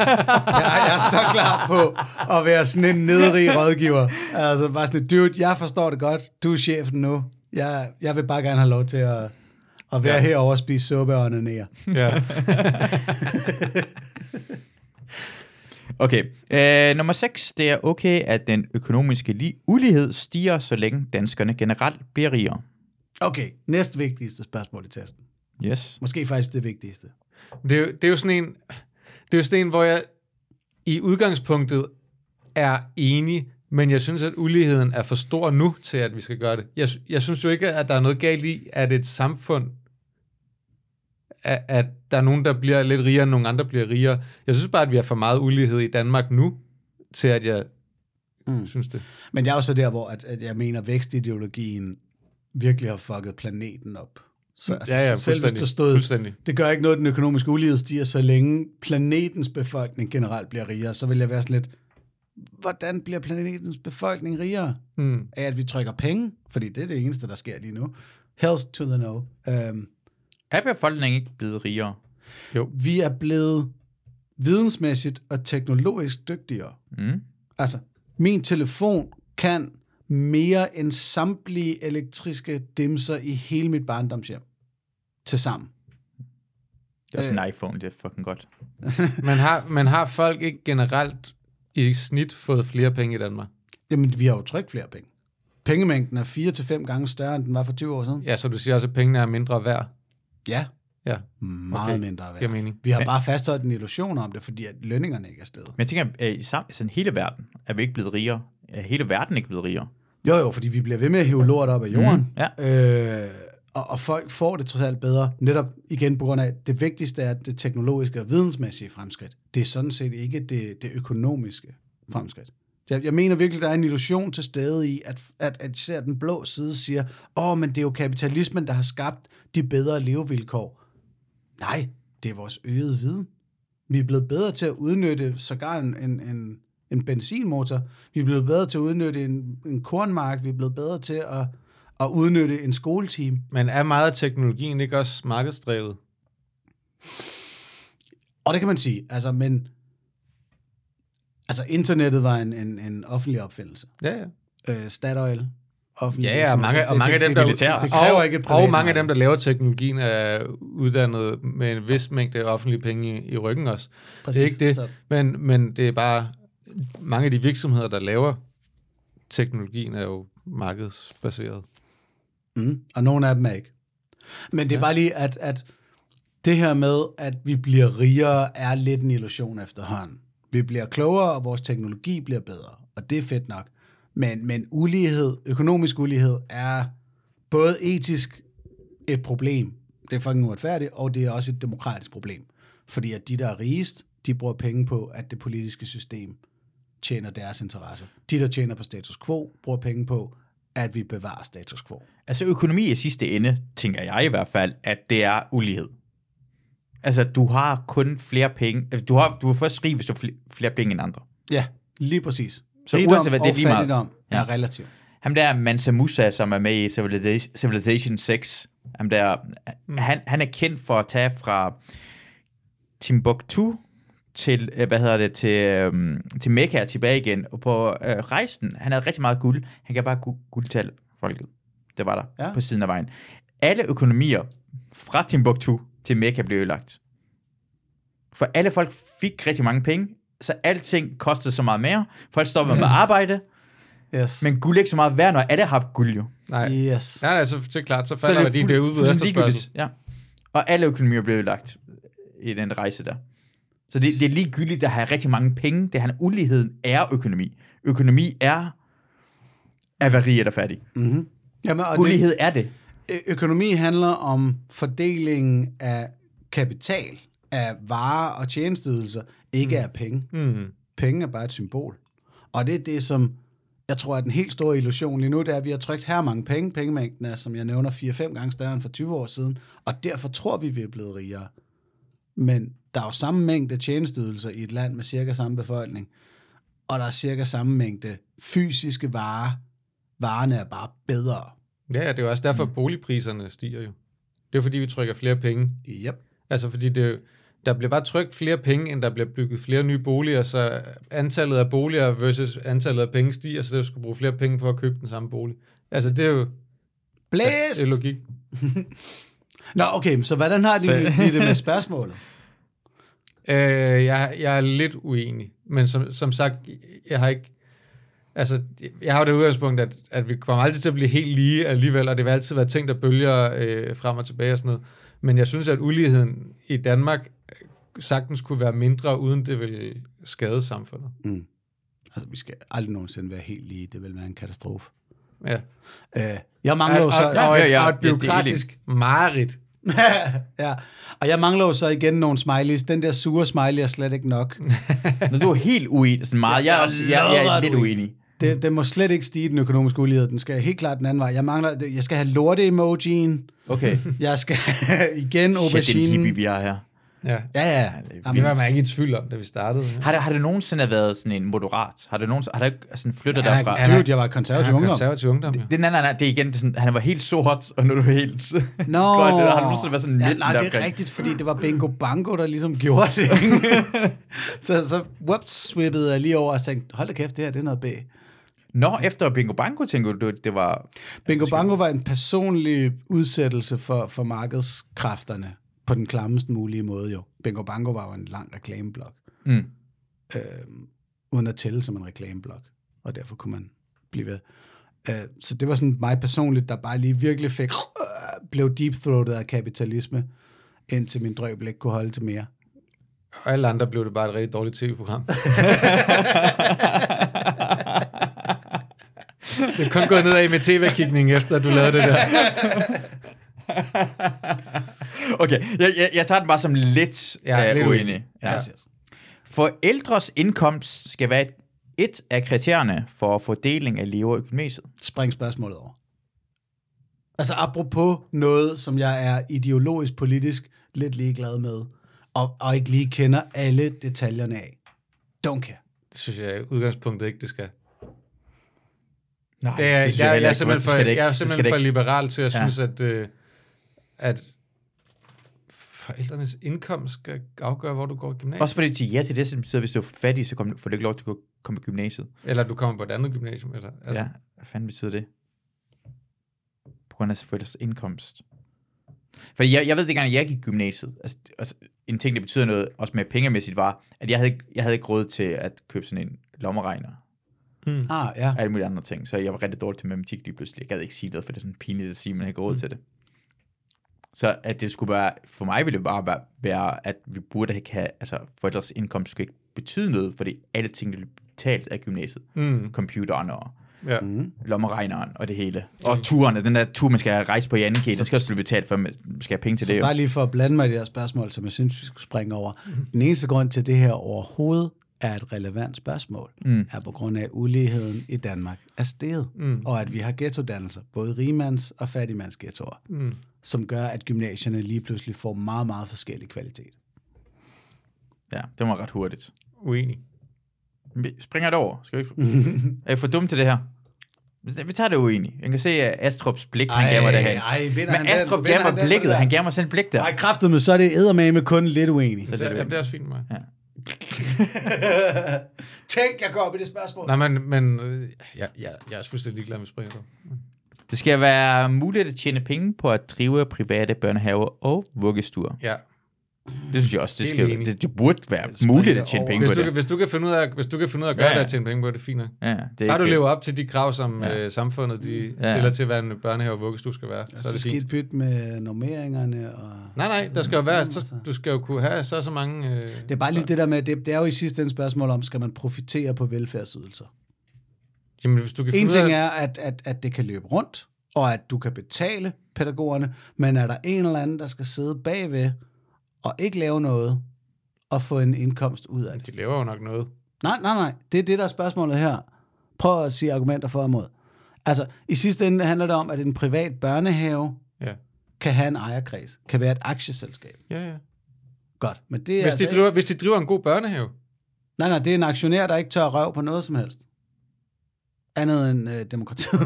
jeg er så klar på at være sådan en nederig rådgiver. Altså bare sådan dude, jeg forstår det godt. Du er chefen nu. Jeg, jeg vil bare gerne have lov til at, at være ja. Herovre og spise suppe og onanere. Ja. Okay. Øh, nummer 6. Det er okay, at den økonomiske li- ulighed stiger, så længe danskerne generelt bliver rigere. Okay, næst vigtigste spørgsmål i testen. Yes. Måske faktisk det vigtigste. Det er, jo, det er jo sådan en, det er jo sådan en, hvor jeg i udgangspunktet er enig, men jeg synes, at uligheden er for stor nu til, at vi skal gøre det. Jeg, jeg synes jo ikke, at der er noget galt i, at et samfund, at, at der er nogen, der bliver lidt rigere, og nogle andre bliver rigere. Jeg synes bare, at vi har for meget ulighed i Danmark nu, til at jeg Mm. synes det. Men jeg er også der, hvor at, at jeg mener, at vækstideologien virkelig har fucket planeten op. Så altså, ja, ja, selv hvis der stod, det gør ikke noget, at den økonomiske ulighed stiger, så længe planetens befolkning generelt bliver rigere, så vil jeg være sådan lidt, hvordan bliver planetens befolkning rigere? Mm. Af at vi trykker penge? Fordi det er det eneste, der sker lige nu. Health to the no. Um, Er befolkningen ikke blevet rigere? vi er blevet vidensmæssigt og teknologisk dygtigere. Mm. Altså, min telefon kan mere end samtlige elektriske dimser i hele mit barndomshjem. Til sammen. Det er også en iPhone, det er fucking godt. Men har, men har folk ikke generelt i snit fået flere penge i Danmark? Jamen, vi har jo trykt flere penge. Pengemængden er fire til fem gange større, end den var for 20 år siden. Ja, så du siger også, at pengene er mindre værd? Ja, Ja, meget Okay. mindre giver værd. mening. Vi har bare fastholdt en illusion om det, fordi at lønningerne ikke er steget. Men jeg tænker, at i sam- sådan hele verden er vi ikke blevet rigere. Er hele verden ikke blevet rigere? Jo, jo, fordi vi bliver ved med at hive lort op af jorden. Mhm, ja. Øh, og, og folk får det trods alt bedre, netop igen på grund af, at det vigtigste er det teknologiske og vidensmæssige fremskridt. Det er sådan set ikke det, det økonomiske fremskridt. Jeg, jeg mener virkelig, der er en illusion til stede i, at, at, at især den blå side siger, åh, oh, men det er jo kapitalismen, der har skabt de bedre levevilkår. Nej, det er vores øgede viden. Vi er blevet bedre til at udnytte sågar en, en, en, en benzinmotor. Vi er blevet bedre til at udnytte en, en kornmark. Vi er blevet bedre til at, at udnytte en skoleteam. Men er meget af teknologien ikke også markedsdrevet? Og det kan man sige. Altså, men altså, internettet var en, en, en offentlig opfindelse. Ja, ja. Øh, Statoil, offentlig Ja, ja, og mange, Det- og det- mange af det- dem, det- der, militær. Det kræver og, ikke og mange af dem, der laver teknologien, er uddannet med en vis mængde offentlige penge i, i ryggen også. Det er ikke det, Så- men, men det er bare, mange af de virksomheder, der laver teknologien, er jo markedsbaseret. Mm, og nogle af dem er ikke. Men det er Ja. bare lige, at, at det her med, at vi bliver rigere, er lidt en illusion efterhånden. Vi bliver klogere, og vores teknologi bliver bedre, og det er fedt nok. Men, men ulighed, økonomisk ulighed, er både etisk et problem, det er fucking uretfærdigt, og det er også et demokratisk problem. Fordi at de, der er rigest, de bruger penge på, at det politiske system tjener deres interesse. De, der tjener på status quo, bruger penge på, at vi bevarer status quo. Altså økonomi i sidste ende, tænker jeg i hvert fald, at det er ulighed. Altså, du har kun flere penge. altså, Du har, du er først rig, hvis du har fl- flere penge end andre. Ja, lige præcis. Så Rigdom uanset hvad, det er lige meget. fattigdom Ja. er relativt. Ham der Mansa Musa, som er med i Civilization, Civilization 6, ham der, mm. han, han er kendt for at tage fra Timbuktu til, øh, hvad hedder det, til, øhm, til Mekka og tilbage igen. Og på øh, rejsen, han havde rigtig meget guld. Han gav bare gu- guld til folket. Det var der Ja. ja. på siden af vejen. Alle økonomier fra Timbuktu til Mekka blev ødelagt. For alle folk fik rigtig mange penge, så alting kostede så meget mere. Folk stoppede yes. med at arbejde, Yes. men guld er ikke så meget værd, når alle har guld jo. Nej, yes. nej, nej så det er klart, så Så falder værdien det er ude ved fuldstændig efterspørgsel. Ja. Og alle økonomier blev lagt i den rejse der. Så det, det er ligegyldigt at have rigtig mange penge. Det er, uligheden er økonomi. Økonomi er at være rig eller fattig. Mm-hmm. Jamen, og det, Ulighed er det. økonomi handler om fordelingen af kapital, af varer og tjenesteydelser, ikke af penge. Mm. Penge er bare et symbol. Og det er det, som jeg tror er den helt store illusion lige nu, det er, at vi har trykt her mange penge. Pengemængden er, som jeg nævner, 4-5 gange større end for 20 år siden, og derfor tror vi, vi er blevet rigere. Men der er jo samme mængde tjenesteydelser i et land med cirka samme befolkning, og der er cirka samme mængde fysiske varer. Varerne er bare bedre. Ja, ja, det er jo også derfor, boligpriserne stiger jo. Det er fordi, vi trykker flere penge. Yep. Altså fordi det, der bliver bare trykt flere penge, end der bliver bygget flere nye boliger, så antallet af boliger versus antallet af penge stiger, så det skal bruge flere penge for at købe den samme bolig. Altså det er jo Blæst! det er logik. Nå, okay, så hvordan har de Så- det med spørgsmålet? Øh, jeg, jeg er lidt uenig, men som, som sagt, jeg har ikke... Altså, jeg har jo det udgangspunkt, at, at vi kommer aldrig til at blive helt lige alligevel, og det vil altid være ting, der bølger øh, frem og tilbage og sådan noget. Men jeg synes, at uligheden i Danmark øh, sagtens kunne være mindre, uden det vil skade samfundet. Mm. Altså, vi skal aldrig nogensinde være helt lige. Det vil være en katastrofe. Ja. Øh, jeg mangler jo så... og, Ja, og, ja, et, ja. og et Ja, det er byråkratisk mareridt. ja, og jeg mangler jo så igen nogle smileys. Den der sure smiley er slet ikke nok. Når du er helt uenig, sådan meget, jeg, er også, jeg, jeg er lodret lidt uenig. Det, det må slet ikke stige den økonomiske ulighed. Den skal helt klart den anden vej. Jeg mangler... Jeg skal have lorte-emojien. Okay. Jeg skal igen Shit, det er en aubergine. hippie, vi har her. Ja. Ja, ja. det Jamen, Det var man ikke i tvivl om, da vi startede. Ja. Har det, har det nogensinde været sådan en moderat? Har det nogensinde, har det sådan flyttet Ja, han er- derfra? han Dude, jeg var konservativ Ja, ungdom. konservativ ungdom, ja. Det, nej, nej, nej, det er igen, det er sådan, han var helt sort, og nu er du helt... Nå, Godt, har du nogensinde været sådan ja, midten nej, det er rigtigt, fordi det var Bingo Bango, der ligesom gjorde det. så, så whoops, swippede jeg lige over og tænkte, hold da kæft, det her det er noget B. Nå, efter Bingo Bango, tænker du, det var... Bingo Bango var en personlig udsættelse for, for markedskræfterne på den klammest mulige måde jo. Bingo Bango var jo en lang reklameblok, Mm. øh, uden at tælle som en reklameblok, og derfor kunne man blive ved. Øh, så det var sådan mig personligt, der bare lige virkelig fik, øh, blev deep-throatet af kapitalisme, indtil min drøbel ikke kunne holde til mere. Og alle andre blev det bare et rigtig dårligt tv-program. det er kun gået nedad med tv-kigning, efter du lavede det der. Okay, jeg, jeg, jeg tager den bare som lidt, Ja, ja, lidt uh, uenig. Ja. Yes, yes. Forældres indkomst skal være et, et af kriterierne for fordeling af lever i gymnasiet. Spring spørgsmålet over. Altså apropos noget, som jeg er ideologisk politisk lidt ligeglad med, og, og ikke lige kender alle detaljerne af. Don't care. Det synes jeg udgangspunktet ikke, det skal. Nej, Det er, jeg, jeg, jeg, er simpelthen for, jeg er simpelthen for liberal til at Ja. synes, at, øh, at forældrenes indkomst skal afgøre, hvor du går i gymnasiet. Også fordi de siger ja til det, så det betyder, at hvis du er fattig, så kom- får du ikke lov til at komme i gymnasiet. Eller du kommer på et andet gymnasium. Eller, altså. Ja, hvad fanden betyder det? På grund af forældres indkomst. Fordi jeg, jeg ved ikke engang, at jeg gik i gymnasiet. Altså, altså, en ting, der betyder noget, også med pengemæssigt, var, at jeg havde, ikke- jeg havde ikke råd til at købe sådan en lommeregner Mm. Ah, ja. og alle mulige andre ting. Så jeg var rigtig dårlig til matematik lige pludselig. Jeg gad ikke sige noget, for det er sådan pinligt at sige, at man ikke har råd Mm. til det. Så at det skulle være, for mig ville det bare være- være, at vi burde ikke have, altså forældres indkomst skulle ikke betyde noget, fordi alle ting, blev betalt af gymnasiet, Mm. computeren og Ja. Mm. lommeregneren og det hele. Og turen, den der tur, man skal rejse på i anden den skal også blive betalt for, man skal have penge til Så det jo. bare lige for at blande mig i det her spørgsmål, som jeg synes, vi skulle springe over. Den eneste grund til, det her overhovedet er et relevant spørgsmål, Mm. er på grund af, at uligheden i Danmark er steget. Mm. Og at vi har ghettodannelser, både rigmands- og fattigmandsghettoer, Mm. Som gør, at gymnasierne lige pludselig får meget, meget forskellig kvalitet. Ja, det var ret hurtigt. Uenig. Vi springer det over. Skal vi ikke? er jeg for dum til det her? Vi- tager det uenig. Jeg kan se, at Astrups blik, han gav mig det her. ej, Men Astrup gav mig blikket. Han gav mig selv blik der. Nej, kraftet med, så er det eddermame kun lidt uenig. Så Det, det er det, er også fint med mig. Ja. Tænk, jeg går op i det spørgsmål. Nej, men, men jeg, jeg, jeg er fuldstændig ligeglad med springer. Det skal være muligt at tjene penge på at drive private børnehaver og vuggestuer. Ja. Det synes jeg også, det, skal, det, det burde være Spring muligt det at tjene over. penge Hvis på du, det. kan, hvis, du kan finde ud af, hvis du kan finde ud af at gøre Ja, ja, ja. det at tjene penge på det, er fint nok. Ja, det er Har du lever op til de krav, som Ja. ja. øh, samfundet de Ja. stiller til, hvad en børnehave og vuggestue skal være, så er så det skidt pyt med normeringerne. Og... Nej, nej, der skal jo være, så, du skal jo kunne have så så mange... Øh, Det er bare lige det der med, det, det er jo i sidste ende spørgsmål om, skal man profitere på velfærdsydelser? Jamen, hvis du kan En ting er, at, at, at det kan løbe rundt, og at du kan betale pædagogerne, men er der en eller anden, der skal sidde bagved og ikke lave noget, og få en indkomst ud af det? De laver jo nok noget. Nej, nej, nej. Det er det, der er spørgsmålet her. Prøv at sige argumenter for og imod. Altså, i sidste ende handler det om, at en privat børnehave Ja, kan have en ejerkreds, kan være et aktieselskab. ja, ja. Godt, men det er Hvis altså de, driver, hvis de driver en god børnehave, Ikke, nej, nej, det er en aktionær, der ikke tør røv på noget som helst. Andet end øh, demokratiet.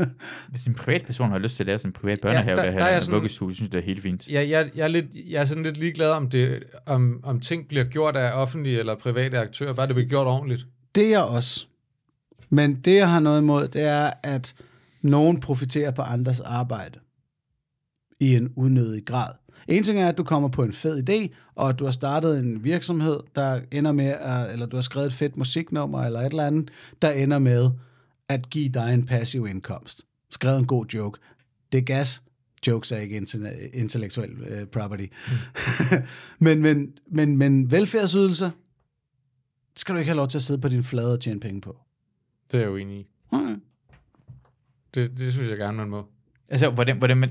Hvis en privatperson har lyst til at lave sådan en privat børnehave, ja, der, der der er sådan- vuggestue, synes jeg, det er helt fint. jeg, jeg, jeg, er lidt, jeg er sådan lidt ligeglad om, det, om, om ting bliver gjort af offentlige eller private aktører, bare det bliver gjort ordentligt. det er jeg også. Men det, jeg har noget imod, det er, at nogen profiterer på andres arbejde i en unødig grad. En ting er, at du kommer på en fed idé, og at du har startet en virksomhed, der ender med, at, eller du har skrevet et fedt musiknummer, eller et eller andet, der ender med at give dig en passiv indkomst. Skrevet en god joke. Det er gas. Jokes er ikke intellektuel uh, property. men, men, men, men velfærdsydelser, skal du ikke have lov til at sidde på din flade og tjene penge på. Det er jeg jo enig i. Hmm. Det, det synes jeg gerne, man må. Altså, hvordan, hvordan, man,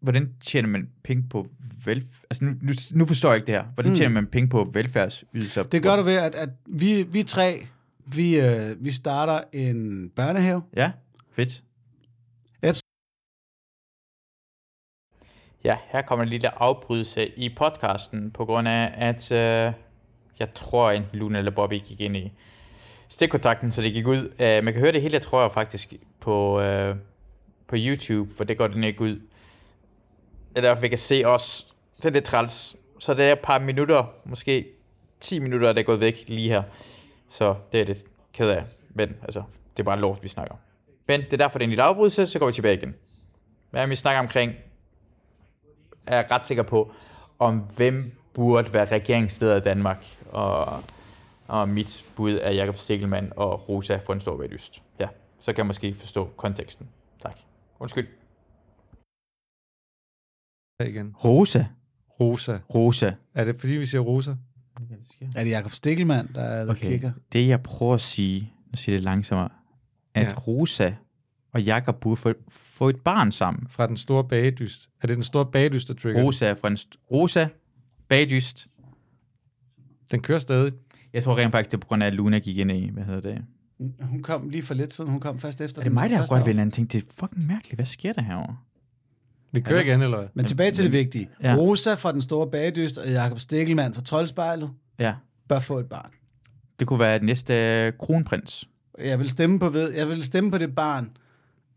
hvordan tjener man penge på vel... Altså, nu, nu, nu forstår jeg ikke det her. Hvordan Mm. tjener man penge på velfærdsydelser? Det gør du ved, at, at vi, vi tre, vi, øh, vi starter en børnehave. Ja, fedt. Eps. Ja, her kommer en lille afbrydelse i podcasten, på grund af, at øh, jeg tror, enten Luna eller Bobby gik ind i stikkontakten, så det gik ud. Øh, man kan høre det hele, tror jeg faktisk, på, øh, på YouTube, for det går den ikke ud. Det er derfor, vi kan se os. Det er lidt træls. Så det er et par minutter, måske 10 minutter, der er gået væk lige her. Så det er lidt ked af. Men altså, det er bare lort, vi snakker om. Men det er derfor, det er en lille afbrydelse, så går vi tilbage igen. Hvad det, vi snakker omkring? Er jeg ret sikker på, om hvem burde være regeringsleder i Danmark, og, og mit bud er Jakob Stikkelmann og Rosa for en stor valglyst. Ja, så kan jeg måske forstå konteksten. Tak. Undskyld. igen. Rosa. Rosa. Rosa. Er det fordi, vi siger Rosa? Er det Jakob Stikkelmann, der, der okay. kigger? Det jeg prøver at sige, nu siger det langsommere, at Ja. Rosa og Jakob burde få, få et barn sammen. Fra den store bagedyst. Er det den store bagedyst, der trigger? Rosa er fra en st- Rosa, bagdyst. Den kører stadig. Jeg tror rent faktisk, det er på grund af, at Luna gik ind i, hvad hedder det? Hun kom lige for lidt siden. Hun kom først efter Er det den mig, der har afsnit. ved en ting? Det er fucking mærkeligt. Hvad sker der herovre? Vi kører igen, eller hvad? Men tilbage til det vigtige. Ja. Ja. Rosa fra Den Store Bagedyst og Jakob Stikkelmann fra Troldspejlet Ja, bør få et barn. det kunne være den næste øh, kronprins. Jeg vil stemme på, ved, jeg vil stemme på det barn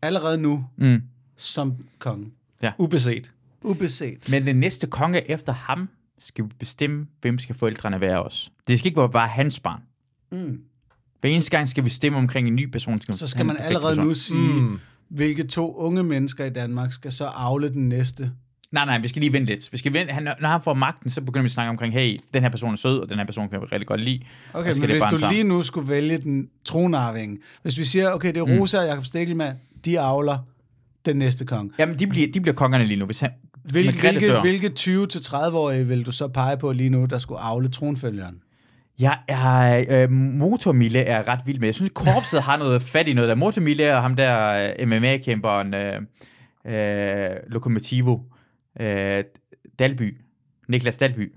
allerede nu Mm. som konge. Ubeset. Ubeset. Men den næste konge efter ham skal bestemme, hvem skal forældrene være også. Det skal ikke være bare hans barn. Mm. Hver eneste gang skal vi stemme omkring en ny person. Skal Så skal man allerede person. nu sige, Mm. Mm. hvilke to unge mennesker i Danmark skal så afle den næste. Nej, nej, vi skal lige vente lidt. Vi skal vente. Han, når han får magten, så begynder vi at snakke omkring, hey, den her person er sød, og den her person kan vi rigtig godt lide. Okay, men hvis du sammen. lige nu skulle vælge den tronarving, hvis vi siger, okay, det er Rosa og Jakob Stikkelmann, de avler den næste konge. Jamen, de bliver, de bliver kongerne lige nu. Hvis han, Hvil, hvilke, hvilke 20-30-årige vil du så pege på lige nu, der skulle avle tronfølgeren? Jeg er, øh, Motormille er ret vild med. Jeg synes, korpset har noget fat i noget der. Motormille og ham der øh, MMA-kæmperen øh, øh, Lokomotivo øh, Dalby. Niklas Dalby.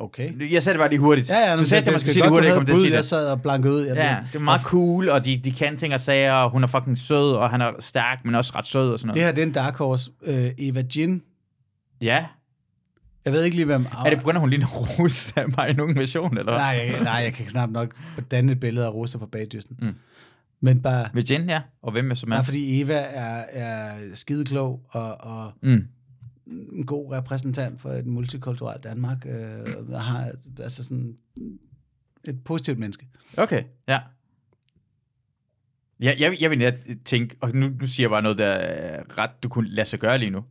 Okay. Jeg sagde det bare lige hurtigt. Ja, ja, du sagde, at man skulle sige det hurtigt, jeg bud, Jeg det. sad og blankede ud. Jeg Ja, det er meget cool, og de, de kan ting og sager, og hun er fucking sød, og han er stærk, men også ret sød og sådan Det noget. her, det er en dark horse. Øh, Eva Jin. Ja. Jeg ved ikke lige, hvem... Er det på grund af, hun ligner Rosa mig i nogen version, eller? Nej, jeg, nej, jeg kan knap nok danne et billede af Rosa fra bagdysten. Mm. Men bare, Jen, ja. Og hvem er så med? bare fordi Eva er, er skideklog og, og Mm. en god repræsentant for et multikulturelt Danmark, øh, og har altså sådan et positivt menneske. Okay, ja. Ja, jeg, jeg vil net tænke, og nu, nu siger jeg bare noget, der er ret, du kunne lade sig gøre lige nu.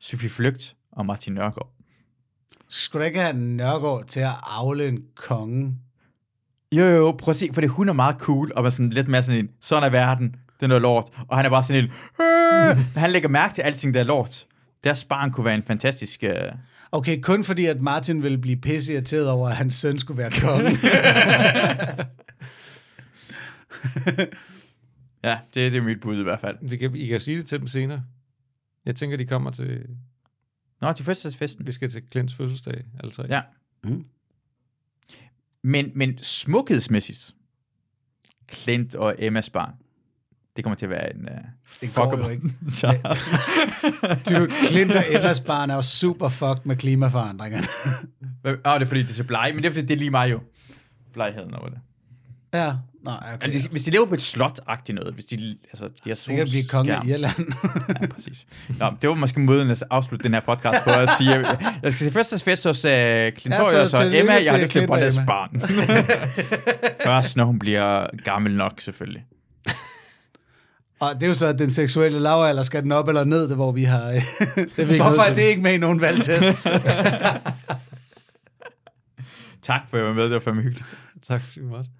Sofie Flygt og Martin Nørgaard. Skulle du ikke have Nørgaard til at afle en konge? Jo, jo, jo, prøv at se, for det hun er meget cool, og man er sådan lidt mere sådan en, sådan er verden, det er noget lort. Og han er bare sådan en, øh, han lægger mærke til alting, der er lort. Deres barn kunne være en fantastisk... Øh, Okay, kun fordi, at Martin ville blive pisse irriteret over, at hans søn skulle være konge. ja, det, det er mit bud i hvert fald. Det kan, I kan sige det til dem senere. Jeg tænker, de kommer til... Nå, til fødselsdagsfesten. Vi skal til Klints fødselsdag, alle tre. Ja. Mm. Men, men smukhedsmæssigt, Clint og Emmas barn, det kommer til at være en... Uh, Det går jo ikke. Ja. Dude, Clint og Emmas barn er jo super fucked med klimaforandringerne. Åh, oh, det er fordi, det er så blege, men det er fordi, det er lige mig jo. Blegheden over det. Ja, nej, okay. De, hvis de lever på et slot-agtigt noget, hvis de, altså, de har Sikkert blive konge i Irland. Ja, præcis. Nå, det var måske måden at afslutte den her podcast på at sige, at jeg skal til fødselsdagsfest hos uh, Clintorius Ja, så og Emma, jeg har lyst til Emma. barn. Først, når hun bliver gammel nok, selvfølgelig. Og det er jo så, at den seksuelle lavalder skal den op eller ned, det, hvor vi har... Det Hvorfor er det ikke med i nogen valgtest? Tak for at jeg var med, det var fandme hyggeligt. Tak du måtte.